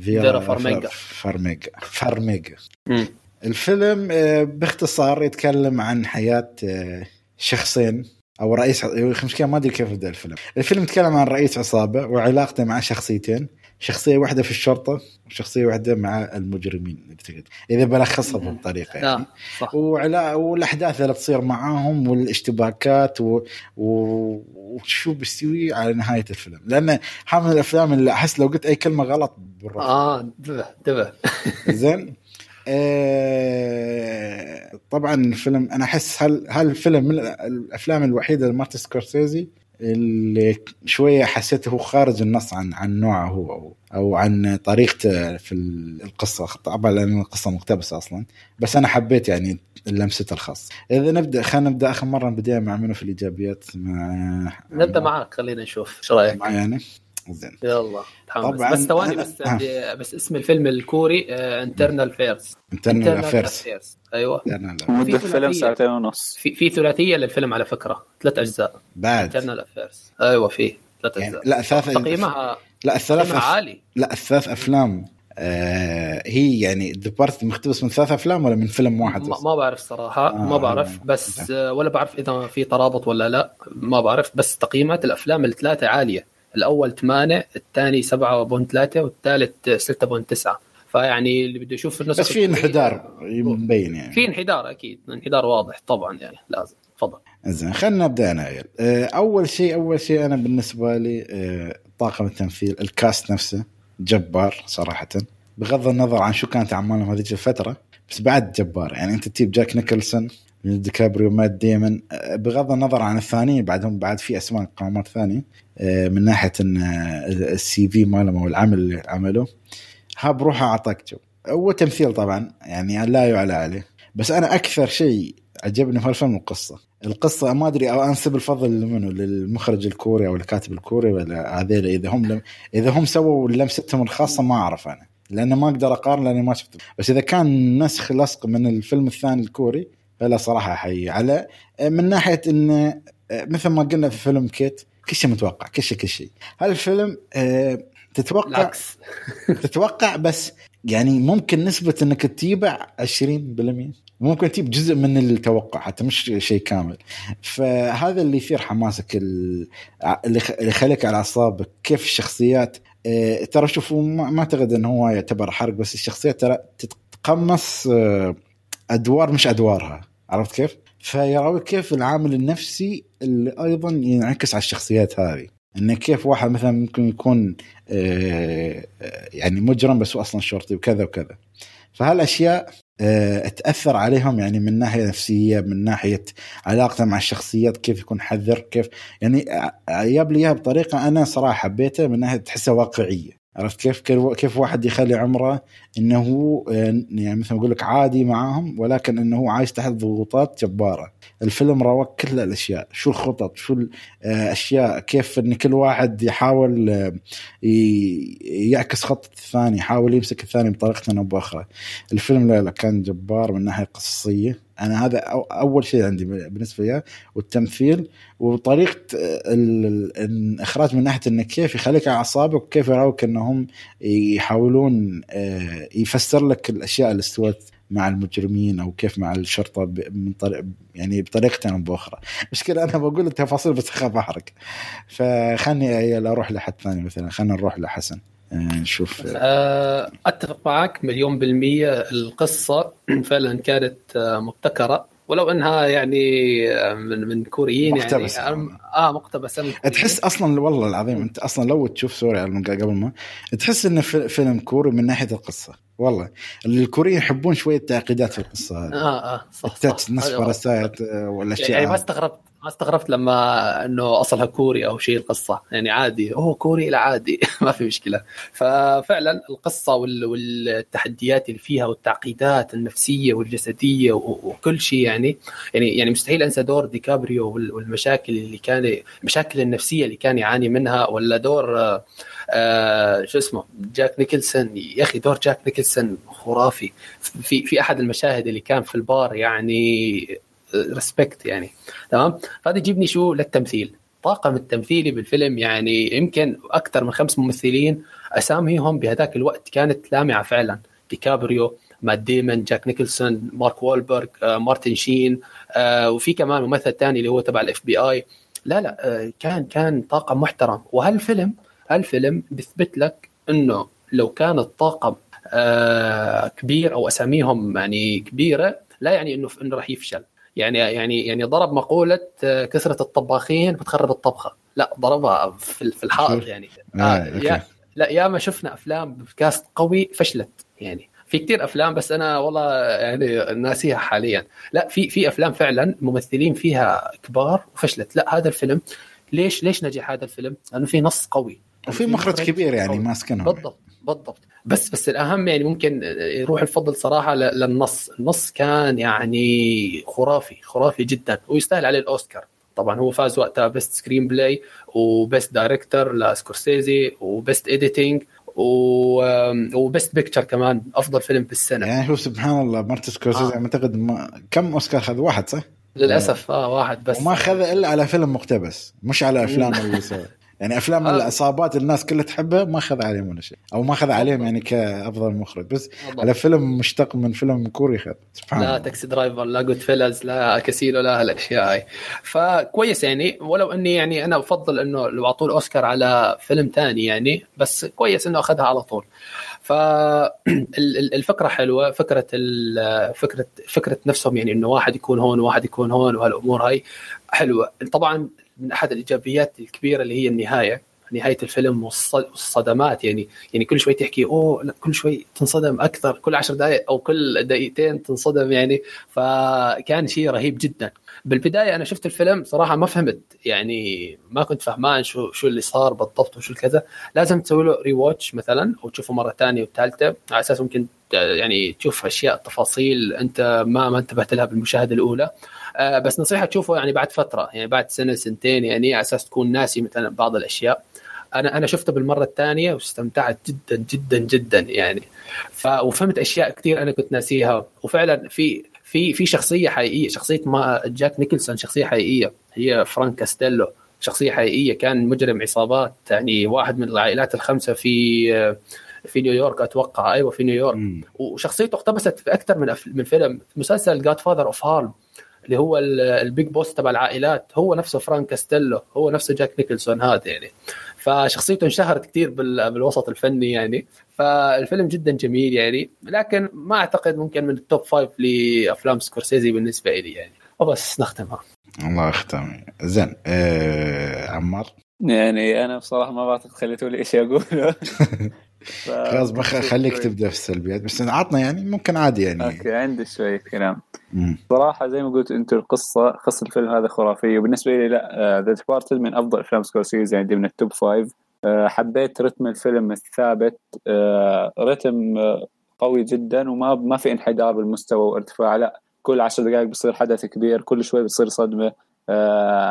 فيرا فارميجا فارميجا فارميجا الفيلم باختصار يتكلم عن حياة شخصين أو رئيس المشكلة ما أدري كيف بدأ الفيلم. الفيلم يتكلم عن رئيس عصابة وعلاقته مع شخصيتين شخصية واحدة في الشرطة وشخصية واحدة مع المجرمين إذا بلخصها بالطريقة يعني. صح. وعلا والأحداث اللي تصير معاهم والاشتباكات و... و... وشو بيستوي على نهاية الفيلم. لأن من الأفلام اللي أحس لو قلت أي كلمة غلط بحرق آه انتبه انتبه. زين؟ آه طبعا الفيلم أنا أحس هل هل الفيلم من الأفلام الوحيدة لمارتن سكورسيزي اللي شوية حسيته هو خارج النص عن عن نوعه هو أو, أو عن طريقته في القصة طبعا لأن القصة مقتبسة أصلا بس أنا حبيت يعني لمسته الخاصه إذا نبدأ خلينا نبدأ آخر مرة بدينا مع منو في الإيجابيات؟ مع نبدأ معك خلينا نشوف إيش رأيك؟ معي يعني زين يلا طبعا بس ثواني بس آه. بس اسم الفيلم الكوري Infernal Affairs Infernal Affairs أيوه. مدة الفيلم ساعتين ونص. في في ثلاثية للفيلم على فكرة. ثلاث أجزاء. بعد. Infernal Affairs أيوه في ثلاث يعني أجزاء. لا ثلاث تقييمها لا الثلاث تقييمها عالي. لا الثلاث أفلام. آه هي يعني ذا ديبارتد مقتبس من ثلاث أفلام ولا من فيلم واحد ما, ما بعرف صراحة. آه ما بعرف. بس آه ولا بعرف إذا في ترابط ولا لا. ما بعرف. بس تقييمات الأفلام الثلاثة عالية. الأول 8 الثاني 7.3 والثالث 6.9 فيعني اللي بده يشوف النسخ بس في انحدار مبين يعني. في انحدار أكيد انحدار واضح طبعا يعني لازم تفضل. زين خلينا نبدأ أنا عيال أول شيء أول شيء أنا بالنسبة لي طاقم التمثيل ال cast نفسه جبار صراحة. بغض النظر عن شو كانت أعمالهم هذيك الفترة بس بعد جبار. يعني أنت تجيب جاك نيكلسون ديكابريو مات ديمون بغض النظر عن الثانيين بعدهم بعد في أسماء قامات ثانية من ناحية إن ال CV مالهم أو العمل اللي عمله. ها بروحه أعطاك جو. هو تمثيل طبعا يعني لا يعلى عليه. بس أنا أكثر شيء عجبني في الفيلم القصة. القصة ما أدري أو أنسب الفضل لمنو للمخرج الكوري أو الكاتب الكوري ولا هذيل. إذا هم لم إذا هم سووا لمستهم الخاصة ما أعرف أنا. لأن ما أقدر أقارن لأني ما شفته. بس إذا كان نسخ لصق من الفيلم الثاني الكوري فلا صراحة أحيي على من ناحية انه مثل ما قلنا في فيلم كيت كل شيء متوقع كل شيء كل شيء. هذا الفيلم أه تتوقع؟ العكس. تتوقع بس يعني ممكن نسبة إنك تتيبع 20% ممكن تجيب جزء من التوقع حتى مش شيء كامل. فهذا اللي يثير حماسك اللي يخليك على أعصابك. كيف الشخصيات ترى شوفوا ما أعتقد انه هو يعتبر حرق بس الشخصيات ترى تتقمص أدوار مش أدوارها. عرفت كيف؟ فيراوي كيف العامل النفسي اللي أيضا ينعكس على الشخصيات هذه. إنه كيف واحد مثلا ممكن يكون يعني مجرم بس هو أصلا شرطي وكذا وكذا. فهالأشياء تأثر عليهم يعني من ناحية نفسية من ناحية علاقته مع الشخصيات كيف يكون حذر كيف يعني جاب لي إياها بطريقة أنا صراحة حبيتها من ناحية تحسها واقعية. عرفت كيف كيف واحد يخلي عمره إنه يعني مثل ما أقول لك عادي معاهم ولكن إنه عايش تحت ضغوطات جبارة. الفيلم راوك كل الأشياء شو الخطط شو الاشياء كيف إن كل واحد يحاول يعكس خطه الثاني يحاول يمسك الثاني بطريقة أو بأخرى. الفيلم لا, لا كان جبار من ناحية قصصية. أنا هذا أول شيء عندي بالنسبة لي والتمثيل وطريقة الإخراج من ناحية انه كيف يخليك على أعصابك وكيف يراوك إنهم يحاولون يفسر لك الأشياء اللي استوت مع المجرمين أو كيف مع الشرطة من طريق يعني بطريقه أو بأخرى. مشكله أنا بقول التفاصيل بس أخاف أحرق. فخلني أروح لحد ثاني مثلا خلينا نروح لحسن. نشوف. أتفق معك مليون بالمية. القصة فعلا كانت مبتكرة. ولو أنها يعني من من كوريين مقتبس يعني آه مقتبسة تحس أصلا والله العظيم أنت أصلا لو تشوف سوري قبل ما تحس انه فيلم كوري من ناحية القصة. والله الكوريين يحبون شوية تعقيدات في القصة هذه. آه آه صح صح. نص فرسات والأشياء يعني ما استغربت. ما استغربت لما إنه أصلها كوري أو شيء القصة. يعني عادي. أوه كوري لا عادي. ما في مشكلة. ففعلا القصة والتحديات اللي فيها والتعقيدات النفسية والجسدية وكل شيء يعني. يعني يعني مستحيل أنسى دور ديكابريو والمشاكل اللي كان المشاكل النفسية اللي كان يعاني منها ولا دور آه آه شو اسمه جاك نيكلسون. يا أخي دور جاك نيكلسون خرافي. في في أحد المشاهد اللي كان في البار يعني respect يعني. تمام؟ فهذا يجيبني شو؟ للتمثيل. طاقم التمثيلي بالفيلم يعني يمكن أكثر من خمس ممثلين أساميهم بهذاك الوقت كانت لامعة فعلا. ديكابريو مات ديمون جاك نيكلسون مارك وولبرغ آه، مارتن شين آه، وفي كمان ممثل ثاني اللي هو تبع ال FBI لا لا آه، كان كان طاقم محترم. وهالفيلم هالفيلم بيثبت لك إنه لو كان الطاقم كبير أو أساميهم يعني كبيرة لا يعني إنه إنه راح يفشل. يعني يعني يعني ضرب مقولة كثرة الطباخين بتخرب الطبخة. لا ضربها في الحائط يعني. آه يا لا يا ما شفنا أفلام بكاست قوي فشلت يعني. في كتير أفلام بس أنا والله يعني ناسيها حاليا. لا في في أفلام فعلا ممثلين فيها كبار وفشلت. لا هذا الفيلم. ليش ليش نجح هذا الفيلم؟ لأنه في نص قوي. وفي مخرج كبير يعني ماسكنهم. بالضبط بالضبط. بس بس الأهم يعني ممكن يروح الفضل صراحة للنص، النص كان يعني خرافي خرافي جدا. ويستاهل عليه الأوسكار. طبعا هو فاز وقتها best screenplay و best director لسكورسيزي و best editing و best picture كمان أفضل فيلم في السنة. يعني هو سبحان الله مارتن سكورسيزي آه. أعتقد ما... كم أوسكار خذ؟ واحد صح؟ للأسف آه واحد بس. وما خذ إلا على فيلم مقتبس مش على أفلام اللي سوى يعني أفلام آه. الاصابات الناس كلها تحبها ما أخذ عليهم ولا شيء. أو ما أخذ عليهم يعني كأفضل مخرج. بس بالضبط. على فيلم مشتق من فيلم كوري خذ سبحان لا تاكسي درايفر لا جود فيلاز لا كازينو لا هالأشياء هاي. فكويس يعني. ولو إني يعني أنا بفضل إنه لو أعطوه الأوسكار على فيلم ثاني يعني بس كويس إنه أخذها على طول. فالفكرة حلوة. فكرة فكره فكرة نفسهم يعني إنه واحد يكون هون وواحد يكون هون وهالأمور هاي حلوة. طبعا من أحد الإيجابيات الكبيرة اللي هي النهاية نهاية الفيلم والصدمات. يعني يعني كل شوي تحكي أوه كل شوي تنصدم أكثر كل عشر دقائق أو كل دقيقتين تنصدم يعني. فكان شيء رهيب جدا. بالبداية أنا شفت الفيلم صراحة ما فهمت يعني ما كنت فهمان شو شو اللي صار بالضبط وشو كذا لازم تسوي له ري واتش مثلا وتشوفه مرة ثانية وثالثة على أساس ممكن يعني تشوف أشياء تفاصيل أنت ما ما انتبهت لها بالمشاهدة الأولى. آه، بس نصيحة تشوفه يعني بعد فترة يعني بعد سنة سنتين يعني على أساس تكون ناسي مثلا بعض الأشياء. أنا أنا شفته بالمرة الثانية واستمتعت جدا جدا جدا يعني. ف وفهمت أشياء كثير أنا كنت ناسيها. وفعلا في في في شخصية حقيقية شخصية ما جاك نيكلسون شخصية حقيقية هي فرانك كاستيلو شخصية حقيقية كان مجرم عصابات يعني واحد من العائلات الخمسة في في نيويورك أتوقع. أيوه في نيويورك. وشخصيته اقتبست في أكثر من من فيلم. مسلسل Godfather of Harlem اللي هو ال big boss تبع العائلات هو نفسه فرانك كاستيلو هو نفسه جاك نيكلسون هذا يعني. فشخصيته انشهرت كثير بالوسط الفني يعني. فالفيلم جدا جميل يعني لكن ما أعتقد ممكن من ال top five لأفلام سكورسيزي بالنسبة لي يعني. وبس نختمها. الله يختم. زين آه عمار؟ يعني أنا بصراحة ما بعتقد خليتوا لي شيء اقوله خلاص خليك تبدأ في السلبيات. بس عطنا يعني ممكن عادي يعني. okay عندي شوية كلام. صراحة زي ما قلت انت القصة قصة الفيلم هذا خرافية. وبالنسبة لي لا ذا uh, The Departed من أفضل أفلام سكورسيزي عندي من ال top five حبيت رتم الفيلم الثابت. uh, رتم قوي جدا وما ما في انحدار بالمستوى وارتفاع. لا كل عشر دقائق بيصير حدث كبير كل شوي بيصير صدمة.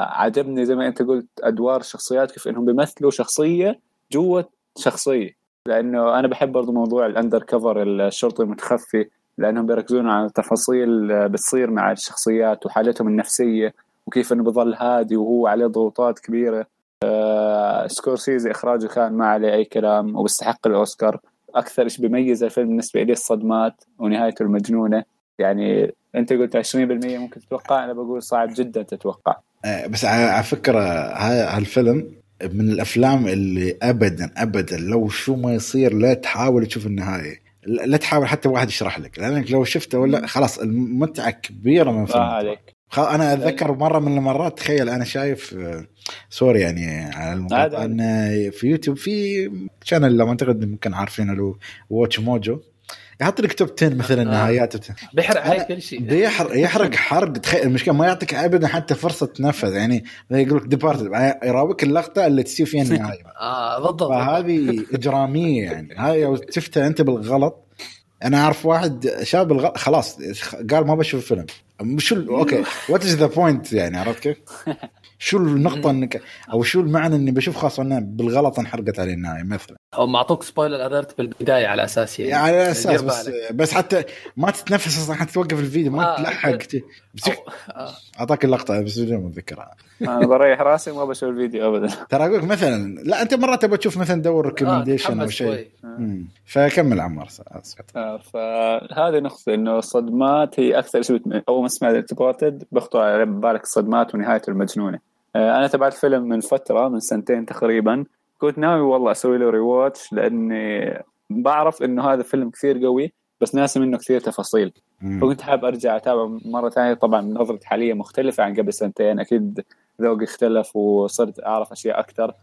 عجبني زي ما أنت قلت أدوار الشخصيات كيف إنهم بيمثلوا شخصية جوة شخصية. لأنه أنا بحب برضو موضوع ال undercover الشرطي المتخفي لأنهم بيركزون على تفاصيل بتصير مع الشخصيات وحالتهم النفسية وكيف إنه بظل هادي وهو عليه ضغوطات كبيرة. آه سكورسيزي إخراجه كان ما عليه أي كلام وبيستحق الأوسكار. أكثر شيء بيميز الفيلم بالنسبة لي الصدمات ونهايته المجنونة. يعني أنت قلت 20% ممكن تتوقع أنا بقول صعب جدا تتوقع. آه، بس على فكرة هالفيلم من الأفلام اللي ابدا ابدا لو شو ما يصير لا تحاول تشوف النهاية. لا تحاول حتى واحد يشرح لك. لأنك لو شفته ولا خلاص المتعة كبيرة من فيلم عليك. أنا أتذكر مرة من المرات تخيل أنا شايف آه، sorry يعني على المقاطعة ان في يوتيوب في channel لو أعتقد ممكن عارفينه له WatchMojo يحط لك top 10 مثلا آه. نهايات بيحرق عليك كل شيء. بيحرق يحرق حرق. تخيل المشكلة ما يعطيك ابدا حتى فرصة تنفذ. يعني يقول لك Departed يراويك اللقطة اللي تصير فيها النهاية. آه بالضبط فهذه إجرامية يعني. هاي لو شفتها أنت بالغلط أنا أعرف واحد شاب بالغلط خلاص قال ما بشوف الفيلم. شو okay. What is the point يعني؟ عرفت كيف؟ شو النقطة انك أو شو المعنى إني بشوف خاصة انه بالغلط انحرقت عليه النهاية مثلا أو معطوك spoiler alert بالبداية على أساس يعني, يعني على أساس بس, بس حتى ما تتنفس أصلا حتى توقف الفيديو ما آه تلحق. آه. أعطاك اللقطة بس ما أتذكرها. أنا بريح راسي وما بشوف الفيديو ابدا. ترى أقول لك مثلا لا أنت مرات تبغى تشوف مثلا دور recommendation آه أو شيء. فكمل عمار آه فهذه نقطة إنه الصدمات هي أكثر شيء أول ما سمعت The Departed بخطر على بالك الصدمات ونهايته المجنونة. أنا تابعت فيلم من فترة من سنتين تقريبا. كنت ناوي والله أسوي له rewatch لأني بعرف إنه هذا فيلم كثير قوي بس ناسي منه كثير تفاصيل. فكنت حاب أرجع أتابع مرة ثانية. طبعا نظرتي حاليا مختلفة عن قبل سنتين. أكيد ذوقي اختلف وصرت أعرف أشياء أكثر.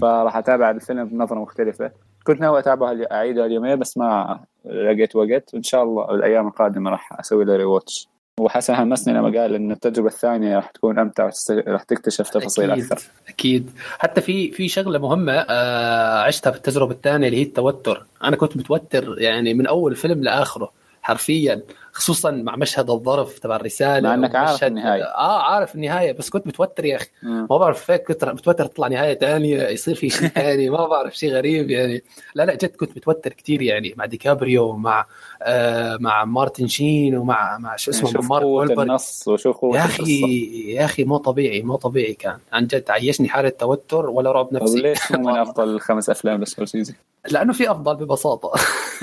فراح أتابع الفيلم بنظرة مختلفة. كنت ناوي أتابعه أعيده اليومين بس ما لقيت وقت. وإن شاء الله الأيام القادمة راح أسوي له ريواتش وحسن حمسني لما قال إن التجربة الثانية راح تكون أمتع راح تكتشف تفاصيل أكيد. أكثر. أكيد. حتى في في شغلة مهمة آه عشتها في التجربة الثانية اللي هي التوتر. أنا كنت متوتر يعني من أول فيلم لآخره. حرفيا خصوصا مع مشهد الظرف تبع الرسالة مع إنك عارف النهاية. آه عارف النهاية بس كنت متوتر يا أخي. ما بعرف فيك كنت متوتر تطلع نهاية ثانية يصير في شيء ثاني ما بعرف شيء غريب يعني. لا لا جد كنت متوتر كثير يعني مع ديكابريو ومع آه مع مارتن شين ومع مع شو اسمه شوف مارك وولبرغ النص وشوف قوة يا. أخي يا أخي مو طبيعي مو طبيعي كان. عن جد عيشني حالة توتر ولا رعب نفسي. ليش مو من أفضل خمس أفلام لسكورسيزي؟ لأنه في أفضل ببساطة.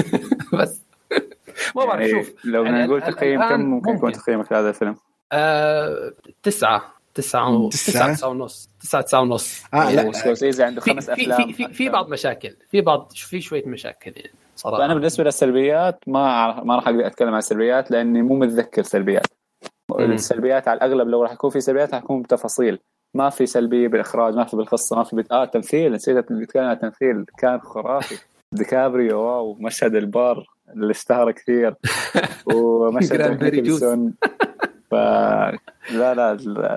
بس. ما بعرف يعني شوف لو بدنا يعني نقول تقييم كم ممكن. يكون. تقييمك لهذا الفيلم؟ آه تسعة. تسعة و- تسعة؟ تسعة ونص. تسعة تسعة ونص. آه لا. وسكورسيزي عنده في خمس في أفلام. في في, في بعض مشاكل. في بعض في شوية مشاكل يعني صراحة. فأنا بالنسبة للسلبيات ما ما راح أقدر أتكلم عن السلبيات لأني مو متذكر سلبيات. السلبيات على الأغلب لو راح يكون في سلبيات راح يكون بتفاصيل. ما في سلبيه بالإخراج ما في بالقصة ما في بت... آه التمثيل نسيت نتكلم عن التمثيل كان خرافي. ديكابريو wow مشهد البار اللي اشتهر كثير ومشهد. نيكلسون ف لا لا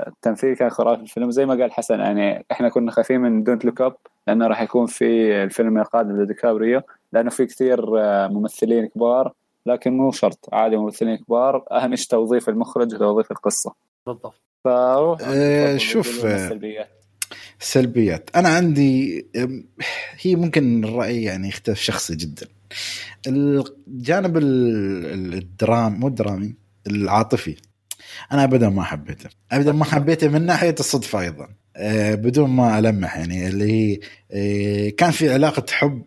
التمثيل كان خرافي. في الفيلم زي ما قال حسن يعني إحنا كنا خايفين من Don't Look Up لأنه راح يكون في الفيلم القادم لديكابريو لأنه في كثير آه، ممثلين كبار لكن مو شرط عادي ممثلين كبار. أهم شيء توظيف المخرج وتوظيف القصة. بالضبط. فروح تفضل شوف، السلبيات. سلبيات. أنا عندي هي ممكن الرأي يعني يختلف شخصي جدا. الجانب ال- ال- الدرام مو الدرامي العاطفي. أنا ابدا ما حبيته. ابدا ما حبيته من ناحية الصدفة أيضا. أه بدون ما ألمح يعني اللي هي أه كان في علاقة حب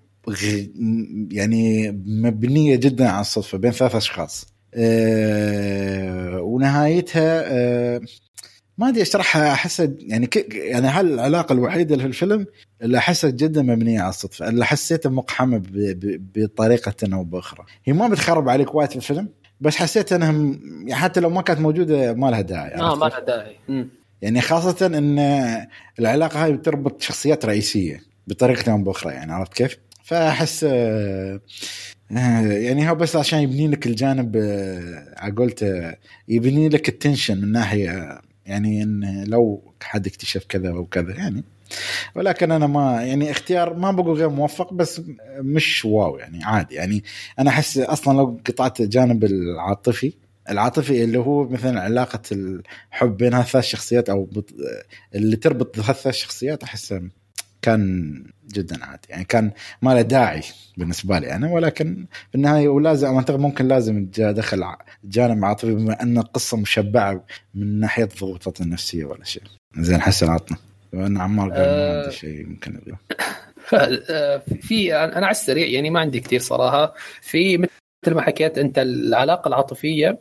يعني مبنية جدا على الصدفة بين ثلاث أشخاص. أه ونهايتها ما أدري اشرحها احسها يعني ك... يعني هل العلاقة الوحيدة اللي في الفيلم اللي احسها جدا مبنية على الصدفة اللي حسيتها مقحمة ب... ب... بطريقة أو بأخرى هي ما بتخرب عليك وايد في الفيلم بس حسيت انها يعني حتى لو ما كانت موجودة ما لها داعي آه ما؟ لها داعي. يعني خاصة إن العلاقة هاي بتربط شخصيات رئيسية بطريقة أو بأخرى يعني عرفت كيف؟ فأحس يعني هو بس عشان يبني لك الجانب آه، على قولته يبني لك ال tension من ناحية يعني إن لو حد اكتشف كذا أو كذا يعني ولكن أنا ما يعني اختيار ما بقول غير موفق بس مش wow يعني عادي يعني أنا أحس أصلا لو قطعت الجانب العاطفي العاطفي اللي هو مثلا علاقة الحب بين هالثلاث شخصيات أو. اللي تربط هالثلاث شخصيات أحسه كان جدا عادي. يعني كان ما له داعي بالنسبة لي أنا ولكن في النهاية ولازم أعتقد ممكن لازم دخل جانب عاطفي بما أن القصة مشبعة من ناحية الضغوطات النفسية ولا شيء. زين حسن عطنا. بما ان عمار قال ما عنده شيء ممكن آه، في أنا على السريع يعني ما عندي كثير صراحة. في مثل ما حكيت أنت العلاقة العاطفية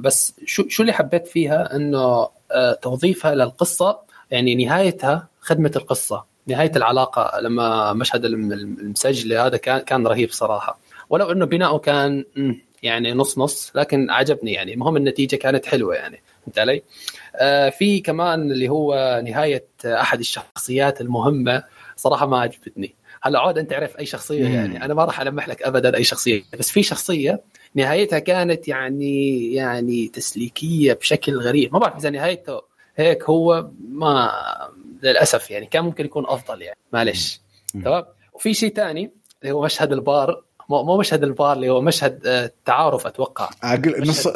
بس شو شو اللي حبيت فيها؟ إنه آه، توظيفها للقصة يعني نهايتها خدمة القصة. نهاية العلاقة لما مشهد الم- المسجله هذا كان كان رهيب صراحة. ولو إنه بناؤه كان يعني نص نص لكن عجبني يعني. المهم النتيجة كانت حلوة يعني. فهمت علي؟ آه، في كمان اللي هو نهاية أحد الشخصيات المهمة صراحة ما عجبتني. هلا عود أنت تعرف أي شخصية. يعني. أنا ما راح ألمح لك ابدا أي شخصية. بس في شخصية نهايتها كانت يعني يعني تسليكية بشكل غريب. ما بعرف إذا نهايته هيك هو ما للأسف يعني كان ممكن يكون أفضل يعني. معلش. تمام؟ وفي شيء ثاني اللي هو مشهد البار. مو مو مشهد البار اللي هو مشهد آه، التعارف أتوقع. أقول نص.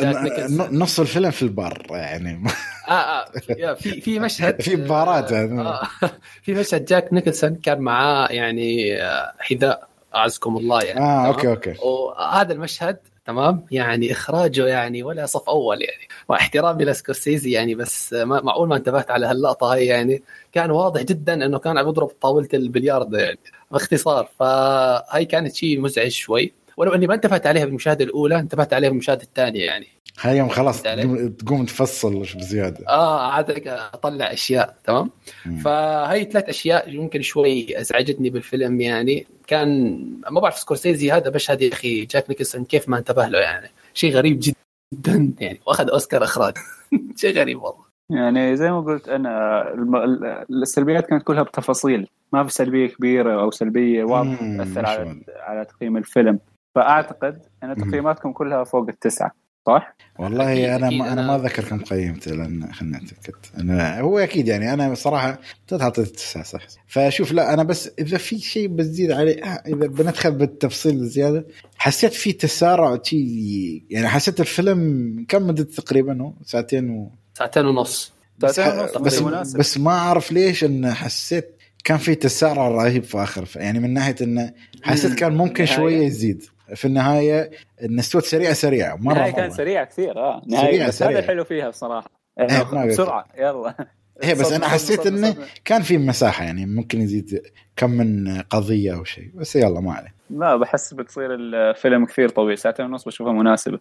نص الفيلم في البار يعني. آه آه في- في مشهد في بارات يعني. آه في مشهد جاك نيكلسون كان معاه يعني آه، حذاء. أعزكم الله يعني آه؟ okay okay. وهذا المشهد تمام؟ يعني إخراجه يعني ولا صف أول يعني مع احترامي لسكورسيزي يعني بس ما معقول ما انتبهت على هاللقطة هاي يعني. كان واضح جدا إنه كان عم يضرب طاولة البلياردو يعني باختصار. فهاي كانت شيء مزعج شوي. ولو إني ما انتبهت عليها بالمشاهده الأولى انتبهت عليها بالمشاهده الثانية يعني. هاي يوم خلاص؟ تقوم- تفصل بزيادة. آه عاد أطلع أشياء تمام؟ مم. فهي ثلاث أشياء يمكن شوي أزعجتني بالفيلم يعني. كان ما بعرف سكورسيزي هذا مشهد يا أخي جاك نيكلسون كيف ما انتبه له يعني. شيء غريب جدا يعني. وأخذ أوسكار إخراج. شيء غريب والله. يعني زي ما قلت أنا الم... ال- السلبيات كانت كلها بتفاصيل. ما في سلبية كبيرة أو سلبية واضحة تأثر على. على تقييم الفيلم. فأعتقد أن. تقييماتكم كلها فوق التسعة. صح؟ والله أكيد أنا أكيد ما أنا أنا- ما ذكر كم قيمته لأن خلنا أتأكد أنا هو أكيد يعني أنا بصراحه اعطيت تسعه صح فشوف لا أنا بس إذا في شيء بزيد عليه آه، إذا بندخل بالتفصيل زيادة حسيت في تسارع شي يعني حسيت الفيلم كم مدته تقريبا هو ساعتين و ساعتين ونص بس بس, مناسب. بس ما أعرف ليش إن حسيت كان في تسارع رهيب في آخر يعني من ناحية انه حسيت. كان ممكن. شوية يزيد في النهاية إن استوت سريعه سريعه مرة النهايه. كانت سريعة كثير آه سريعة، نهاية بس سريعة. هذا الحلو فيها بصراحة إيه، قلت. بسرعة يلا هي بس صدمة، أنا حسيت إنه. كان في مساحة يعني ممكن يزيد كم من قضية أو شيء بس يلا ما عليه لا بحس بتصير الفيلم كثير طويل ساعتين ونص بشوفها مناسبة.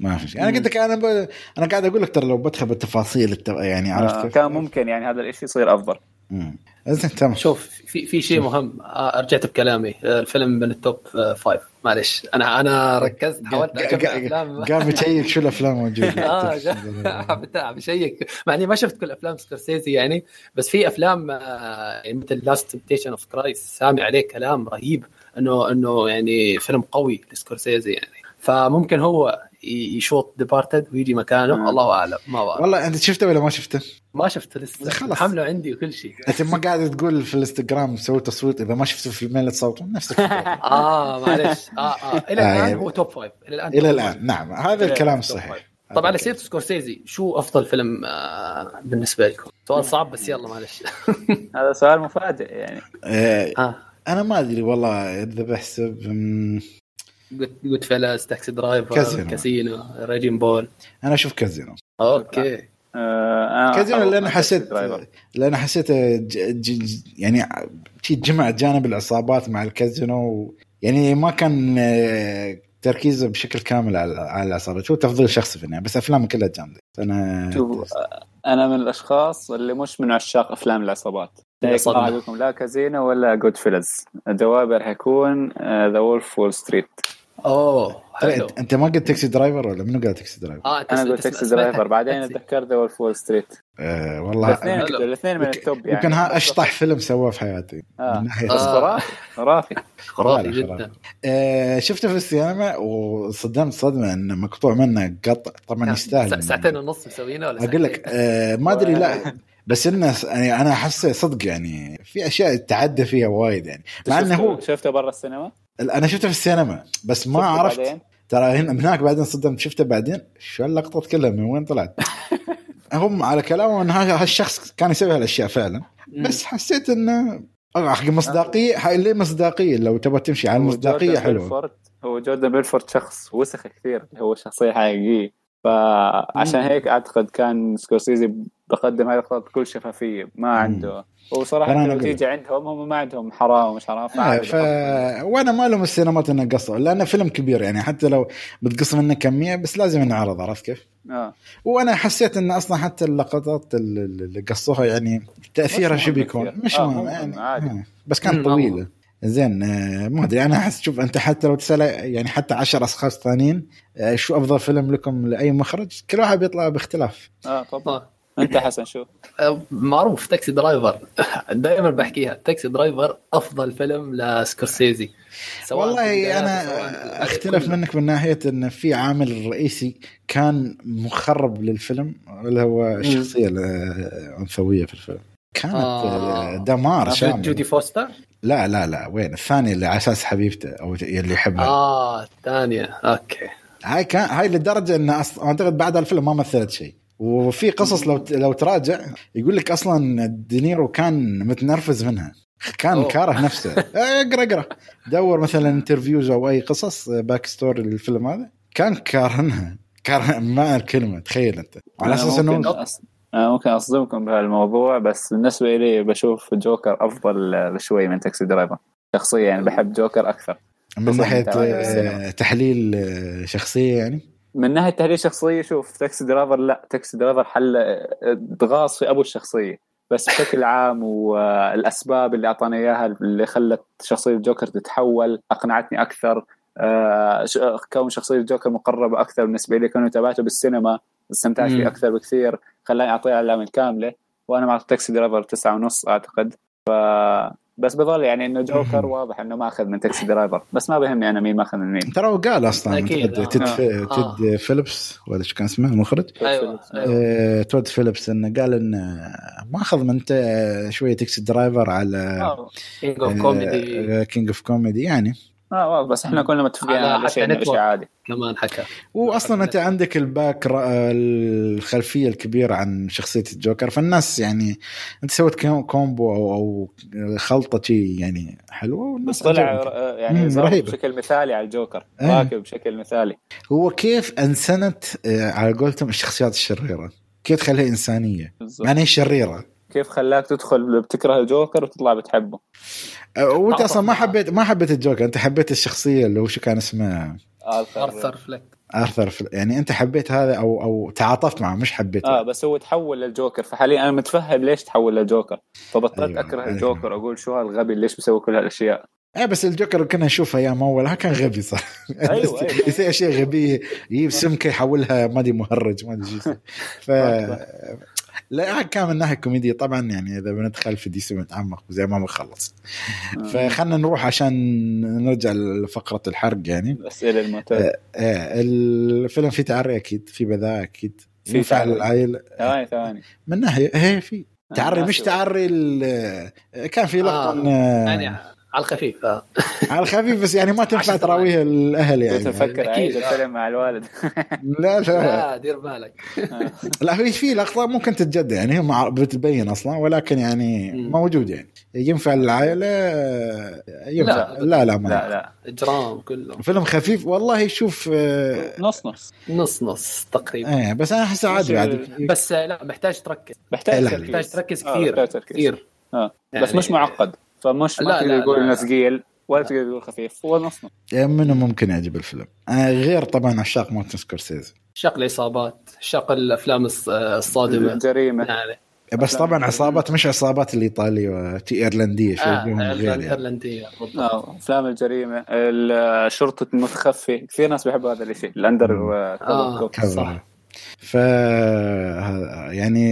ما في شيء أنا قلت لك أنا ب... أنا قاعد أقول لك ترى لو بدخل بالتفاصيل الت... يعني عرفت آه؟ كان ممكن يعني هذا الشيء يصير أفضل مم. زين تمام شوف في في شيء مهم آه، رجعت بكلامي آه، الفيلم من الـ top آه، five معلش أنا أنا ركزت حاولت قام يشيك شو الأفلام موجودة؟ آه بشيك مع إني ما شفت كل أفلام سكورسيزي يعني بس في أفلام آه، يعني مثل Last Temptation of Christ سامع عليه كلام رهيب إنه إنه يعني فيلم قوي لسكورسيزي يعني. فممكن هو يشوط Departed ويجي مكانه. آه. الله أعلم. ما بعرف. والله أنت شفته ولا ما شفته؟ ما شفته لسه. خلاص. حمله عندي وكل شيء. أنت ما قاعد تقول في الإنستغرام سوي تصويت إذا ما شفته فيلمين لا تصوتون نفسك آه معلش آه آه. إلى آه، الان يعني- هو top five إلى الآن إلى الآن. نعم هذا إلى الكلام الصحيح five. طب على سيره سكورسيزي. شو أفضل فيلم آه بالنسبة لكم؟ سؤال صعب بس يلا معلش هذا سؤال مفاجئ يعني. آه آه. أنا ما أدري والله اذا بحسب مم، Goodfellas، Taxi Driver، Casino. Casino، Raging Bull. أنا أشوف كازينو. أوكي. آه أنا كازينو لأن مع حسيت. لأن حسيت ج... ج... يعني جمع جانب العصابات مع الكازينو و... يعني ما كان آه، تركيزه بشكل كامل على على العصابات. هو تفضيل شخصي في النهاية بس أفلامه كلها جامدة. أنا شوف أنا من الأشخاص اللي مش من عشاق أفلام العصابات. أقول لكم لا كازينو ولا Goodfellas جوابي راح يكون The Wolf of Wall Street أوه حلو أنت ما قلت Taxi Driver ولا منو قال Taxi Driver؟ آه أنا قلت Taxi Driver بعدين. أتذكر The Wolf of Wall Street آه والله الاثنين. الاثنين من يمكن- التوب يعني يمكن ها أشطح فيلم سواه في حياتي آه. من ناحيه آه. خرافي خرافي جدا. آه شفته في السينما وصدمت صدمة إنه مقطوع منه قطع طبعا يستاهل سا- ساعتين ونص مسوينه ولا أقول لك؟ آه ما أدري لا بس إنه س- يعني أنا احس صدق يعني في أشياء تعدى فيها وايد يعني مع إنه هو شفته برا السينما أنا شفته في السينما بس ما عرفت. بعدين؟ ترى هنا هناك بعدين صدمت شفته بعدين؟ شو اللقطات كلها؟ من وين طلعت؟ هم على كلامهم إن هالشخص كان يسوي هالأشياء فعلا بس حسيت إنه حق مصداقية ليه مصداقية لو تبغى تمشي على المصداقية حلوة. هو جوردن بيلفورد شخص وسخ كثير هو شخصية حقيقية. فعشان. هيك أعتقد كان سكورسيزي بقدم هذا الخط بكل شفافية ما عنده وصراحة. تيجي عندهم هم ما عندهم حرام ومش حرام آه ف... وأنا ما لهم السينمات إنه قصوا لأنه فيلم كبير يعني حتى لو بتقص منه كمية بس لازم ينعرض عرفت كيف؟ آه. وأنا حسيت إن أصلا حتى اللقطات اللي قصوها يعني تأثيرها شو بيكون. مش آه، مهم يعني عادي. آه. بس كانت طويله زين آه، ما أدري أنا أحس شوف أنت حتى لو تسأل يعني حتى عشر أشخاص ثانيين آه، شو أفضل فيلم لكم لأي مخرج كل واحد بيطلع باختلاف آه طبعا آه. أنت حسن شو؟ معروف Taxi Driver دائما بحكيها. Taxi Driver أفضل فيلم لسكورسيزي. والله أنا أختلف. منك من ناحية إن في عامل رئيسي كان مخرب للفيلم اللي هو الشخصيه الانثويه في الفيلم. كانت آه. آه. دمار شامل. جودي فوستر؟ لا لا لا وين؟ الثاني اللي على أساس حبيبته أو اللي يحبها. آه الثانية. أوكي. هاي كان هاي لدرجة إن أص... أعتقد بعد الفيلم ما مثلت شيء. وفي قصص لو لو تراجع يقول لك أصلا دينيرو كان متنرفز منها. كان أوه. كاره نفسه. آه، اقرأ اقرأ. دور مثلا interviews أو أي قصص backstory للفيلم هذا. كان كارهنها. كاره معنى الكلمة تخيل أنت. على أساس ممكن انه. أنا ممكن أصدمكم بهالموضوع بس بالنسبة لي بشوف جوكر أفضل بشوي من Taxi Driver شخصيا يعني بحب جوكر أكثر. من ناحية آه،. تحليل آه، شخصية يعني. من ناحية تحليل شخصية شوف Taxi Driver لا Taxi Driver حل ضغاص في أبو الشخصية بس بشكل عام والاسباب اللي اعطانا إياها اللي خلت شخصية الجوكر تتحول أقنعتني أكثر آه، كون شخصية الجوكر مقربة أكثر بالنسبة لي كونه تابعته بالسينما استمتعت. فيه أكثر بكثير خلاني اعطيه العلامة الكاملة وأنا مع Taxi Driver تسعة ونص أعتقد ف بس بظل يعني إنه جوكر واضح إنه ماخذ من Taxi Driver. بس ما بيهمني أنا مين ماخذ من مين. ترى هو قال أصلا أكيد، تد. تد, آه. تد فيليبس ولا إيش كان اسمه المخرج. أيوه أيوه. آه، تود فيليبس إنه قال إنه ماخذ من ت- شوية Taxi Driver على King of Comedy King of Comedy يعني. آه، واضح. بس إحنا كلنا متفقين على شيء. شيء عادي. كمان حكى. واصلا أنت عندك الـ back الخلفية الكبيرة عن شخصية الجوكر فالناس يعني أنت سويت com- combo أو, أو خلطة شيء يعني حلوة والناس طلع يعني ظهر رهيبة. بشكل مثالي على الجوكر إيه. راكب بشكل مثالي. هو كيف أنسنت آه، على قولتهم الشخصيات الشريرة؟ كيف تخليها إنسانية؟ هي شريرة؟ كيف خلاك تدخل بتكره الجوكر وتطلع بتحبه؟ وأنت آه، أصلا ما. حبيت ما حبيت الجوكر أنت حبيت الشخصية اللي هو شو كان اسمه آرثر فليك آرثر فل... يعني أنت حبيت هذا أو أو تعاطفت معه مش حبيته آه بس هو تحول للجوكر فحاليا أنا متفهم ليش تحول للجوكر فبطلت أيوة،. أكره أيوة. الجوكر أقول شو هالغبي ليش بيسوي كل هالأشياء إيه بس الجوكر اللي كنا نشوفه أيام أول كان غبي صح أيوة، أيوة. يسوي أشياء غبية يجيب سمكة يحولها ما أدري مهرج ما أدري. ف لا كان من ناحية كوميديا طبعا يعني إذا بندخل في دي سي نتعمق زي ما بنخلص. فخلنا نروح عشان نرجع لفقرة الحرق يعني. الأسئلة المعتادة. آه الفيلم فيه تعري أكيد في بذاء أكيد. في ينفع تعري. للعائله ثواني ثواني. من ناحية هي في تعري ما مش تعري ال- كان في لقطة آه. يعني على الخفيف. على الخفيف بس يعني ما تنفع عشر تراويها الأهل يعني. كنت أفكر أكيد. اعيد الفيلم مع الوالد لا لا. لا دير بالك. لا هي في لقطة ممكن تتجدد يعني هي بتبين أصلا ولكن يعني. موجود يعني. ينفع للعائله ينفع. لا، لا لا ما لا لا. إجرام كله. فيلم خفيف والله شوف آه، نص نص. نص نص تقريبا. إيه بس أنا احسه عادي عادي بس لا محتاج تركز. محتاج لا، تركيز. محتاج تركز آه، كثير. كثير. آه. يعني- بس مش معقد. فمش ما لا، تقدر لا، تقول. إنه ثقيل ولا تقدر تقول خفيف هو نص نص. منه ممكن يعجب الفيلم؟ آه، غير طبعا عشاق مارتن سكورسيزي. عشاق العصابات عشاق الأفلام الص- آه، الصادمة. الجريمة. يعني بس طبعا عصابات مش عصابات الايطاليه تي إيرلندية شيء آه غير يعني. إيرلندية آه، أفلام الجريمة. ال- شرطة المتخفي كثير ناس بيحبوا هذا الشيء الأندر آه. صح. ف يعني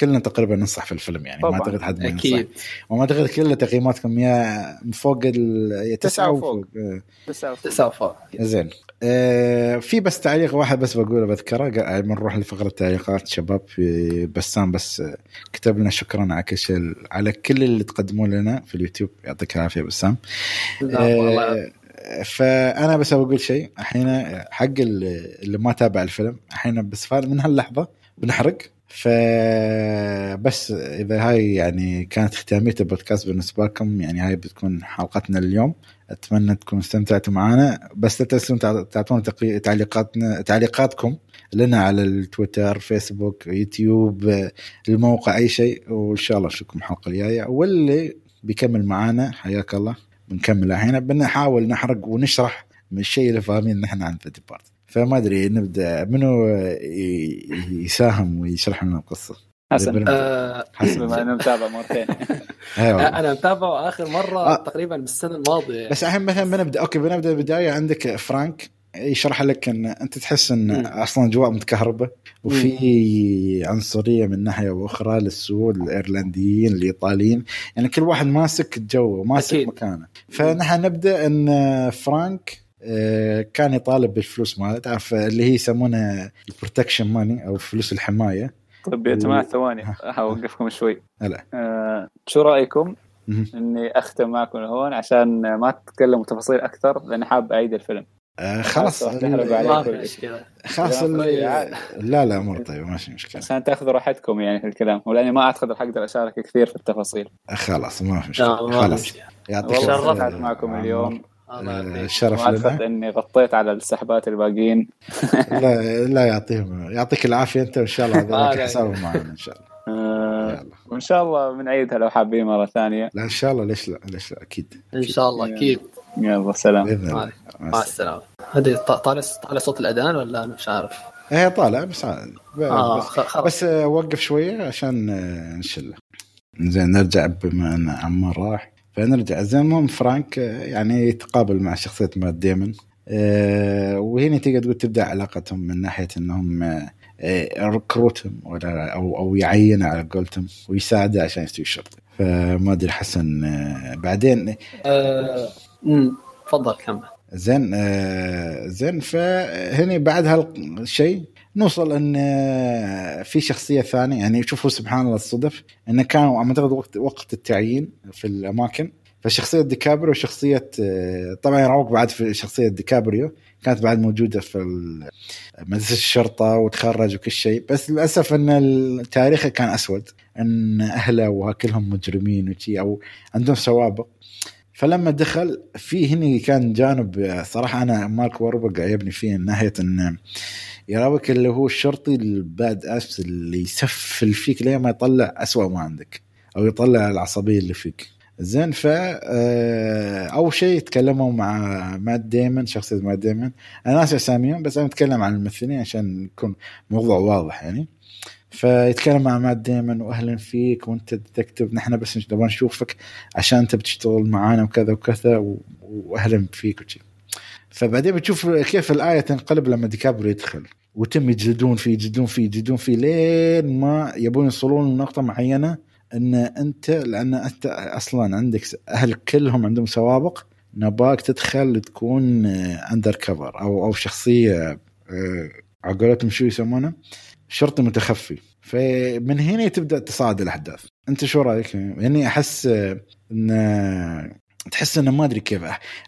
كلنا تقريبا ننصح في الفيلم يعني ما طبعاً. أعتقد حد ما ينصح أكيد وما أعتقد كل تقييماتكم يا فوق ال وفوق. وفوق آه، تسعة وفوق. تسعة فوق زين آه في بس تعليق واحد بس بقوله بذكره قبل ما نروح لفقرة تعليقات شباب بسام بس آه، كتب لنا شكرا على كل شيء على كل اللي تقدموه لنا في اليوتيوب يعطيك العافية بسام لا، والله. آه، فأنا بس بقول شيء. الحين حق اللي ما تابع الفيلم الحين بس من هاللحظة بنحرق. فبس إذا هاي يعني كانت ختاميه البودكاست بالنسبة لكم يعني هاي بتكون حلقتنا اليوم. أتمنى تكونوا استمتعتوا معنا. بس لا تنسون تع- تعطونا تعليقاتنا تعليقاتكم لنا على التويتر فيسبوك يوتيوب الموقع أي شيء. وإن شاء الله نشوفكم الحلقة الجاية. واللي بيكمل معانا حياك الله. بنكمل الحين. بنحاول نحرق ونشرح من الشيء اللي فاهمين نحن عن The Departed فما أدري نبدأ. منو يساهم ويشرح لنا القصة؟ حسن. آه، حسن. بما انه متابع مرتين. أيوه. أنا متابعه آخر مرة آه. تقريبا بالسنة الماضية. بس الحين مثلا بنبدا okay بنبدأ البدايه عندك فرانك. يشرح لك إن أنت تحس إن. أصلا اجواء متكهربة. وفي عنصرية من ناحية وأخرى للسود الإيرلنديين الإيطاليين. يعني كل واحد ماسك جو ماسك أكيد. مكانه. فنحن نبدأ إن فرانك آه، كان يطالب بالفلوس مالته تعرف اللي هي يسمونها ال protection money أو فلوس الحماية. طيب يا جماعة ثواني. أوقفكم شوي. هلا. آه، شو رأيكم. إني أختم معكم هون عشان ما تتكلموا تفاصيل أكثر؟ لأني حاب أعيد الفيلم. آه، خلاص خلاص، طيب،. لا لا امور طيبه ماشي مشكلة. عشان تاخذوا راحتكم يعني في الكلام ولأني ما اعتقد حقدر أشارك كثير في التفاصيل. خلاص ما في مشكلة. خلاص. يعطيك والله شرفت استمتعت معكم اليوم. آه،. الشرف لنا. إني غطيت على السحبات الباقيين. لا لا يعطيهم يعطيك العافية أنت وإن شاء الله آه، لا. حسابهم معنا إن شاء الله. آه، وإن شاء الله بنعيدها لو حابين مرة ثانية. لا إن شاء الله ليش لا؟ ليش لا؟ أكيد. إن شاء الله أكيد. يلا سلام. مع- مع مع السلامة. السلامة. هذه ط- طالع طالع صوت الأذان ولا أنا مش عارف؟ هي طالع بس. آه بس, بس آه، وقف شوية عشان آه، نشله. زين نرجع بما ان عمار راح. فنرجع. زين المهم فرانك آه، يعني يتقابل مع شخصية مات ديمون. آه، وهنا تقدر تقول تبدأ علاقتهم من ناحية إنهم آه، recruit هم ولا أو أو يعينه على قولتهم ويساعده عشان يستوي الشرطي فما أدري حسن آه، بعدين أه... تفضل كمل. زين آه زين فهني بعد هالشيء نوصل إن آه، في شخصية ثانية. يعني شوفوا سبحان الله الصدف. انه كانوا أعتقد وقت وقت التعيين في الأماكن. فشخصية ديكابريو وشخصية آه، طبعا يروق بعد في شخصية ديكابريو. كانت بعد موجودة في مدرسة الشرطة وتخرج وكل شيء. بس للأسف إن تاريخه كان أسود. إن أهله وكلهم مجرمين وشي أو عندهم سوابق فلما دخل في هنا كان جانب صراحة أنا مارك واربرج عجبني فيه من ناحية انه يراويك اللي هو الشرطي الباد أس اللي يسفل فيك لين ما يطلع أسوأ ما عندك أو يطلع العصبية اللي فيك. زين ف آه، أول شيء تكلموا مع مات ديمن شخصية مات ديمن. أنا ناسي اساميهم بس أنا أتكلم عن الممثلين عشان يكون موضوع واضح يعني. فيتكلم مع مات ديمن واهلا فيك وأنت تكتب نحن بس نبغى نشوفك عشان انت بتشتغل معانا وكذا وكذا واهلا فيك وشي. فبعدين بتشوف كيف الآية تنقلب لما ديكابريو يدخل وتم يجلدون فيه يجلدون فيه يجلدون فيه لين ما يبون يوصلون لنقطة معينة إن أنت لأن أنت أصلا عندك أهل كلهم عندهم سوابق نباك تدخل تكون اندر كفر أو أو شخصية آه، عقولتهم شو يسمونه؟ شرطي متخفي. فمن هنا تبدأ تصاعد الأحداث. أنت شو رأيك؟ يعني أحس ان تحس إنه ما أدري كيف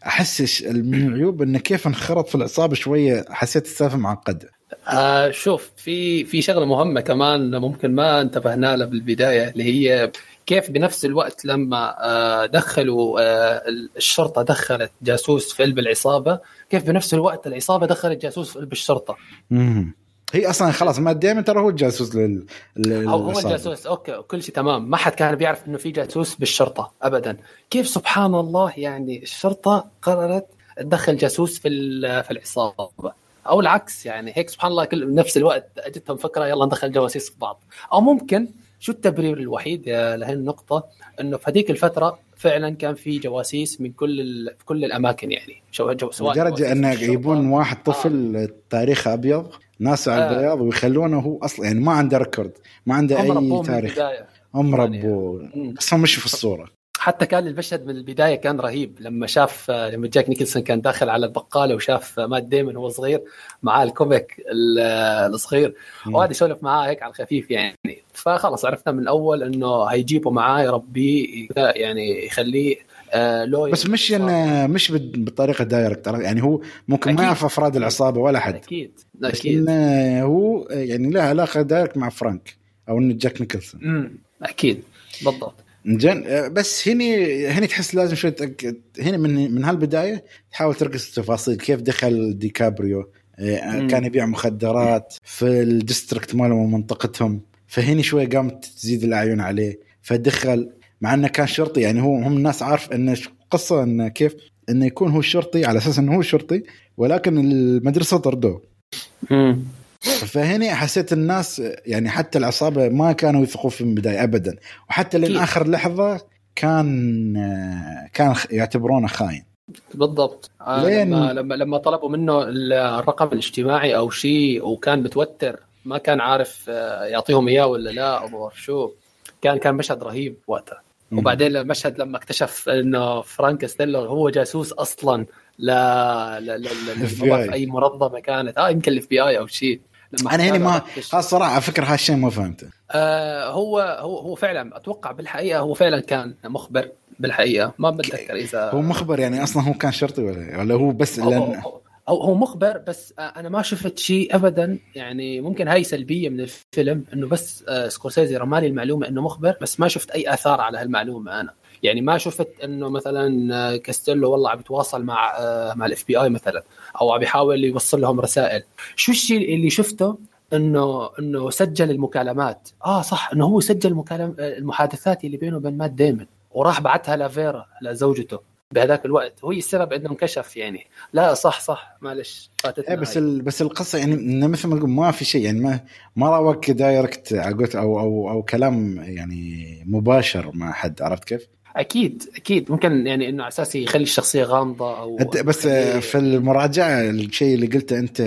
أحس من العيوب انه كيف انخرط في العصابه شوية حسيت السالفه معقده آه شوف في في شغلة مهمة كمان ممكن ما انتبهنا لها بالبداية اللي هي كيف بنفس الوقت لما آه دخلوا آه الشرطة دخلت جاسوس في قلب العصابة كيف بنفس الوقت العصابة دخلت جاسوس في قلب الشرطة. امم هي أصلا خلاص ما دائما ترى هو الجاسوس لل, لل... هو الجاسوس أوكي كل شيء تمام. ما حد كان بيعرف إنه في جاسوس بالشرطة ابدا. كيف سبحان الله يعني الشرطة قررت تدخل جاسوس في في العصابة؟ أو العكس يعني هيك سبحان الله كل نفس الوقت أجتهم فكرة يلا ندخل جواسيس في بعض. أو ممكن شو التبرير الوحيد لهي النقطة؟ إنه في هذيك الفترة فعلا كان في جواسيس من كل في كل الأماكن يعني سواء لدرجة أنه يجيبون واحد طفل آه. تاريخه أبيض؟ ناس على آه. البياض ويخلونه هو أصلا يعني ما عنده record ما عنده أي تاريخ. هم ربوه. يعني بس مش في الصورة. حتى كان المشهد من البداية كان رهيب. لما شاف لما جاك نيكلسون كان داخل على البقالة وشاف مات ديمون وهو صغير معاه ال comic الصغير. وقعد يسولف معاه هيك على الخفيف يعني. فخلص عرفنا من الأول إنه هيجيبه معاه يربيه يعني يخليه آه بس مش انه مش بالطريقة direct يعني هو ممكن أكيد. ما يعرف أفراد العصابة ولا حد. أكيد. أكيد. انه هو يعني له علاقة direct مع فرانك أو انه جاك نيكلسون. أكيد. بالضبط. زين آه، بس هني هني تحس لازم شوي هنا من من هالبداية تحاول تركز التفاصيل كيف دخل ديكابريو آه، كان يبيع مخدرات في ال district مالهم ومنطقتهم فهني شوي قامت تزيد الأعين عليه فدخل مع انه كان شرطي يعني هو هم الناس عارف انه قصة انه كيف إنه يكون هو شرطي على أساس إنه هو شرطي ولكن المدرسة طردوه. فهنا حسيت الناس يعني حتى العصابة ما كانوا يثقوا من البداية ابدا. وحتى لين آخر لحظة كان كان يعتبرونه خاين. بالضبط. آه لين... لما, لما لما طلبوا منه الرقم الاجتماعي أو شيء وكان متوتر ما كان عارف آه، يعطيهم إياه ولا لا أو شو. كان كان مشهد رهيب وقتها. وبعدين المشهد لما اكتشف إنه فرانك ستيلر هو جاسوس أصلا لا لا لا, لا, أي منظمة كانت. آه يمكن ال FBI أو شيء. لما أنا هنا ما الصراحه على فكرة هالشيء ما فهمته. آه هو هو هو فعلا أتوقع بالحقيقة هو فعلا كان مخبر بالحقيقة. ما بتذكر اذا هو مخبر يعني أصلا هو كان شرطي ولا ولا هو بس. هو, هو, هو مخبر بس أنا ما شفت شيء ابدا. يعني ممكن هاي سلبية من الفيلم إنه بس آه، سكورسيزي رمالي المعلومة إنه مخبر بس ما شفت أي آثار على هالمعلومة أنا. يعني ما شفت إنه مثلا آه، كاستيلو والله عم بيتواصل مع آه، مع ال FBI مثلا أو عم بيحاول يوصل لهم رسائل. شو الشيء اللي شفته؟ إنه إنه سجل المكالمات. آه صح إنه هو سجل مكالم المحادثات اللي بينه وبين مات ديمن وراح بعتها لفيرا لزوجته. بهذاك الوقت. وهي السبب إنه انكشف يعني. لا صح صح. معلش فاتتنا إيه بس ال... بس القصة يعني مثل ما تقول ما في شيء يعني ما ما رأوك دايركت أو أو أو كلام يعني مباشر مع حد عرفت كيف؟ أكيد أكيد. ممكن يعني إنه على أساس يخلي الشخصية غامضة أو بس في المراجعة الشيء اللي قلته أنت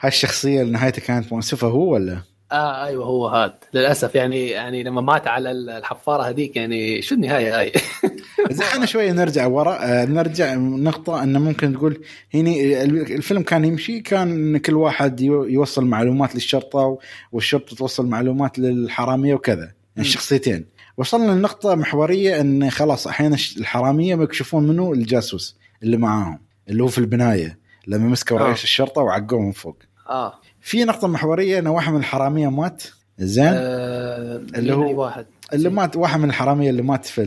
هاي الشخصية اللي نهايتها كانت مؤسفه هو ولا؟ آه أيوه هو هذا للأسف يعني يعني لما مات على الحفارة هذيك يعني شو النهاية هاي؟ زين إحنا شوية نرجع ورا. آه نرجع نقطة انه ممكن تقول هني الفيلم كان يمشي كان كل واحد يوصل معلومات للشرطة والشرطة توصل معلومات للحرامية وكذا يعني الشخصيتين وصلنا لنقطة محورية إن خلاص أحيانا الحرامية بيكشفون منه الجاسوس اللي معاهم اللي هو في البناية لما مسكوا رئيس الشرطة وعقوه من فوق. آه. في نقطة محورية ان واحد من الحرامية مات. زين. آه اللي هو واحد. اللي مات واحد من الحرامية اللي مات في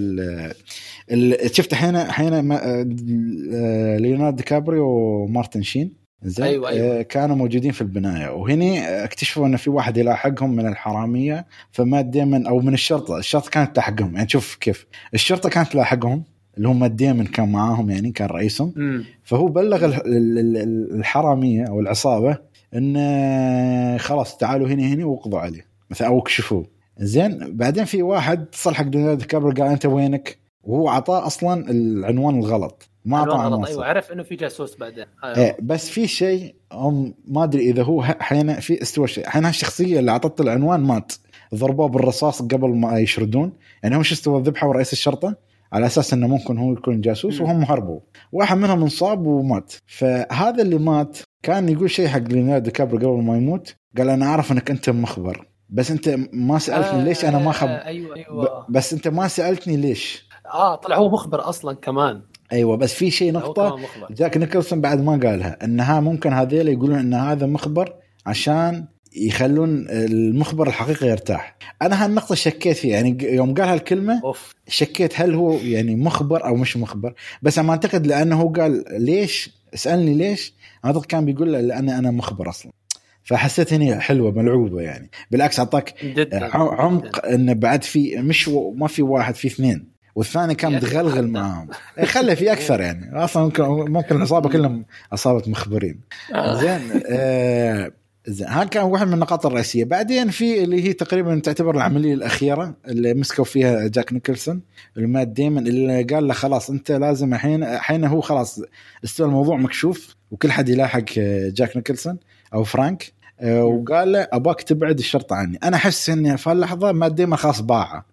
ال شفت الحين الحين آه، ليوناردو دي كابريو ومارتن شين. زين. أيوة أيوة. آه، كانوا موجودين في البناية. وهني اكتشفوا ان في واحد يلاحقهم من الحرامية فمات ديمن أو من الشرطة. الشرطة كانت تلاحقهم. يعني شوف كيف. الشرطة كانت تلاحقهم اللي هم مات ديمن كان معاهم يعني كان رئيسهم. م. فهو بلغ الحرامية أو العصابة إن آه، خلاص تعالوا هنا هنا وقضوا عليه. مثلا أو اكشفوه. زين بعدين في واحد اتصل حق دونالد كابر قال أنت وينك؟ وهو عطاه أصلا العنوان الغلط. ما اعطاه أيوه عرف إنه في جاسوس بعدين. أيوة. إيه بس في شيء هم ما أدري إذا هو حين في استوى شيء. حين الشخصية اللي اعطته العنوان مات. ضربوه بالرصاص قبل ما يشردون. يعني هم شو استوى ذبحوا رئيس الشرطة؟ على أساس إنه ممكن هو يكون جاسوس وهم هربوا. واحد منهم انصاب ومات. فهذا اللي مات كان يقول شيء حق ليوناردو دي كابريو قبل ما يموت. قال أنا أعرف إنك أنت مخبر بس أنت ما سألتني آه ليش أنا ما خب أيوة أيوة. بس أنت ما سألتني ليش. آه طلع هو مخبر أصلا كمان. أيوه بس في شيء نقطة جاك نيكلسون بعد ما قالها إنها ممكن هذيل يقولون إن هذا مخبر عشان يخلون المخبر الحقيقي يرتاح. أنا هالنقطه شكيت فيها يعني يوم قال هالكلمة أوف. شكيت هل هو يعني مخبر أو مش مخبر. بس ما أعتقد لأنه هو قال ليش اسالني ليش أعتقد كان بيقول لأن أنا مخبر أصلا. فحسيت هني حلوة ملعوبة يعني. بالعكس أعطاك عمق انه بعد في مش ما في واحد في اثنين. والثاني كان متغلغل معاهم. إيه، خلي في أكثر يعني. أصلا ممكن ممكن العصابه كلهم عصابه مخبرين. آه. زين آه زين هذا كان واحد من النقاط الرئيسية بعدين في اللي هي تقريبا تعتبر العملية الأخيرة اللي مسكوا فيها جاك نيكلسون المات ديمن اللي قال له خلاص أنت لازم الحين الحين هو خلاص استوى الموضوع مكشوف وكل حد يلاحق جاك نيكلسون أو فرانك آه، وقال له أباك تبعد الشرطة عني أنا أحس إني في هاللحظة مات ديمن خلاص باعه.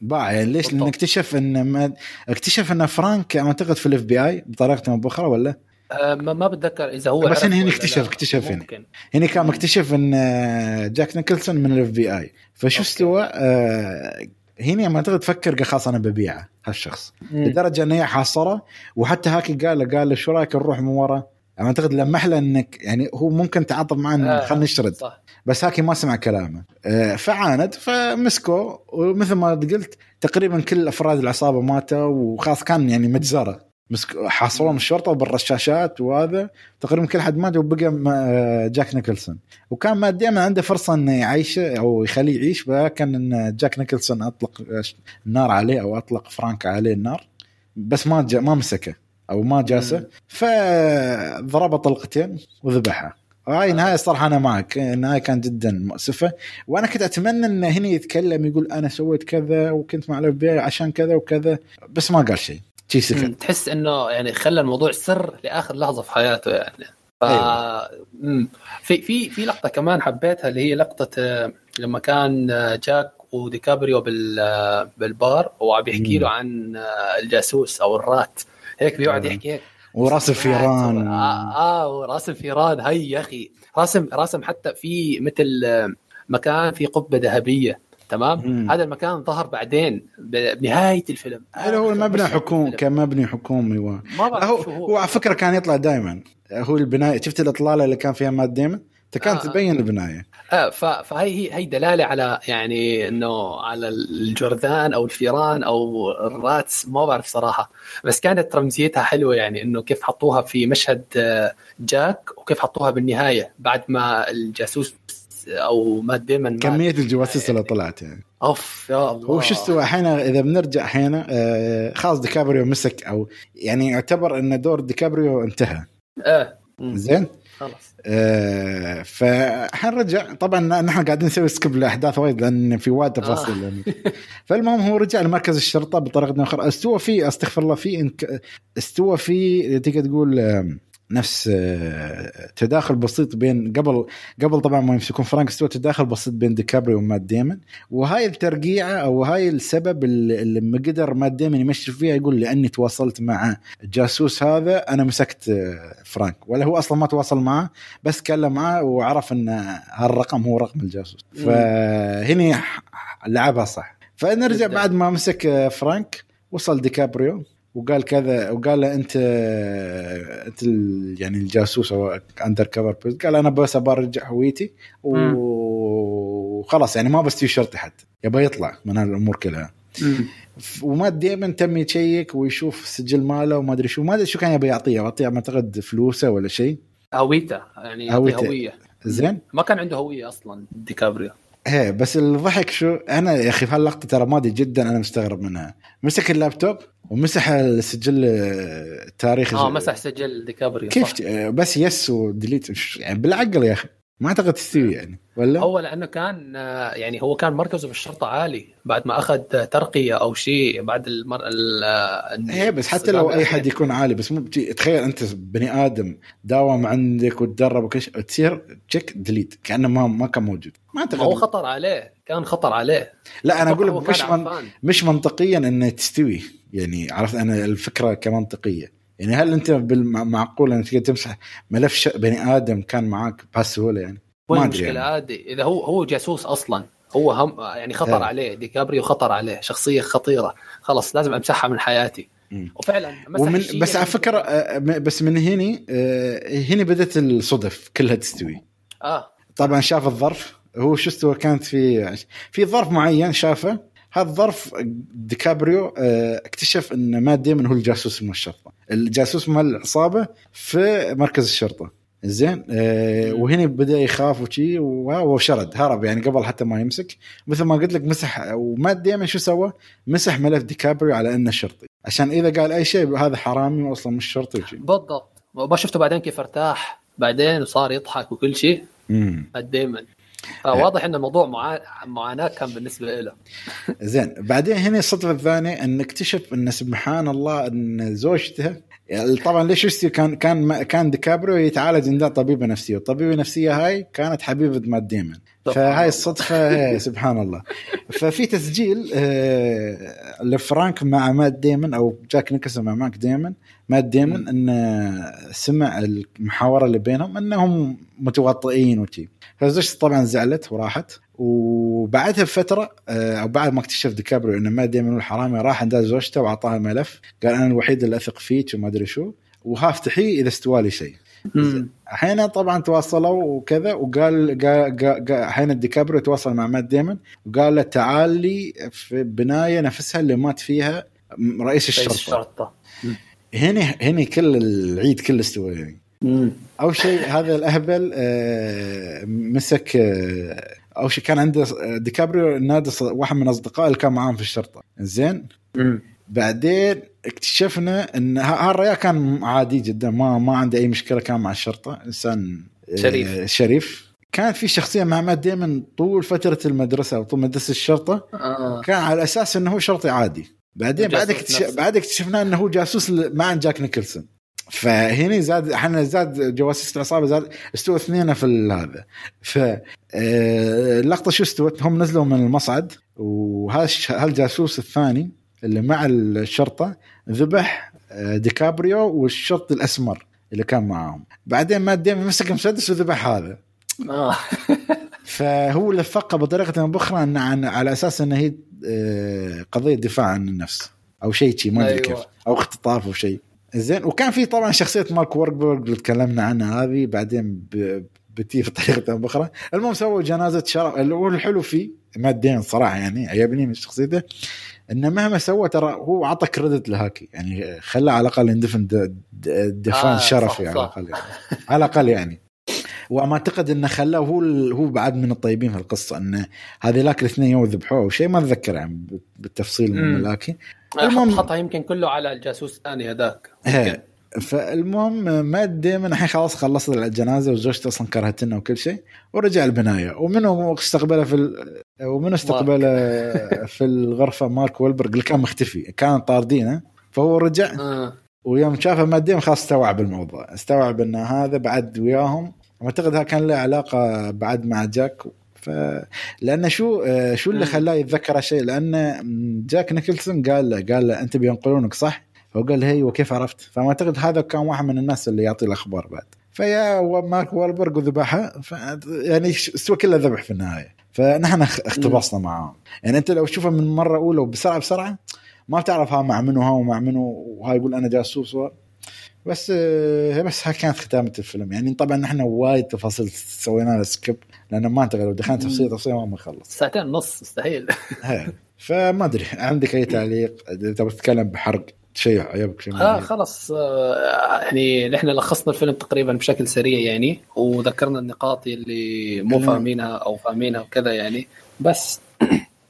باع يعني ليش؟ لأنه اكتشف إن ما اكتشف إن فرانك أعتقد في ال FBI بطريقة أو بأخرى ولا؟ أه ما بتذكر إذا هو بس هنا اكتشف اكتشف هنا. هنا كان مكتشف إن آه، جاك نيكلسون من ال FBI فشو استوى؟ آه هنا ما اعتقد فكر قال خلاص أنا ببيعه هالشخص. لدرجة إنه حاصره وحتى هاكي قال له قال له شو رأيك نروح من ورا؟ أنا أعتقد لمح له انك يعني هو ممكن تعاطف معه إنه آه خلينا نشرد صح. بس هاكي ما سمع كلامه. آه فعاند فمسكه ومثل ما قلت تقريبا كل أفراد العصابة ماتوا وخلاص كان يعني مجزرة. مسك حاصرون الشرطة بالرشاشات وهذا. تقريبا كل حد مات وبقى آه، جاك نيكلسون. وكان مات ديمن عنده فرصة إنه يعيش أو يخليه يعيش فكان إن جاك نيكلسون أطلق النار عليه أو أطلق فرانك عليه النار. بس ما ما مسكه أو ما جاسه فضربه طلقتين وذبحها هاي النهايه الصراحه أنا معك. النهايه كانت جدا مؤسفة. وأنا كنت أتمنى انه هنا يتكلم يقول أنا سويت كذا وكنت مع ال F عشان كذا وكذا بس ما قال شيء. شي سكت تحس إنه يعني خلى الموضوع سر لآخر لحظة في حياته يعني. ف... أيوة. في في في لقطة كمان حبيتها اللي هي لقطة آه، لما كان آه، جاك وديكابريو بال آه، بالبار وعم يحكي له عن الجاسوس أو ال rat. هيك بيقعد يحكي هيك. ورأس الفيران. آه, آه ورأس الفيران. هي يا أخي. راسم راسم حتى في مثل مكان في قبة ذهبية. تمام؟ مم. هذا المكان ظهر بعدين بنهاية الفيلم. هذا هو المبنى حكومي كمبني حكومي و... ما هو, هو. على فكرة كان يطلع دائما هو البناية شفت الإطلالة اللي كان فيها مات ديمن كانت آه تبين البناية. آه فهي هي هي دلالة على يعني إنه على الجرذان أو الفيران أو ال rats ما بعرف صراحة. بس كانت رمزيتها حلوة يعني إنه كيف حطوها في مشهد آه، جاك وكيف حطوها بالنهاية بعد ما الجاسوس أو مات ديمن كمية الجواسيس اللي طلعت يعني. أوف يا الله. هو شو استوى الحين إذا بنرجع الحين آه خلاص ديكابريو مسك أو يعني يعتبر إن دور ديكابريو انتهى. إيه. زين؟ خلاص. آه فحنرجع. طبعا نحن قاعدين نسوي skip لأحداث وايد لأن في وايد تفاصيل آه. يعني. فالمهم هو رجع لمركز الشرطة بطريقة أخرى. استوى في أستغفر الله في استوى في تقدر تقول نفس آه، تداخل بسيط بين قبل قبل طبعا ما يمسكون فرانك استوى تداخل بسيط بين ديكابريو ومات ديمون. وهاي الترقيعة أو هاي السبب اللي لما قدر مات ديمون يمشي فيها يقول لأني تواصلت مع الجاسوس هذا أنا مسكت آه، فرانك. ولا هو أصلا ما تواصل معه بس تكلم معه وعرف إن هالرقم هو رقم الجاسوس. فهني لعبها صح. فنرجع. بعد ما مسك آه، فرانك وصل ديكابريو. وقال كذا وقال له أنت أنت يعني الجاسوس أو undercover قال أنا بس ابى أرجع هويتي. وخلاص يعني ما بستوي شرطي حتى يبى يطلع من هالأمور كلها. ومات ديمن تم يشيك ويشوف السجل ماله وما أدري شو ما أدري شو كان يبي يعطيه. يعطيه أعتقد فلوسه ولا شيء. هويته يعني هويته. هويته. هوية. زين؟ ما كان عنده هوية أصلا ديكابريو إيه بس الضحك شو أنا يا أخي في هاللقطة ترى ماضي جدا أنا مستغرب منها. مسك اللابتوب ومسح السجل آه، التاريخ آه مسح سجل ديكابريو كيف صح. بس yes و delete. يعني بالعقل يا أخي. ما أعتقد تستوي يعني. ولا؟ هو لأنه كان آه، يعني هو كان مركزه بالشرطه عالي بعد ما أخذ ترقية أو شيء بعد المر... ال... آه، إيه بس حتى لو أي حد يكون عالي بس مو تخيل أنت بني آدم داوم عندك وتدرب وكل شيء تصير تشيك delete كأنه ما ما كان موجود. ما ما هو اعتقد خطر عليه كان خطر عليه. لا أنا أقول مش من. مش منطقيا انها تستوي. يعني عرفت أنا الفكرة كمنطقيه يعني هل أنت بالمعقول انك تقدر تمسح ملف. بني آدم كان معاك بهالسهوله يعني؟ ما أدري المشكلة؟ يعني. عادي. إذا هو هو جاسوس أصلا. هو هم يعني خطر إيه. عليه. ديكابريو خطر عليه. شخصية خطيرة. خلاص لازم أمسحها من حياتي. مم. وفعلا ومن بس على فكرة آه، بس من هني آه، هني بدأت الصدف كلها تستوي. آه. طبعا شاف الظرف. هو شو استوى؟ كانت في في ظرف معين شافه. هذا الظرف ديكابريو آه، اكتشف إن مات ديمون هو الجاسوس من الشرطة. الجاسوس مال العصابه في مركز الشرطة. زين مم. وهنا بدأ يخاف وشي وشرد هرب يعني قبل حتى ما يمسك. مثل ما قلت لك مسح ومات ديمون شو سوى؟ مسح ملف ديكابريو على إنه شرطي. عشان إذا قال أي شيء هذا حرامي واصلا مش شرطي وشي. بالضبط. ما شفته بعدين كيف ارتاح. بعدين وصار يضحك وكل شيء. امم مات ديمن فواضح إن الموضوع معا... معاناة كان بالنسبة له زين بعدين هنا الصدفه الثانية إن اكتشف إن سبحان الله إن زوجته يعني طبعا ليش كان كان كان ديكابريو يتعالج عند طبيبة نفسية والطبيبة النفسية هاي كانت حبيبة مات ديمون فهاي الصدفه هي سبحان الله. ففي تسجيل آه، لفرانك مع مات ديمون أو جاك نيكلسون مع مات ديمون مات ديمون انه سمع المحاورة اللي بينهم أنهم متواطئين وشي. فزوجته طبعا زعلت وراحت. وبعدها بفترة آه، أو بعد ما اكتشف ديكابريو انه مات ديمون الحرامي راح عند زوجته وأعطاها ملف. قال أنا الوحيد اللي أثق فيك وما أدري شو. وها افتحيه إذا استوى لي شيء. الحين طبعا تواصلوا وكذا. وقال قال- قال- قال- الحين ديكابريو تواصل مع مات ديمون. وقال له تعال لي في بناية نفسها اللي مات فيها رئيس رئيس الشرطة. الشرطة. هنا هنا كل العيد كله استوى يعني. أول شيء هذا الأهبل آه، مسك آه، أول شيء كان عنده آه، ديكابريو نادى واحد من أصدقائه اللي كان معاهم في الشرطة زين. بعدين اكتشفنا إن ه- هالرجال كان عادي جدا ما ما عنده أي مشكلة كان مع الشرطة إنسان شريف. شريف كان في شخصية مع مات ديمون طول فترة المدرسة أو طول مدرسة الشرطة آه. كان على أساس إنه هو شرطي عادي بعدين بعد اكتشف نفسه. بعد اكتشفنا إنه هو جاسوس مع جاك نيكلسون. فهنا زاد إحنا زاد جواسيس العصابه زاد استوى اثنين في هذا. ف آه، اللقطه شو استوت؟ هم نزلوا من المصعد وهالش- هالجاسوس الثاني اللي مع الشرطة ذبح آه، ديكابريو والشرطي الأسمر اللي كان معاهم. بعدين مات ديمون مسك مسدس وذبح هذا. آه. فهو لفقها بطريقة أو بأخرى عن على أساس انها هي آه، قضية دفاع عن النفس. أو شيء شيء ما أدري أيوة. كيف. أو اختطاف أو شيء. زين وكان في طبعا شخصية مارك ووركبرغ اللي تكلمنا عنها هذه بعدين ب- بتي بطريقة أو بأخرى. المهم سووا جنازة شرف. اللي هو الحلو فيه مات ديمون صراحة يعني عجبني من شخصيته انه مهما سوى ترى هو عطى كريدت لهاكي. يعني خلاه على الأقل يندفن دفان آه، شرفي صح، على. الأقل يعني. على الأقل يعني. وما اعتقد إنه خلاه هو هو بعد من الطيبين في القصة انه هذيلاك الاثنين يوم ذبحوه أو شيء ما أتذكر يعني بالتفصيل من حط المهم- حطها يمكن كله على الجاسوس الثاني هذاك. إيه. فالمهم مات ديمن الحين خلاص خلصت الجنازة وزوجته أصلا كرهتنا وكل شيء ورجع البناية. ومنو استقبله في ال... ومنو استقبله في الغرفة؟ مارك ولبرغ اللي كان مختفي. كان طاردينه فهو رجع. آه. ويوم شافه مات ديمن خلاص استوعب الموضوع. استوعب إن هذا بعد وياهم أعتقد هذا كان له علاقة بعد مع جاك. ف لأن شو شو اللي خلاه يتذكر هالشيء؟ لأن جاك نيكلسون قال له قال له أنت بينقلونك صح؟ فهو قال هي وكيف عرفت؟ فما أعتقد هذا كان واحد من الناس اللي يعطي الأخبار بعد. فيا مارك والبرغ وذبحها ف... يعني استوى كله ذبح في النهاية. فنحن اختبصنا معاهم. يعني أنت لو تشوفه من مرة أولى وبسرعة بسرعة ما بتعرف ها مع منو ها ومع منو وهاي يقول أنا جاسوس. بس هي بس كانت ختامة الفيلم. يعني طبعا نحن وايد تفاصيل سوينا لها سكيب لأن ما أنت لو دخلنا تفصيل تفصيل ما بنخلص. ساعتين ونص مستحيل. فما أدري عندك أي تعليق؟ إذا تبغى تتكلم بحرق شيء عجبك شيء آه خلاص آه يعني نحن لخصنا الفيلم تقريبا بشكل سريع يعني وذكرنا النقاط اللي مو فاهمينها أو فاهمينها وكذا يعني. بس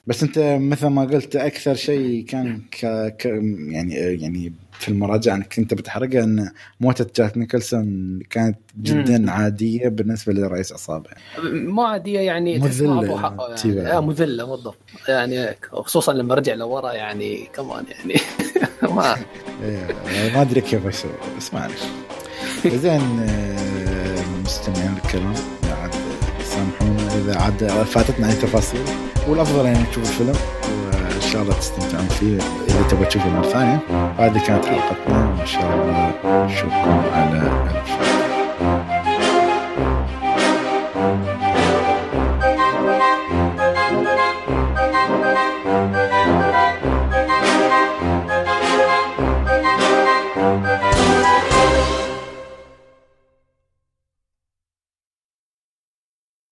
بس انت مثل ما قلت أكثر شيء كان ك... ك... يعني يعني في المراجعة أنك كنت بتحرقها إن موتة جاك نيكلسون كانت جدا مم. عادية بالنسبة لرئيس عصابه مو عادية يعني مذلة يعني. يعني. بالضبط بالضبط يعني خصوصا لما رجع لورا يعني كمان يعني ما ما أدري كيف أسوي بس معلش زين مستمعين الكلام عاد سامحونا إذا عاد فاتتنا أي تفاصيل والأفضل يعني تشوفوا الفيلم وإن شاء الله تستمتعون فيه. إذا تبغى تشوفه مره ثانية هذه كانت حلقتنا وإن شاء الله نشوفكم على ألف